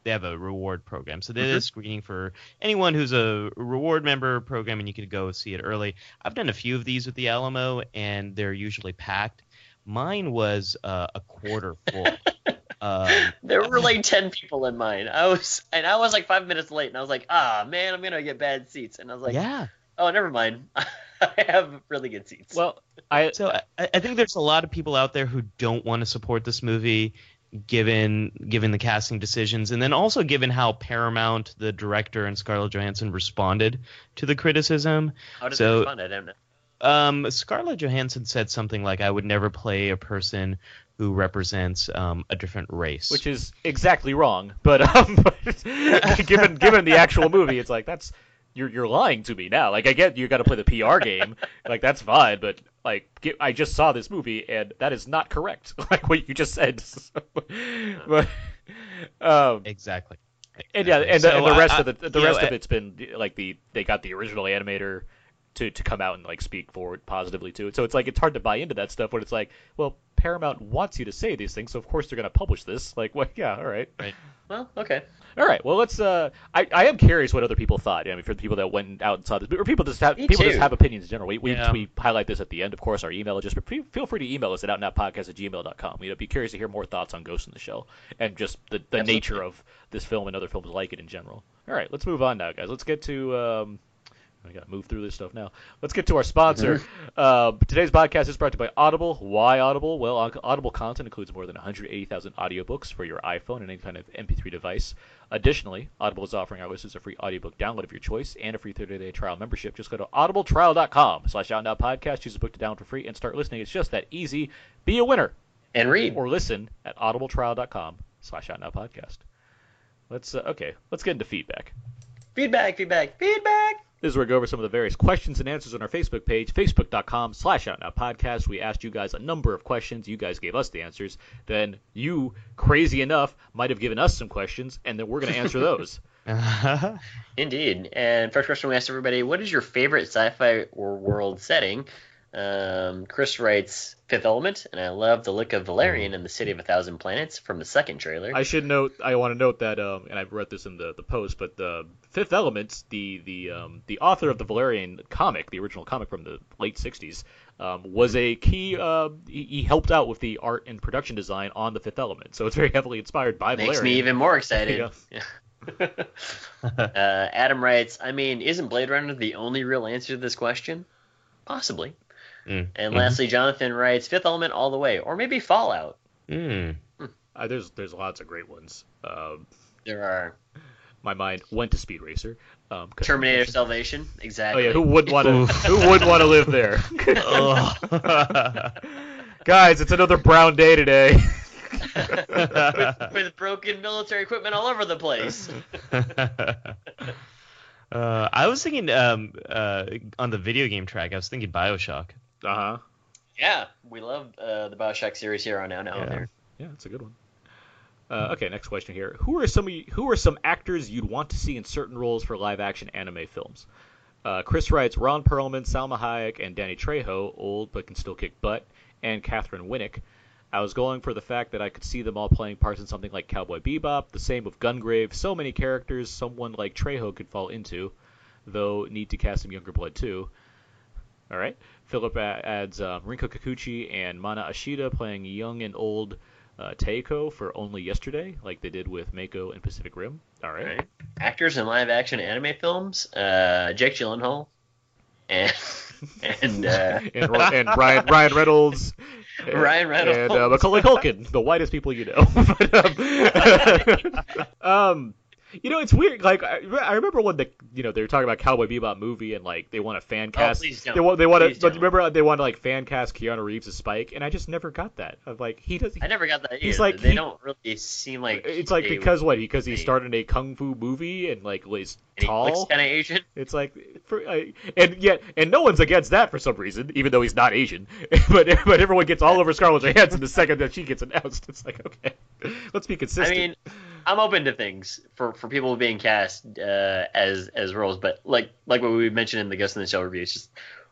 Speaker 5: they have a reward program, so they did a screening for anyone who's a reward member program, and you could go see it early. I've done a few of these with the Alamo, and they're usually packed. Mine was uh, a quarter full. um,
Speaker 3: There were like ten people in mine. I was and I was like five minutes late, and I was like, ah man, I'm gonna get bad seats. And I was like,
Speaker 5: yeah.
Speaker 3: oh never mind, I have really good seats.
Speaker 1: well, I
Speaker 5: So I, I think there's a lot of people out there who don't want to support this movie, given given the casting decisions, and then also given how Paramount, the director, and Scarlett Johansson responded to the criticism.
Speaker 3: How did
Speaker 5: so-
Speaker 3: they respond? I don't know.
Speaker 5: Um, Scarlett Johansson said something like, "I would never play a person who represents um, a different race."
Speaker 1: which is exactly wrong, but um, but given given the actual movie, it's like that's you're you're lying to me now. Like I get you got to play the PR game, like that's fine, but like get, I just saw this movie and that is not correct. Like what you just said. but um,
Speaker 5: exactly.
Speaker 1: and yeah, and, the,
Speaker 5: So
Speaker 1: and the rest
Speaker 5: I-
Speaker 1: of the
Speaker 5: you
Speaker 1: rest
Speaker 5: know,
Speaker 1: of it's been like the they got the original animator to to come out and like speak forward positively to it. So it's like it's hard to buy into that stuff when it's like, well, Paramount wants you to say these things, so of course they're going to publish this. Like, well, yeah, all right.
Speaker 3: Well, okay.
Speaker 1: All right. Well, let's. Uh, I, I am curious what other people thought. I mean, for the people that went out and saw this, or people just have
Speaker 3: Me
Speaker 1: people just have opinions in general. We we,
Speaker 5: Yeah.
Speaker 1: we highlight this at the end, of course. Our email address, but feel free to email us at outnowpodcast at gmail.com. We'd be curious to hear more thoughts on Ghost in the Shell and just the, the nature of this film and other films like it in general. All right, let's move on now, guys. Let's get to. Um, I gotta move through this stuff now. Let's get to our sponsor. Uh, today's podcast is brought to you by Audible. Why Audible? Well, Audible content includes more than 180,000 audiobooks for your iPhone and any kind of MP3 device. Additionally, Audible is offering our listeners a free audiobook download of your choice and a free 30-day trial membership. Just go to audibletrial.com slash out now podcast, choose a book to download for free, and start listening. It's just that easy. Be a winner.
Speaker 3: And read.
Speaker 1: Or listen at audibletrial.com slash out now podcast. Let's, uh, okay, let's get into feedback.
Speaker 3: Feedback, feedback, feedback.
Speaker 1: This is where we go over some of the various questions and answers on our Facebook page, facebook.com slash outnowpodcast. We asked you guys a number of questions. You guys gave us the answers. Then you, crazy enough, might have given us some questions, and then we're going to answer those.
Speaker 3: Indeed. And first question we asked everybody: What is your favorite sci-fi or world setting? Um, Chris writes Fifth Element, and I love the look of Valerian in the City of a Thousand Planets from the second trailer.
Speaker 1: I should note, I want to note that, um, and I've read this in the, the post, but the Fifth Element, the the um, the author of the Valerian comic, the original comic from the late '60s, um, was a key. Uh, he, he helped out with the art and production design on the Fifth Element, so it's very heavily inspired by
Speaker 3: Makes
Speaker 1: Valerian.
Speaker 3: Makes me even more excited.
Speaker 1: There
Speaker 3: uh, Adam writes, I mean, isn't Blade Runner the only real answer to this question? Possibly.
Speaker 5: Mm.
Speaker 3: And
Speaker 5: Mhm.
Speaker 3: lastly, Jonathan writes, Fifth Element all the way, or maybe Fallout.
Speaker 5: Mm.
Speaker 1: Uh, there's there's lots of great ones. Um,
Speaker 3: There are
Speaker 1: my mind went to Speed Racer. Um, 'cause-
Speaker 3: Terminator Salvation, exactly.
Speaker 1: Oh
Speaker 3: exactly.
Speaker 1: yeah, who wouldn't want to? Who wouldn't want to live there? Guys, it's another brown day today.
Speaker 3: with, with broken military equipment all over the place.
Speaker 5: Uh, I was thinking um, uh, on the video game track. I was thinking Bioshock.
Speaker 1: Uh huh.
Speaker 3: Yeah, we love uh, the Bioshock series here on Now Now
Speaker 5: Yeah.
Speaker 3: There.
Speaker 1: Yeah, it's a good one. Uh, okay, next question here. Who are some you, who are some actors you'd want to see in certain roles for live action anime films? Uh, Chris writes Ron Perlman, Salma Hayek, and Danny Trejo, old but can still kick butt, and Katheryn Winnick. I was going for the fact that I could see them all playing parts in something like Cowboy Bebop, the same with Gungrave, so many characters someone like Trejo could fall into, though need to cast some younger blood too. All right. Philip adds um, Rinko Kikuchi and Mana Ashida playing young and old uh, Taeko for Only Yesterday, like they did with Mako in Pacific Rim. All right.
Speaker 3: Right. Actors in live action anime films: uh, Jake Gyllenhaal and and uh,
Speaker 1: and, and Ryan Ryan Reynolds. and-
Speaker 3: Ryan Reynolds.
Speaker 1: and uh, Macaulay Culkin, the whitest people you know. But, um, um, you know, it's weird. Like I, I remember when the you know they were talking about Cowboy Bebop movie and like they want a fan cast.
Speaker 3: Oh, please don't.
Speaker 1: They want they want to. Remember they want to like fan cast Keanu Reeves as Spike, and I just never got that. Of like he does.
Speaker 3: I never got that.
Speaker 1: He's like-
Speaker 3: they
Speaker 1: he-
Speaker 3: don't really seem like
Speaker 1: it's like because what? Because he started a kung fu movie and like was
Speaker 3: and he
Speaker 1: tall.
Speaker 3: kind of Asian.
Speaker 1: It's like, for, uh, and yet, and no one's against that for some reason, even though he's not Asian. but but everyone gets all over Scarlett Johansson the second that she gets announced. It's like, okay, let's be
Speaker 3: I
Speaker 1: consistent.
Speaker 3: mean, I'm open to things for, for people being cast uh, as as roles, but like like what we mentioned in the Ghost in the Shell review, it's just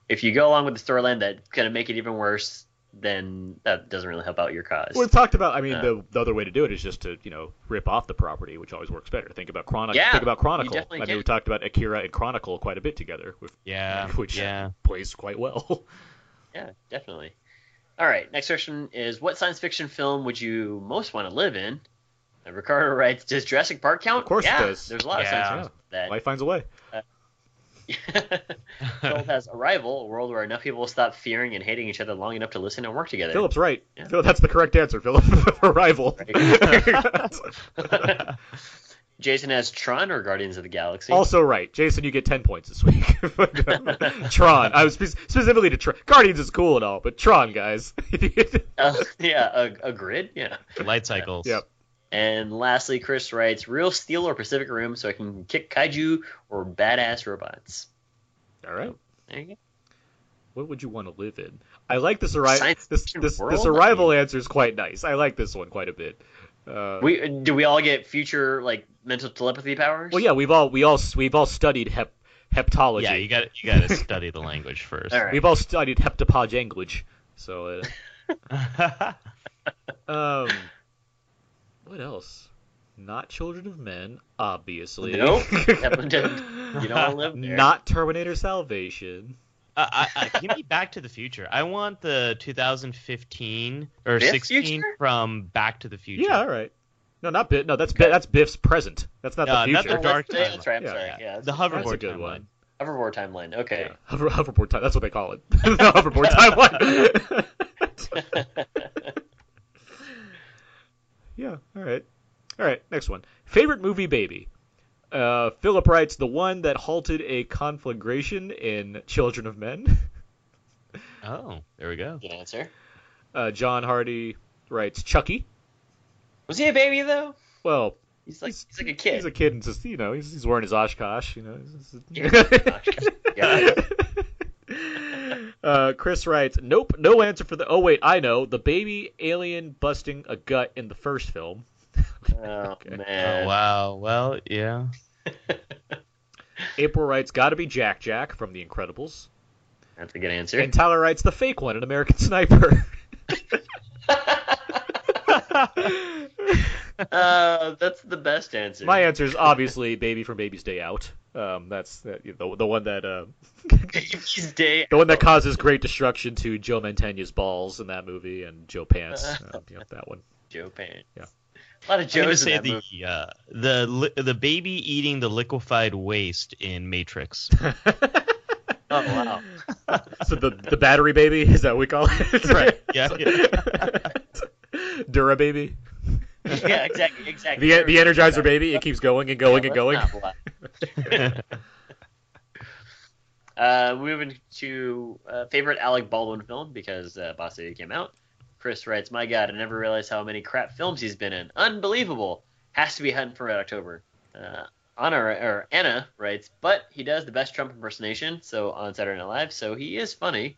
Speaker 3: if you go along with the storyline that's gonna make it even worse, then that doesn't really help out your cause.
Speaker 1: well, we talked about. I mean,
Speaker 3: Uh,
Speaker 1: the, the other way to do it is just to you know rip off the property, which always works better. Think about Chronicle.
Speaker 3: Yeah,
Speaker 1: think about Chronicle. I
Speaker 3: definitely
Speaker 1: mean,
Speaker 3: can.
Speaker 1: we talked about Akira and Chronicle quite a bit together, with,
Speaker 5: Yeah.
Speaker 1: which
Speaker 5: yeah.
Speaker 1: plays quite well.
Speaker 3: Yeah, definitely. All right, next question is what science fiction film would you most want to live in? And Ricardo writes, does Jurassic Park count?
Speaker 1: Of course it does.
Speaker 3: There's a lot
Speaker 5: Yeah.
Speaker 3: of science fiction that
Speaker 1: Life finds a way.
Speaker 3: Philip has Arrival, a world where enough people stop fearing and hating each other long enough to listen and work together.
Speaker 1: Philip's right.
Speaker 3: Yeah.
Speaker 1: Phil, that's the correct answer, Philip. Arrival.
Speaker 3: Jason has Tron or Guardians of the Galaxy.
Speaker 1: Also right, Jason. You get ten points this week. Tron. I was spe- specifically to Tron. Guardians is cool and all, but Tron, guys.
Speaker 3: Uh, yeah, a, a grid. Yeah.
Speaker 5: Light cycles.
Speaker 1: Yep.
Speaker 3: And lastly, Chris writes Real Steel or Pacific Rim so I can kick kaiju or badass robots.
Speaker 1: all right.
Speaker 3: There you go.
Speaker 1: What would you want to live in? I like this arrival.
Speaker 3: Science
Speaker 1: This this,
Speaker 3: world?
Speaker 1: this arrival answer is quite nice. I like this one quite a bit. Uh,
Speaker 3: We do we all get future like mental telepathy powers?
Speaker 1: well, yeah, we've all we all we've all studied hep heptology.
Speaker 5: Yeah, you got you got to study the language first.
Speaker 3: All right.
Speaker 1: We've all studied heptapod language. So, uh, um, what else? Not Children of Men, obviously.
Speaker 3: Nope. you don't live there.
Speaker 1: Not Terminator Salvation.
Speaker 5: Uh, I, I, give me Back to the Future. I want the 2015 or
Speaker 3: Biff
Speaker 5: 16
Speaker 3: Future?
Speaker 5: from Back to the Future.
Speaker 1: Yeah, all right. No, not Biff. No, that's Bi- that's Biff's present. That's not
Speaker 5: No,
Speaker 1: the
Speaker 5: not
Speaker 1: future.
Speaker 5: the dark
Speaker 3: Yeah, that's right. I'm
Speaker 1: Yeah.
Speaker 3: sorry. Yeah,
Speaker 5: the hoverboard
Speaker 1: That's a good
Speaker 5: timeline.
Speaker 1: one.
Speaker 3: hoverboard timeline. Okay.
Speaker 1: Yeah, hover, hoverboard time. That's what they call it. the hoverboard timeline. yeah. All right. All right. Next one. Favorite movie, baby. Uh, Philip writes the one that halted a conflagration in Children of Men.
Speaker 5: Oh, there we go.
Speaker 3: Good answer.
Speaker 1: Uh, John Hardy writes Chucky.
Speaker 3: Was he a baby though?
Speaker 1: Well,
Speaker 3: He's like he's, like a kid.
Speaker 1: he's a kid and just you know he's, he's wearing his Oshkosh. You know.
Speaker 3: Yeah.
Speaker 1: Uh, Chris writes, "Nope, no answer for the. Oh wait, I know the baby alien busting a gut in the first film."
Speaker 3: Oh
Speaker 1: Okay.
Speaker 3: man.
Speaker 5: Oh, wow. Well, yeah.
Speaker 1: April writes, "Got to be Jack Jack from The Incredibles."
Speaker 3: That's a good answer.
Speaker 1: And Tyler writes, "The fake one, an American Sniper."
Speaker 3: uh, that's the best answer.
Speaker 1: My answer is obviously "Baby from Baby's Day Out." Um, that's that, the the one that uh,
Speaker 3: Baby's day.
Speaker 1: the one that causes great destruction to Joe Mantegna's balls in that movie and Joe Pants. Uh, you know, that one.
Speaker 3: Joe Pan.
Speaker 1: Yeah.
Speaker 3: A lot of
Speaker 5: I'm
Speaker 3: Joes in that
Speaker 5: the
Speaker 3: movie.
Speaker 5: uh, the li- the baby eating the liquefied waste in Matrix.
Speaker 3: Oh wow.
Speaker 1: So the the battery baby is that what we call it?
Speaker 5: Right, yeah,
Speaker 1: Dura baby.
Speaker 3: yeah, exactly. Exactly.
Speaker 1: The the Energizer baby. It keeps going and going and going.
Speaker 3: Uh, moving to uh, favorite Alec Baldwin film because uh, Boss Baby came out. Chris writes, "My God, I never realized how many crap films he's been in. Unbelievable. Has to be Hunting for Red October. Uh, Anna or Anna writes, but he does the best Trump impersonation. So on Saturday Night Live, so he is funny.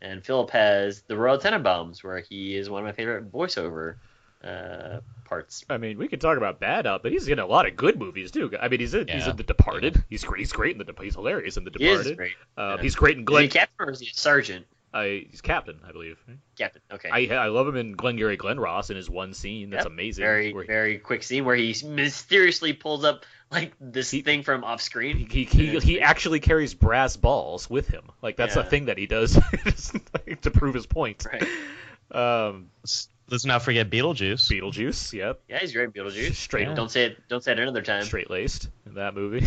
Speaker 3: And Philip has the Royal Tenenbaums, where he is one of my favorite voiceover uh, parts.
Speaker 1: I mean, we could talk about bad out, but he's in a lot of good movies too. I mean, he's in he's in The Departed. He's great. He's great in the. Dep- He's hilarious in The
Speaker 3: He is
Speaker 1: Departed.
Speaker 3: great.
Speaker 1: Uh,
Speaker 3: Yeah.
Speaker 1: He's great in
Speaker 3: Is
Speaker 1: Glen.
Speaker 3: he captain or is he a sergeant?
Speaker 1: uh, he's captain, I believe.
Speaker 3: Captain. Okay.
Speaker 1: I I love him in Glengarry Glen Ross in his one scene. That's
Speaker 3: Yep.
Speaker 1: amazing.
Speaker 3: Very
Speaker 1: he-
Speaker 3: very quick scene where he mysteriously pulls up like this
Speaker 1: He-
Speaker 3: thing from off screen.
Speaker 1: he he, he actually carries brass balls with him. Like that's a thing that he does to prove his point.
Speaker 3: Right.
Speaker 1: Um,
Speaker 5: Let's, let's not forget Beetlejuice.
Speaker 1: Beetlejuice, yep,
Speaker 3: Yeah, he's great, in Beetlejuice.
Speaker 1: Straight-
Speaker 3: Don't say it. Don't say it another time.
Speaker 1: straight laced in that movie.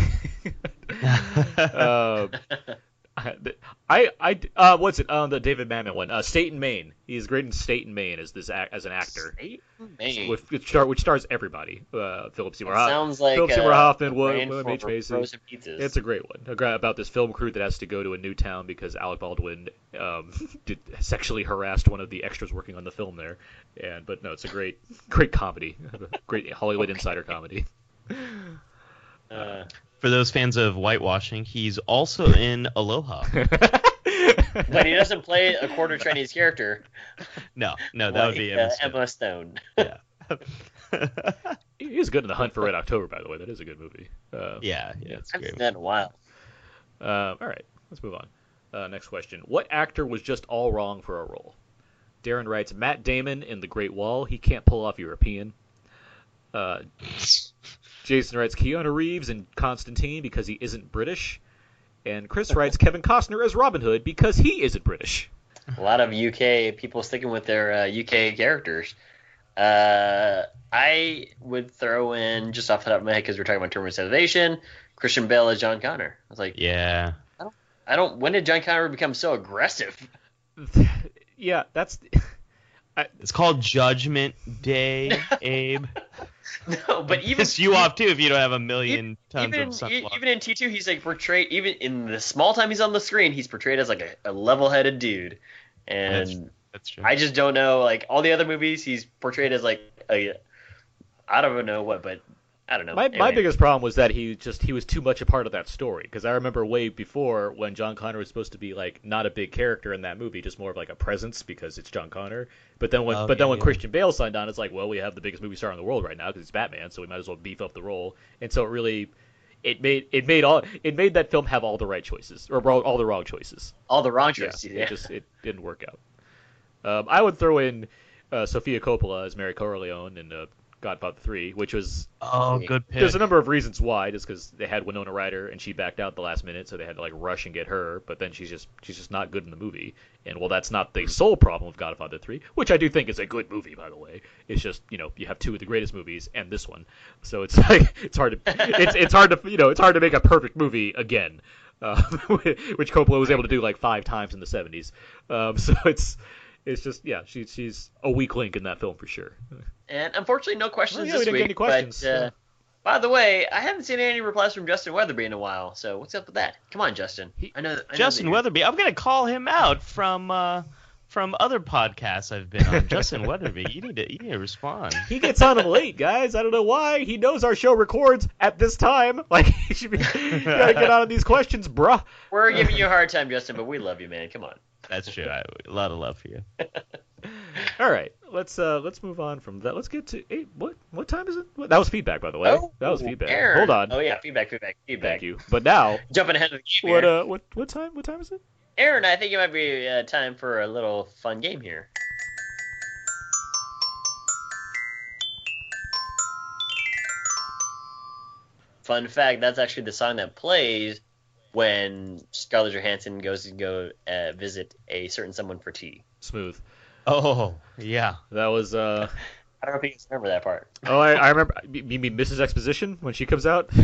Speaker 1: um, I I uh, what's it? Um, the David Mamet one. Uh, State and Main. He's great in State and Main as this as an actor.
Speaker 3: State Main.
Speaker 1: With, which, star, which stars everybody. Uh, Philip Seymour. Hoffman.
Speaker 3: sounds like
Speaker 1: Philip Seymour
Speaker 3: uh,
Speaker 1: Hoffman, Wil- William H. Macy. It's a great one about this film crew that has to go to a new town because Alec Baldwin um, did, sexually harassed one of the extras working on the film there. And but no, it's a great, great comedy, great Hollywood insider comedy.
Speaker 3: uh,
Speaker 5: For those fans of whitewashing, he's also in Aloha.
Speaker 3: but he doesn't play a quarter Chinese character.
Speaker 5: No, no, that would be
Speaker 3: uh,
Speaker 5: Emma Stone.
Speaker 3: Emma Stone.
Speaker 1: he is good in The Hunt for Red October, by the way. That is a good movie. Uh,
Speaker 5: yeah, yeah, it's
Speaker 3: I haven't
Speaker 5: great.
Speaker 3: seen that in a while.
Speaker 1: Uh, all right, let's move on. Uh, next question: What actor was just all wrong for a role? Darren writes Matt Damon in The Great Wall. He can't pull off European. Uh, Jason writes Keanu Reeves and Constantine because he isn't British. And Chris writes Kevin Costner as Robin Hood because he isn't British.
Speaker 3: A lot of UK people sticking with their uh, UK characters. Uh, I would throw in just off the top of my head because we're talking about Terminator Salvation, Christian Bale as John Connor. I was like,
Speaker 5: Yeah.
Speaker 3: I don't. When did John Connor become so aggressive?
Speaker 1: yeah, that's
Speaker 5: It's called Judgment Day, Abe.
Speaker 3: No, but even
Speaker 5: Piss you off too if you don't have a million tons
Speaker 3: even
Speaker 5: of sunblock.
Speaker 3: even in T two, he's like portrayed. Even in the small time he's on the screen, he's portrayed as like a, a level headed dude. And
Speaker 5: That's true.
Speaker 3: I just don't know. Like all the other movies, he's portrayed as like a. I don't know what, but I don't know.
Speaker 1: My, my biggest problem was that he just he was too much a part of that story because I remember way before when John Connor was supposed to be like not a big character in that movie, just more of like a presence because it's John Connor. But then when
Speaker 5: Oh,
Speaker 1: but then when
Speaker 5: yeah.
Speaker 1: Christian Bale signed on, it's like well we have the biggest movie star in the world right now because it's Batman, so we might as well beef up the role. And so it really it made it made all it made that film have all the right choices or all, all the wrong choices.
Speaker 3: all the wrong
Speaker 1: Yeah,
Speaker 3: choices.
Speaker 1: it just it didn't work out. Um, I would throw in uh, Sofia Coppola as Mary Corleone and uh, Godfather 3, which was
Speaker 5: oh, good pick.
Speaker 1: there's a number of reasons why, just because they had Winona Ryder and she backed out the last minute, so they had to like rush and get her. But then she's just she's just not good in the movie. And well, that's not the sole problem of Godfather 3, which I do think is a good movie, by the way. It's just you know you have two of the greatest movies and this one, so it's like it's hard to it's it's hard to you know it's hard to make a perfect movie again. Uh, which Coppola was able to do like five times in the 70s. Um, so it's it's just yeah, she's she's a weak link in that film for sure.
Speaker 3: And unfortunately, no questions
Speaker 1: Well, yeah, we
Speaker 3: this
Speaker 1: didn't
Speaker 3: week.
Speaker 1: get any questions,
Speaker 3: But, uh,
Speaker 1: so-
Speaker 3: by the way, I haven't seen any replies from Justin Weatherby in a while. So what's up with that? Come on, Justin. I know. I know
Speaker 5: Justin
Speaker 3: that
Speaker 5: Weatherby. I'm gonna call him out from uh, from other podcasts I've been on. Justin Weatherby, you need to you need to respond.
Speaker 1: He gets on him late, guys. I don't know why. He knows our show records at this time. Like he should be. You gotta get on these questions, bruh.
Speaker 3: We're giving you a hard time, Justin, but we love you, man. Come on.
Speaker 5: That's true. I, a lot of love for you.
Speaker 1: All right, let's uh let's move on from that. Let's get to hey, what what time is it? What, that was feedback, by the way. Oh, that was feedback.
Speaker 3: Aaron.
Speaker 1: Hold on.
Speaker 3: Oh yeah, feedback, feedback, feedback.
Speaker 1: Thank you. But now,
Speaker 3: Jumping ahead of the game
Speaker 1: what
Speaker 3: here.
Speaker 1: uh what what time what time is it?
Speaker 3: Aaron, I think it might be uh, time for a little fun game here. Fun fact: That's actually the song that plays when Scarlett Johansson goes to go uh, visit a certain someone for tea.
Speaker 1: Smooth.
Speaker 5: Oh yeah.
Speaker 1: That was uh
Speaker 3: I don't know if you remember that part.
Speaker 1: oh I, I remember you mean Mrs. Exposition when she comes out.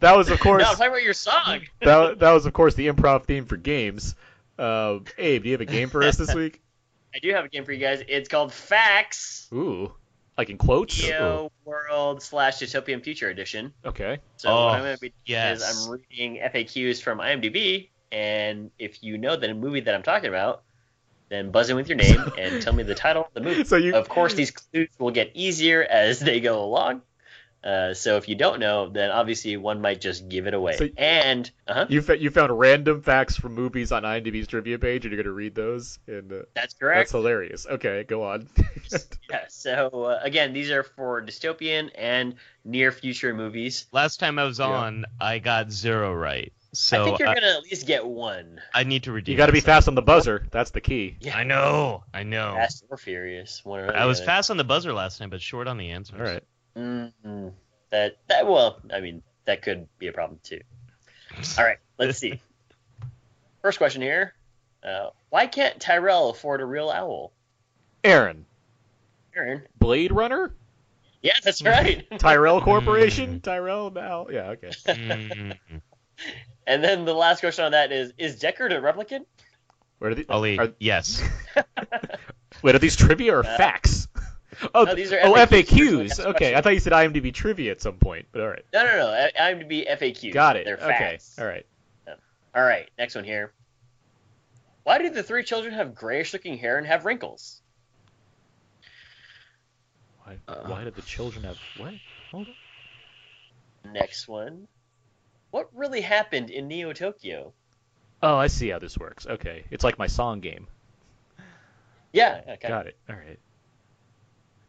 Speaker 1: that was of course
Speaker 3: No, I'm talking about your song.
Speaker 1: that that was of course the improv theme for games. Uh, Abe, do you have a game for us this week?
Speaker 3: I do have a game for you guys. It's called Facts.
Speaker 1: Ooh, like in quotes?
Speaker 3: Geo World slash Utopian Future Edition.
Speaker 1: Okay.
Speaker 3: So
Speaker 5: Oh,
Speaker 3: what I'm oh, going to be doing
Speaker 5: yes.
Speaker 3: is I'm reading FAQs from IMDb, and if you know the movie that I'm talking about, then buzz in with your name and tell me the title of the movie.
Speaker 1: So you
Speaker 3: Of course, these clues will get easier as they go along. Uh, so if you don't know, then obviously one might just give it away.
Speaker 1: So-
Speaker 3: and uh-huh,
Speaker 1: You fa- you found random facts from movies on IMDb's trivia page, and you're gonna read those, and uh,
Speaker 3: that's correct.
Speaker 1: that's hilarious. Okay, go on.
Speaker 3: yeah. So uh, again, these are for dystopian and near future movies.
Speaker 5: Last time I was
Speaker 1: Yeah.
Speaker 5: on, I got zero right. So
Speaker 3: I think you're
Speaker 5: I,
Speaker 3: gonna at least get one.
Speaker 5: I need to redeem.
Speaker 1: you got to be fast on the buzzer. That's the key.
Speaker 3: Yeah.
Speaker 5: I know. I know.
Speaker 3: Fast or Furious. One or
Speaker 5: I was
Speaker 3: other.
Speaker 5: fast on the buzzer last time, but short on the answers.
Speaker 1: All right.
Speaker 3: Mm That that well, I mean that could be a problem too. All right, let's see. First question here: uh, Why can't Tyrell afford a real owl?
Speaker 1: Aaron,
Speaker 3: Aaron.
Speaker 1: Blade Runner,
Speaker 3: Yeah, that's right.
Speaker 1: Tyrell Corporation, Tyrell now. Yeah, okay.
Speaker 5: Mm.
Speaker 3: and then the last question on that is: Is Deckard a replicant?
Speaker 1: Where are the,
Speaker 5: Ali,
Speaker 1: are,
Speaker 5: yes.
Speaker 1: wait, are these trivia or
Speaker 3: Uh,
Speaker 1: facts? Oh,
Speaker 3: no, these are
Speaker 1: oh,
Speaker 3: FAQs.
Speaker 1: FAQs. Okay, I thought you said IMDb trivia at some point, but all right.
Speaker 3: No, no, no. I- IMDb FAQ.
Speaker 1: Got it.
Speaker 3: They're
Speaker 1: okay.
Speaker 3: facts.
Speaker 1: All right.
Speaker 3: All right, next one here. Why do the three children have grayish-looking hair and have wrinkles?
Speaker 1: Why,
Speaker 5: Uh.
Speaker 1: why did the children have what? Hold on.
Speaker 3: Next one. What really happened in Neo Tokyo?
Speaker 1: Oh, I see how this works. Okay, it's like my song game.
Speaker 3: Yeah, okay.
Speaker 1: Got it. All right.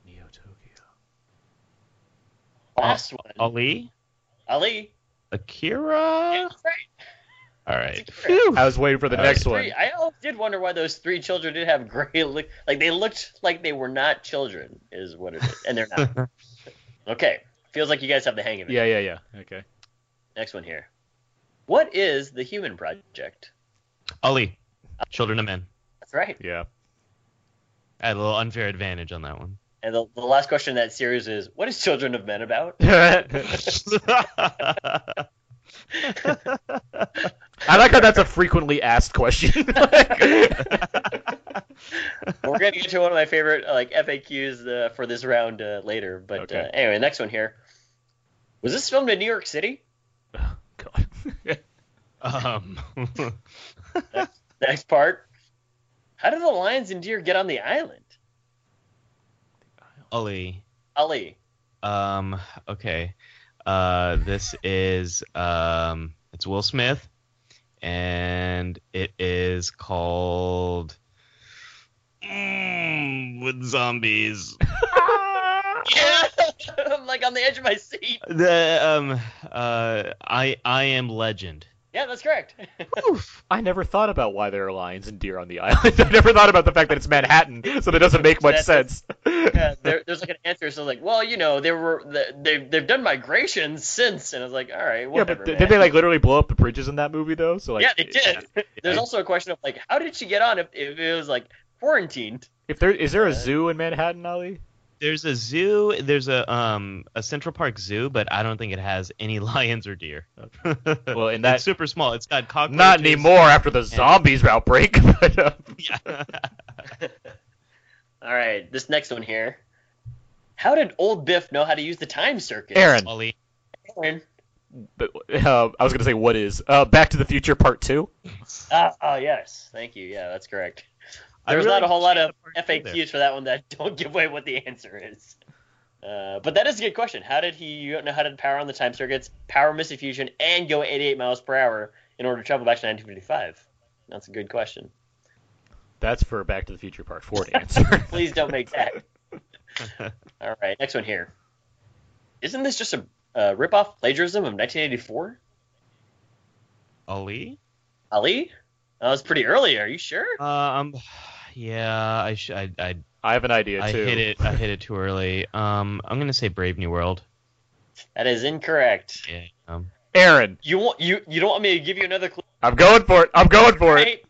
Speaker 1: Neo Tokyo.
Speaker 3: Last one.
Speaker 5: Ali,
Speaker 3: Ali.
Speaker 5: Akira.
Speaker 3: Yeah, that's right.
Speaker 5: All right.
Speaker 3: Akira.
Speaker 1: I was waiting for the
Speaker 5: All
Speaker 1: next
Speaker 3: Three-
Speaker 1: one.
Speaker 3: I always did wonder why those three children did have gray look. Like they looked like they were not children, is what it is, and they're not. okay, feels like you guys have the hang of it.
Speaker 1: Yeah, yeah, yeah. Okay.
Speaker 3: Next one here. What is the Human Project?
Speaker 5: Ali, Children of Men.
Speaker 3: That's right.
Speaker 1: Yeah.
Speaker 5: I had a little unfair advantage on that one.
Speaker 3: And the, the last question in that series is, what is Children of Men about?
Speaker 1: I like how that's a frequently asked question.
Speaker 3: We're going to get to one of my favorite uh, like FAQs uh, for this round uh, later. But
Speaker 1: Okay.
Speaker 3: uh, anyway, next one here. Was this filmed in New York City?
Speaker 1: God.
Speaker 5: um,
Speaker 3: Next part. How did the lions and deer get on the island?
Speaker 5: Ali.
Speaker 3: Ali.
Speaker 5: Um, okay. Uh, this is um, it's Will Smith, and it is called mm, with zombies.
Speaker 3: Yeah, I'm like on the edge of my seat.
Speaker 5: The um, uh, I I am Legend.
Speaker 3: Yeah, that's correct.
Speaker 1: I never thought about why there are lions and deer on the island. I never thought about the fact that it's Manhattan, so that doesn't make much sense.
Speaker 3: yeah, there, there's like an answer. So like, well, you know, they were they they've done migrations since, and I was like, all right, whatever.
Speaker 1: yeah, but
Speaker 3: man.
Speaker 1: did they like literally blow up the bridges in that movie though? So like,
Speaker 3: yeah, they did. There's also a question of like, how did she get on if, if it was like quarantined?
Speaker 1: If there is there a
Speaker 3: Uh,
Speaker 1: zoo in Manhattan, Ali?
Speaker 5: There's a zoo. There's a um a Central Park zoo, but I don't think it has any lions or deer.
Speaker 1: Well, in that-
Speaker 5: it's super small. It's got cockroaches.
Speaker 1: Not anymore after the zombies outbreak. But, uh,
Speaker 5: Yeah.
Speaker 3: All right, this next one here. How did old Biff know how to use the time circuit?
Speaker 1: Aaron,
Speaker 5: Ali.
Speaker 3: Aaron.
Speaker 1: but, uh, I was gonna say what is uh, Back to the Future Part Two?
Speaker 3: Ah, oh yes, thank you. Yeah, that's correct.
Speaker 5: I
Speaker 3: There's
Speaker 5: really
Speaker 3: not a whole lot of
Speaker 5: appreciate the
Speaker 3: FAQs for that one that don't give away what the answer is. Uh, but that is a good question. How did he you don't know how to power on the time circuits, power Mr. Fusion, and go 88 miles per hour in order to travel back to 1955? That's a good question.
Speaker 1: That's for Back to the Future Part Four to answer.
Speaker 3: Please don't make that. All right, next one here. Isn't this just a uh, rip-off plagiarism of 1984?
Speaker 5: Ali.
Speaker 3: Ali? That was pretty early. Are you sure?
Speaker 5: Uh, um, yeah, I sh- I I,
Speaker 1: I have an idea
Speaker 5: I
Speaker 1: too.
Speaker 5: hit it. I hit it too early. Um, I'm gonna say Brave New World.
Speaker 3: That is incorrect.
Speaker 5: Yeah. Um,
Speaker 1: Aaron,
Speaker 3: You want you you don't want me to give you another clue?
Speaker 1: I'm going for it. I'm going for it.
Speaker 3: Right?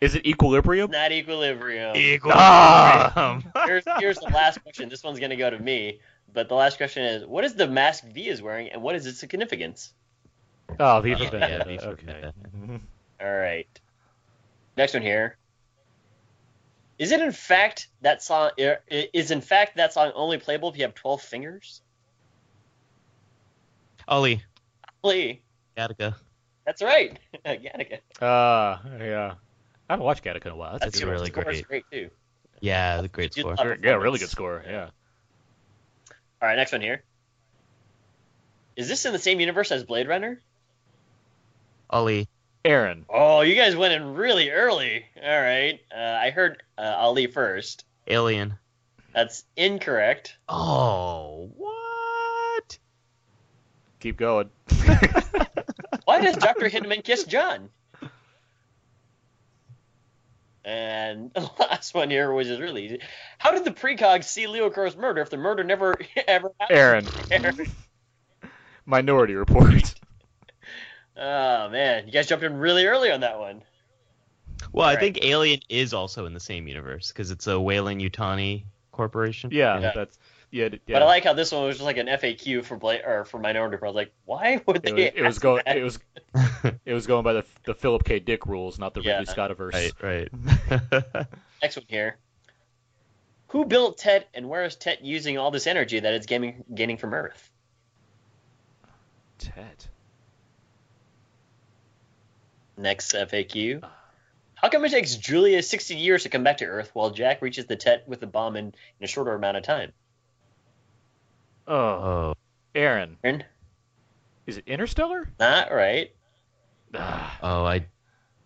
Speaker 1: Is it Equilibrium?
Speaker 3: Not equilibrium.
Speaker 1: Ah!
Speaker 3: here's, here's the last question. This one's gonna go to me. But the last question is, what is the mask V is wearing, and what is its significance?
Speaker 1: Oh, Viva
Speaker 5: Yeah,
Speaker 1: Vendetta.
Speaker 5: V for
Speaker 1: okay.
Speaker 5: Vendetta.
Speaker 3: All right. Next one here. Is it in fact that song? Is in fact that song only playable if you have twelve fingers?
Speaker 5: Ali.
Speaker 3: Lee,
Speaker 5: Gattaca.
Speaker 3: that's right. Gattaca.
Speaker 1: Uh, yeah. I haven't watched Gattaca in a while. That's,
Speaker 5: That's
Speaker 1: a
Speaker 5: really
Speaker 1: one.
Speaker 3: Score is
Speaker 5: great.
Speaker 3: great too.
Speaker 5: Yeah, the great
Speaker 3: You
Speaker 5: score.
Speaker 1: Yeah, really good score. Yeah.
Speaker 3: All right, next one here. Is this in the same universe as Blade Runner?
Speaker 5: Ali.
Speaker 1: Aaron.
Speaker 3: Oh, you guys went in really early. All right. Uh, I heard uh, Ali first.
Speaker 5: Alien.
Speaker 3: That's incorrect.
Speaker 5: Oh, what?
Speaker 1: Keep going.
Speaker 3: Why does Dr. Hineman kiss John? And the last one here, which is really easy. How did the precogs see Leo Crow's murder if the murder never ever happened?
Speaker 1: Aaron.
Speaker 3: Aaron.
Speaker 1: Minority Report.
Speaker 3: Oh man, you guys jumped in really early on that one.
Speaker 5: Well, I
Speaker 3: Alright.
Speaker 5: think Alien is also in the same universe because it's a Weyland-Yutani corporation.
Speaker 1: Yeah,
Speaker 3: Yeah.
Speaker 1: that's yeah. yeah.
Speaker 3: But I like how this one was just like an FAQ for Blade or for Minority Report. I was like, why would
Speaker 1: it
Speaker 3: they?
Speaker 1: was, it was
Speaker 3: ask
Speaker 1: going.
Speaker 3: that?
Speaker 1: It was it was going by the the Philip K. Dick rules, not the
Speaker 3: Yeah.
Speaker 1: Ridley Scottiverse.
Speaker 5: right, right.
Speaker 3: Next one here. Who built Tet and where is Tet using all this energy that it's gaining, gaining from Earth?
Speaker 1: Ted.
Speaker 3: Next FAQ. How come it takes Julia 60 years to come back to Earth while Jack reaches the Tet with the bomb in, in a shorter amount of time?
Speaker 1: Oh,
Speaker 5: oh,
Speaker 1: Aaron.
Speaker 3: Aaron?
Speaker 1: Is it Interstellar?
Speaker 3: Not right.
Speaker 5: Oh, I.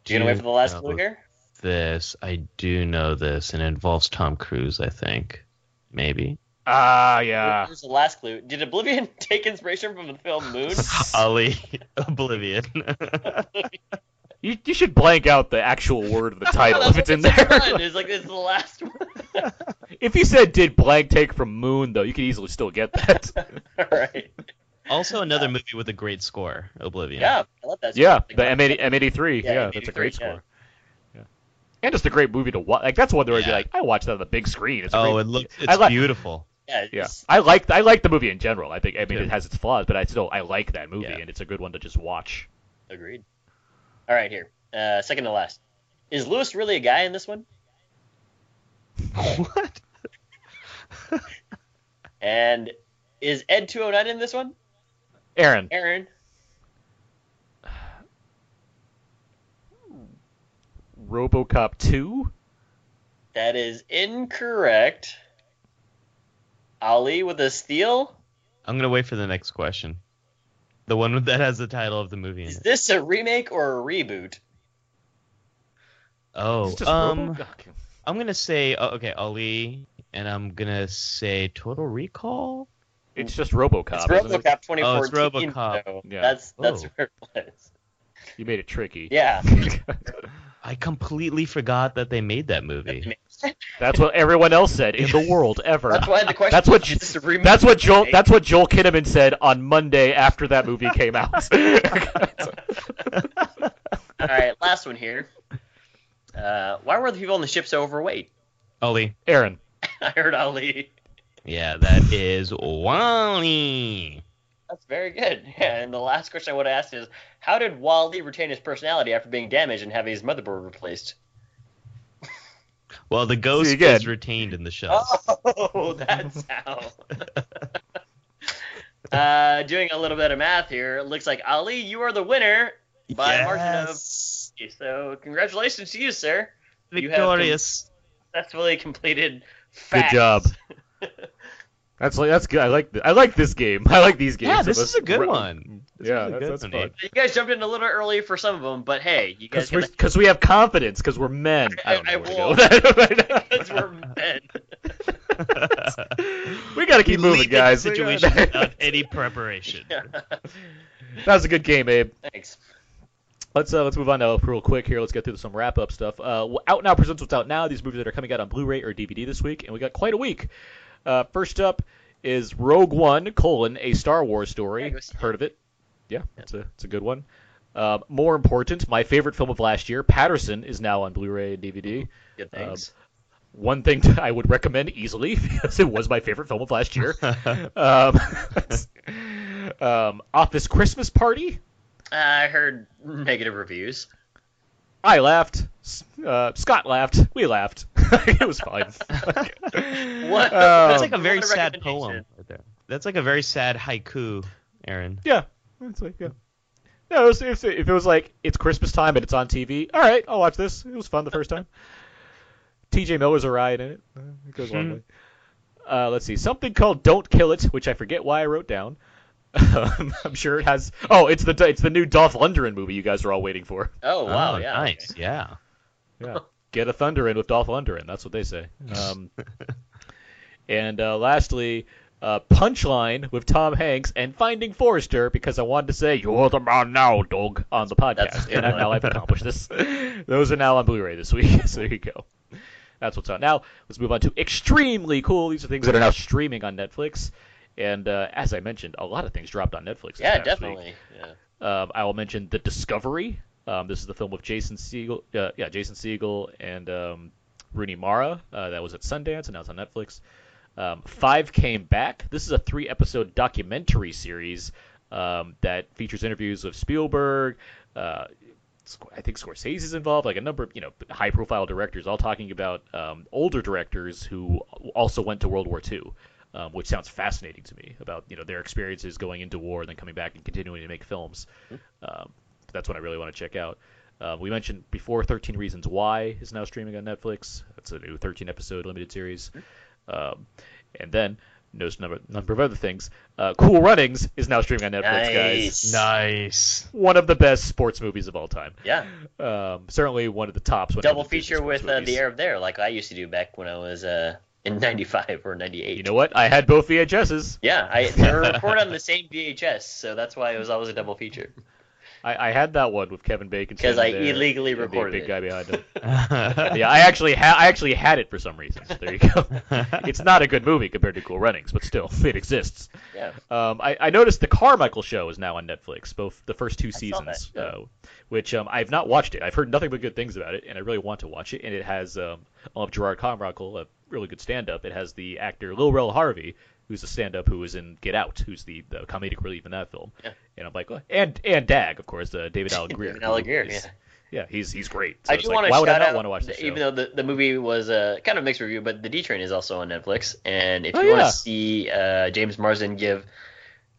Speaker 3: Do You gonna wait for the last
Speaker 5: know
Speaker 3: clue here?
Speaker 5: This I do know this, and it involves Tom Cruise. I think, maybe.
Speaker 1: Ah, yeah.
Speaker 3: Here's the last clue. Did Oblivion take inspiration from the film Moon?
Speaker 5: Ali Oblivion.
Speaker 1: You, you should blank out the actual word of the title if it's in there.
Speaker 3: It's like it's the last one.
Speaker 1: if you said did blank take from Moon though, you could easily still get that.
Speaker 3: All right.
Speaker 5: also, another movie with a great score, Oblivion.
Speaker 3: Yeah, I love that.
Speaker 1: yeah, the M80, M83.
Speaker 3: Yeah,
Speaker 1: Yeah, that's a great
Speaker 3: yeah.
Speaker 1: score. Yeah. And just a great movie to watch. Like that's one where I'd be like, I watched that on the big screen. It's a
Speaker 5: Oh,
Speaker 1: great
Speaker 5: it looks. It's
Speaker 1: like-
Speaker 5: beautiful.
Speaker 3: Yeah,
Speaker 1: Yeah, I like I like the movie in general. I think I mean
Speaker 5: Yeah.
Speaker 1: it has its flaws, but I still I like that movie,
Speaker 5: Yeah.
Speaker 1: and it's a good one to just watch.
Speaker 3: Agreed. All right, here. Uh, second to last. Is Lewis really a guy in this one?
Speaker 5: what?
Speaker 3: And is Ed 209 in this one?
Speaker 1: Aaron,
Speaker 3: Aaron.
Speaker 1: RoboCop 2.
Speaker 3: That is incorrect. Ali with a steal?
Speaker 5: I'm gonna wait for the next question. The one that has the title of the movie in
Speaker 3: Is
Speaker 5: it.
Speaker 3: this a remake or a reboot?
Speaker 5: Oh,
Speaker 1: Is it just
Speaker 5: um,
Speaker 1: Robo- okay.
Speaker 5: I'm gonna say oh, okay, Ali, and I'm gonna say Total Recall.
Speaker 1: It's just RoboCop.
Speaker 3: It's
Speaker 1: isn't it?
Speaker 3: RoboCop 2014.
Speaker 5: Oh, it's RoboCop.
Speaker 3: so
Speaker 1: Yeah.
Speaker 3: That's that's
Speaker 5: Oh.
Speaker 3: where it was.
Speaker 1: You made it tricky.
Speaker 3: Yeah.
Speaker 5: I completely forgot that they made that movie.
Speaker 1: That's what everyone else said in the world ever.
Speaker 3: That's why the question.
Speaker 1: That's what
Speaker 3: is this
Speaker 1: That's what Joel. That's what Joel Kinnaman said on Monday after that movie came out.
Speaker 3: All right, last one here. Uh, why were the people on the ship so overweight?
Speaker 5: Ali.
Speaker 1: Aaron,
Speaker 3: I heard Ali.
Speaker 5: Yeah, that is WALL-E.
Speaker 3: That's very good. Yeah, and the last question I would ask is, how did WALL-E retain his personality after being damaged and having his motherboard replaced?
Speaker 5: Well, the ghost is retained in the shell.
Speaker 3: Oh, that's how. uh, doing a little bit of math here, it looks like Ali, you are the winner by a margin of. So, congratulations to you, sir. You have
Speaker 5: Victorious.
Speaker 3: Successfully completed.
Speaker 1: good job. That's like that's good. I like th- I like this game. I like these games.
Speaker 5: Yeah, this
Speaker 1: let's
Speaker 5: is a good
Speaker 1: ra-
Speaker 5: one. This
Speaker 1: yeah,
Speaker 5: is
Speaker 1: that's,
Speaker 5: good
Speaker 1: that's
Speaker 5: one,
Speaker 1: fun.
Speaker 3: You guys jumped in a little early for some of them, but hey, you guys
Speaker 1: Because
Speaker 3: got
Speaker 1: we have confidence. Because we're men. I don't know
Speaker 3: I- I
Speaker 1: where to go. with that.
Speaker 3: because we're men.
Speaker 1: we got to keep
Speaker 5: We
Speaker 1: moving,
Speaker 5: leap into
Speaker 1: guys.
Speaker 5: Situation without any preparation.
Speaker 1: that was a good game, Abe.
Speaker 3: Thanks.
Speaker 1: Let's uh, let's move on now real quick here. Let's get through some wrap up stuff. Uh, Out Now presents what's out now. These movies that are coming out on Blu-ray or DVD this week, and we got quite a week. Uh, first up is Rogue One: colon a Star Wars story.
Speaker 3: go see it.
Speaker 1: Heard of it? Yeah, it's a it's a good one. Uh, more important, my favorite film of last year, Paterson, is now on Blu-ray and DVD.
Speaker 3: Good thanks.
Speaker 1: One thing to, I would recommend easily because it was my favorite film of last year. um, um, Office Christmas Party.
Speaker 3: I heard negative reviews.
Speaker 1: I laughed. Uh, Scott laughed. We laughed. it was fine.
Speaker 3: What?
Speaker 1: Um,
Speaker 5: That's like a very
Speaker 3: a
Speaker 5: sad poem right there. That's like a very sad haiku, Aaron.
Speaker 1: yeah. It's like, yeah. No, it was, if, if it was like it's Christmas time and it's on TV, all right, I'll watch this. It was fun the first time. T.J. Miller's a riot in it. It goes a long
Speaker 5: Hmm.
Speaker 1: way. Uh, let's see, something called "Don't Kill It," which I forget why I wrote down. Um, I'm sure it has. Oh, it's the it's the new Dolph Lundgren movie you guys are all waiting for.
Speaker 3: Oh wow,
Speaker 5: Oh,
Speaker 3: yeah.
Speaker 5: nice.
Speaker 3: okay.
Speaker 5: Yeah.
Speaker 1: Yeah, get a thunder in with Dolph Lundgren. That's what they say. Um, and uh, lastly, uh, Punchline with Tom Hanks and Finding Forrester because I wanted to say "You're the man now, dog" on the podcast, and I- now I've accomplished this. Those are now on Blu-ray this week, so there you go. That's what's on. Now let's move on to extremely cool. These are things that are now streaming on Netflix, and uh, as I mentioned, a lot of things dropped on Netflix.
Speaker 3: Yeah, definitely. Yeah.
Speaker 1: Um, I will mention The Discovery. Um, this is the film with Jason Segel, uh, yeah, Jason Segel and um, Rooney Mara. Uh, that was at Sundance and now it's on Netflix. Um, Five Came Back. This is a three-episode documentary series um, that features interviews with Spielberg. Uh, I think Scorsese's involved, like a number of you know high-profile directors, all talking about um, older directors who also went to World War II, um, which sounds fascinating to me about you know their experiences going into war and then coming back and continuing to make films. Um, that's what I really want to check out. Uh, we mentioned before 13 Reasons Why is now streaming on Netflix. That's a new 13 episode limited series. Um, and then knows a number, number of other things. Uh, cool Runnings is now streaming on Netflix, guys.
Speaker 3: Nice.
Speaker 5: Nice.
Speaker 1: One of the best sports movies of all time.
Speaker 3: Yeah.
Speaker 1: Um, certainly one of the tops.
Speaker 3: Double
Speaker 1: comes to Disney
Speaker 3: feature with uh. The Air Up There, like I used to do back when I was uh, in '95 or '98.
Speaker 1: You know what? I had both VHSs.
Speaker 3: Yeah, I, they were recorded on the same VHS, so that's why it was always a double feature.
Speaker 1: I, I had that one with Kevin Bacon because
Speaker 3: I
Speaker 1: there
Speaker 3: illegally
Speaker 1: and the
Speaker 3: recorded
Speaker 1: big
Speaker 3: it.
Speaker 1: guy behind him. yeah, I actually ha- I actually had it for some reason. There you go. it's not a good movie compared to Cool Runnings, but still, it exists.
Speaker 3: Yeah.
Speaker 1: Um, I, I noticed the Carmichael Show is now on Netflix, both the first two
Speaker 3: saw
Speaker 1: seasons,
Speaker 3: that, yeah.
Speaker 1: uh, which um, I've not watched it. I've heard nothing but good things about it, and I really want to watch it. And it has um, I love Jerrod Carmichael, a really good stand-up. It has the actor Lil Rel Howery, who's a stand-up who was in Get Out, who's the, the comedic relief in that film.
Speaker 3: Yeah.
Speaker 1: And I'm like, well, and and Dag, of course, uh, David Alan Grier.
Speaker 3: David Alan
Speaker 1: who Grier,
Speaker 3: yeah.
Speaker 1: Yeah, he's he's great. So
Speaker 3: I do
Speaker 1: like,
Speaker 3: want to
Speaker 1: why would I
Speaker 3: shout
Speaker 1: not
Speaker 3: out,
Speaker 1: want to watch the show?
Speaker 3: even though the, the movie was a kind of mixed review, but The D Train is also on Netflix. And if
Speaker 1: Oh,
Speaker 3: you want to see uh, James Marsden give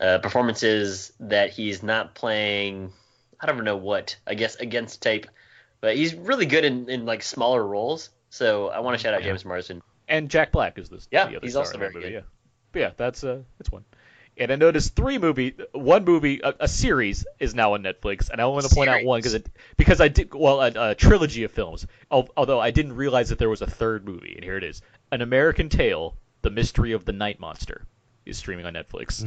Speaker 3: uh, performances that he's not playing, I don't know what, I guess against tape, but he's really good in, in like smaller roles. So I want to shout out James Marsden.
Speaker 1: And Jack Black is the,
Speaker 3: Yeah,
Speaker 1: the other
Speaker 3: he's also
Speaker 1: in
Speaker 3: very
Speaker 1: movie.
Speaker 3: good.
Speaker 1: Yeah, but yeah, that's uh, that's one. And I noticed three movie, one movie, a, a series is now on Netflix, and I want to point out one because it because I did well a, a trilogy of films. Although I didn't realize that there was a third movie, and here it is: An American Tail: The Mystery of the Night Monster is streaming on Netflix.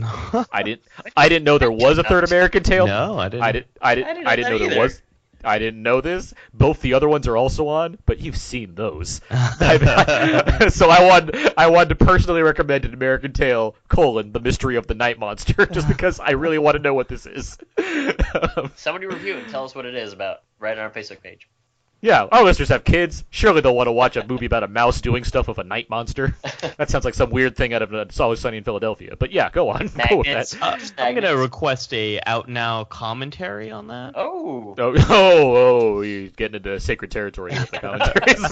Speaker 1: I didn't I didn't know there was a third American Tail.
Speaker 5: No, I didn't.
Speaker 1: I didn't. I didn't.
Speaker 3: I didn't
Speaker 1: I
Speaker 3: know
Speaker 1: didn't know,
Speaker 3: that
Speaker 1: there
Speaker 3: either.
Speaker 1: was. I didn't know this. Both the other ones are also on, but you've seen those. so I wanted, I wanted to personally recommend an American Tail: colon the mystery of the night monster, just because I really want to know what this is.
Speaker 3: Somebody review and tell us what it is about right on our Facebook page.
Speaker 1: Yeah, our listeners have kids. Surely they'll want to watch a movie about a mouse doing stuff with a night monster. That sounds like some weird thing out of uh, It's Always Sunny in Philadelphia. But yeah, go on. Go with that.
Speaker 5: Uh,
Speaker 3: Just
Speaker 5: I'm gonna request a out now commentary on that.
Speaker 3: Oh.
Speaker 1: Oh, oh, oh, you're getting into sacred territory with the commentaries.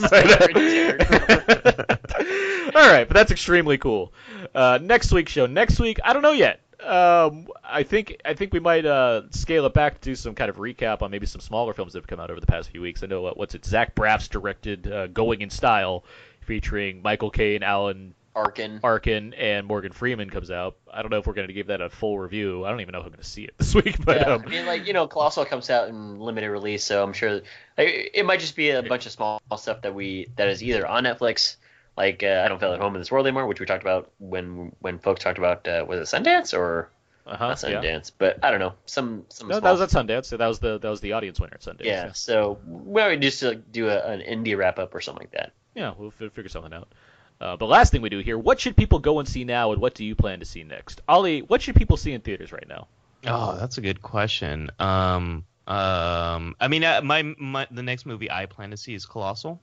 Speaker 1: All right, but that's extremely cool. Uh, next week's show. Next week, I don't know yet. Um, I think I think we might uh, scale it back to do some kind of recap on maybe some smaller films that have come out over the past few weeks. I know uh, what's it? Zach Braff's directed uh, "Going in Style," featuring Michael Caine, Alan
Speaker 3: Arkin.
Speaker 1: Arkin, and Morgan Freeman comes out. I don't know if we're going to give that a full review. I don't even know if I'm going to see it this week, but
Speaker 3: yeah,
Speaker 1: um,
Speaker 3: I mean, like you know, Colossal comes out in limited release, so I'm sure like, it might just be a bunch of small stuff that we that is either on Netflix, like uh, I don't feel at home in this world anymore, which we talked about when when folks talked about uh, was it Sundance or
Speaker 1: uh-huh,
Speaker 3: not
Speaker 1: yeah.
Speaker 3: Sundance, but I don't know some some.
Speaker 1: No,
Speaker 3: small
Speaker 1: that was at Sundance. So That was the that was the audience winner at Sundance.
Speaker 3: yeah, so we might just uh, do a, an indie wrap up or something like that.
Speaker 1: Yeah, we'll fi- figure something out. Uh, but last thing we do here, what should people go and see now, and what do you plan to see next? Ollie, what should people see in theaters right now?
Speaker 5: Oh, that's a good question. Um, um, I mean, uh, my, my the next movie I plan to see is Colossal.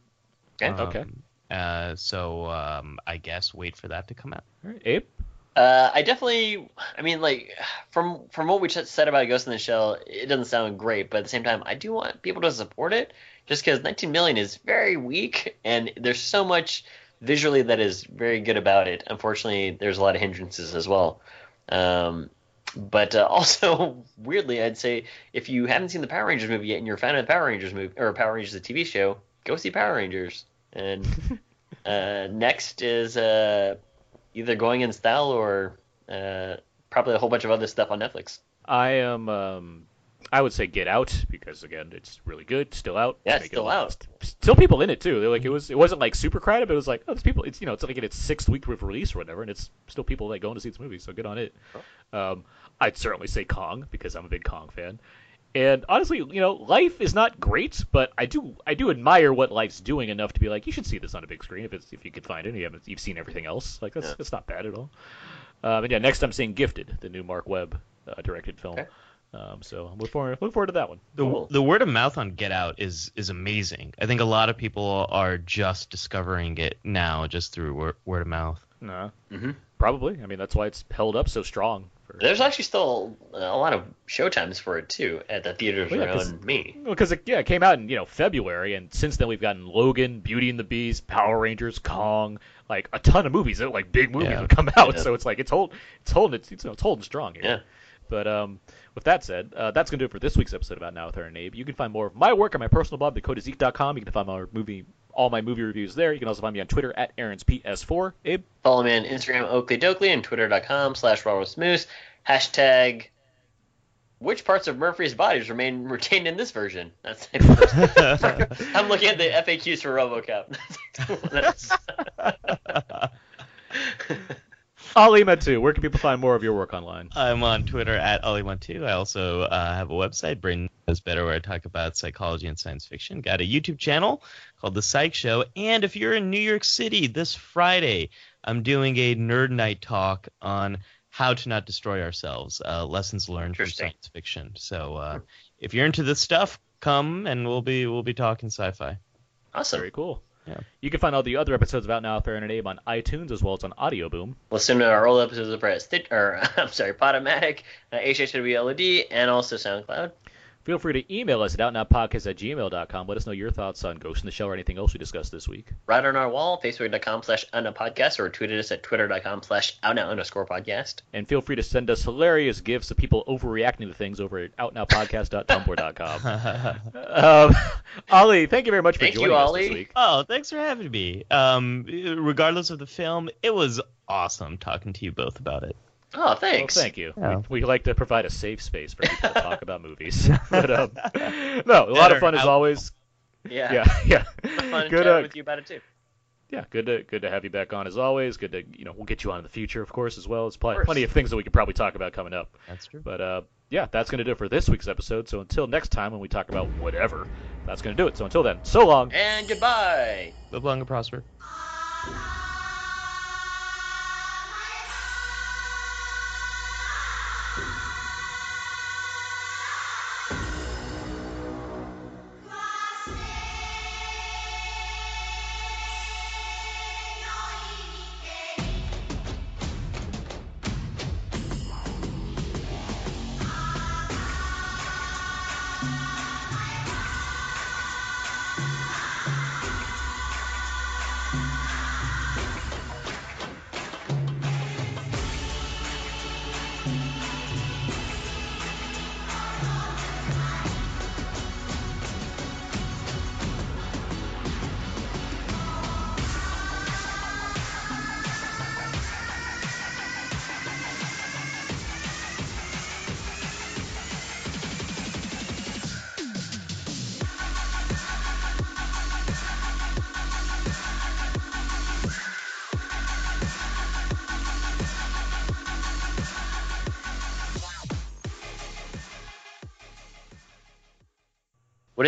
Speaker 3: Okay.
Speaker 5: Um,
Speaker 1: Okay.
Speaker 5: Uh, so um, I guess wait for that to come out.
Speaker 1: All right, Abe.
Speaker 3: Uh, I definitely, I mean, like from from what we just said about Ghost in the Shell, it doesn't sound great, but at the same time, I do want people to support it, just because 19 million is very weak, and there's so much visually that is very good about it. Unfortunately, there's a lot of hindrances as well. Um, but uh, also, weirdly, I'd say if you haven't seen the Power Rangers movie yet, and you're a fan of the Power Rangers movie or Power Rangers the TV show, go see Power Rangers. And uh, next is uh, either going in style or uh, probably a whole bunch of other stuff on Netflix.
Speaker 1: I am. Um, I would say Get Out because again, it's really good. Still out.
Speaker 3: Yeah, it's
Speaker 1: it
Speaker 3: still out.
Speaker 1: Still people in it too. They're like it was. It wasn't like super crowded, but it was like oh, there's people. It's you know, it's like in its sixth week of release or whatever, and it's still people like going to see this movie. So good on it. Um, I'd certainly say Kong because I'm a big Kong fan. And honestly, you know, life is not great, but I do I do admire what life's doing enough to be like, you should see this on a big screen if it's if you can find it. You haven't you've seen everything else. Like that's
Speaker 3: Yeah.
Speaker 1: that's not bad at all. Um, and yeah, next I'm seeing Gifted, the new Marc Webb uh, directed film.
Speaker 3: Okay.
Speaker 1: Um, so I'm looking forward look forward to that one.
Speaker 5: The,
Speaker 3: Cool.
Speaker 5: the word of mouth on Get Out is is amazing. I think a lot of people are just discovering it now just through word, word of mouth.
Speaker 1: No,
Speaker 3: Mhm.
Speaker 1: probably. I mean, that's why it's held up so strong.
Speaker 3: There's actually still a lot of showtimes for it too at the theaters
Speaker 1: Well, yeah, 'cause-
Speaker 3: around me.
Speaker 1: because it, yeah, it came out in you know February, and since then we've gotten Logan, Beauty and the Beast, Power Rangers, Kong, like a ton of movies. That like big movies
Speaker 5: Yeah.
Speaker 1: have come out,
Speaker 3: Yeah.
Speaker 1: so it's like it's hold, it's holding, it's, it's, it's holding strong here.
Speaker 3: Yeah.
Speaker 1: But um, with that said, uh, that's gonna do it for this week's episode about Now with Aaron and Abe. You can find more of my work on my personal blog, thecodezeek.com. You can find my movie, all my movie reviews there. You can also find me on Twitter at Aaron's PS4. Abe.
Speaker 3: Follow me on Instagram, Oakley Dokley, and twitter.com slash Moose. Hashtag which parts of Murphy's bodies remain retained in this version? That's the first. I'm looking at the FAQs for RoboCop. That's-
Speaker 1: Ali Mattu, where can people find more of your work online?
Speaker 5: I'm on Twitter at Ollie12. I also uh, have a website, Brain Knows Better, where I talk about psychology and science fiction. Got a YouTube channel called The Psych Show. And if you're in New York City this Friday, I'm doing a nerd night talk on how to not destroy ourselves, uh, lessons learned from science fiction. So uh, if you're into this stuff, come and we'll be we'll be talking sci-fi.
Speaker 3: awesome.
Speaker 1: Very cool.
Speaker 5: Yeah.
Speaker 1: You can find all the other episodes of Out Now Aaron and Abe on iTunes as well as on Audio Boom.
Speaker 3: Listen to our old episodes of Stitch, or I'm sorry, Podomatic, uh, HHWLOD, and also SoundCloud.
Speaker 1: Feel free to email us at outnowpodcast at gmail.com. Let us know your thoughts on Ghost in the Shell or anything else we discussed this week.
Speaker 3: Right on our wall, facebook.com slash podcast, or tweet at us at twitter.com slash outnow underscore podcast.
Speaker 1: And feel free to send us hilarious gifs of people overreacting to things over at outnowpodcast.tumblr.com. um, Ollie, thank you very much for
Speaker 3: Thank you,
Speaker 1: joining us
Speaker 3: Ollie.
Speaker 1: this week.
Speaker 5: Oh, thanks for having me. Um, regardless of the film, it was awesome talking to you both about it.
Speaker 3: Oh, thanks.
Speaker 1: Well, thank you.
Speaker 5: Yeah.
Speaker 1: We, we like to provide a safe space for people to talk about movies. but, um, no, a lot of fun as always.
Speaker 3: Yeah.
Speaker 1: Yeah, yeah.
Speaker 3: Fun
Speaker 1: Good,
Speaker 3: chatting
Speaker 1: uh,
Speaker 3: with you about it too.
Speaker 1: yeah, good to good to have you back on as always. Good to you know we'll get you on in the future, of course, as well. There's pl-
Speaker 3: course.
Speaker 1: plenty of things that we could probably talk about coming up.
Speaker 5: That's true.
Speaker 1: But uh, yeah, that's gonna do it for this week's episode. So until next time when we talk about whatever, that's gonna do it. So until then, so long.
Speaker 3: And goodbye.
Speaker 5: Live long and prosper.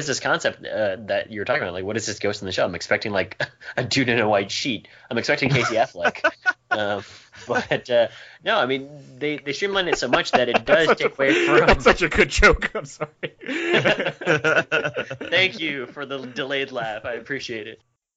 Speaker 3: Is this concept uh, that you're talking about? Like, what is this Ghost in the Shell? I'm expecting like a dude in a white sheet. I'm expecting Casey Affleck. um, but uh, no, I mean they they streamline it so much that it does take away from.
Speaker 1: That's such a good joke. I'm sorry.
Speaker 3: Thank you for the delayed laugh. I appreciate it.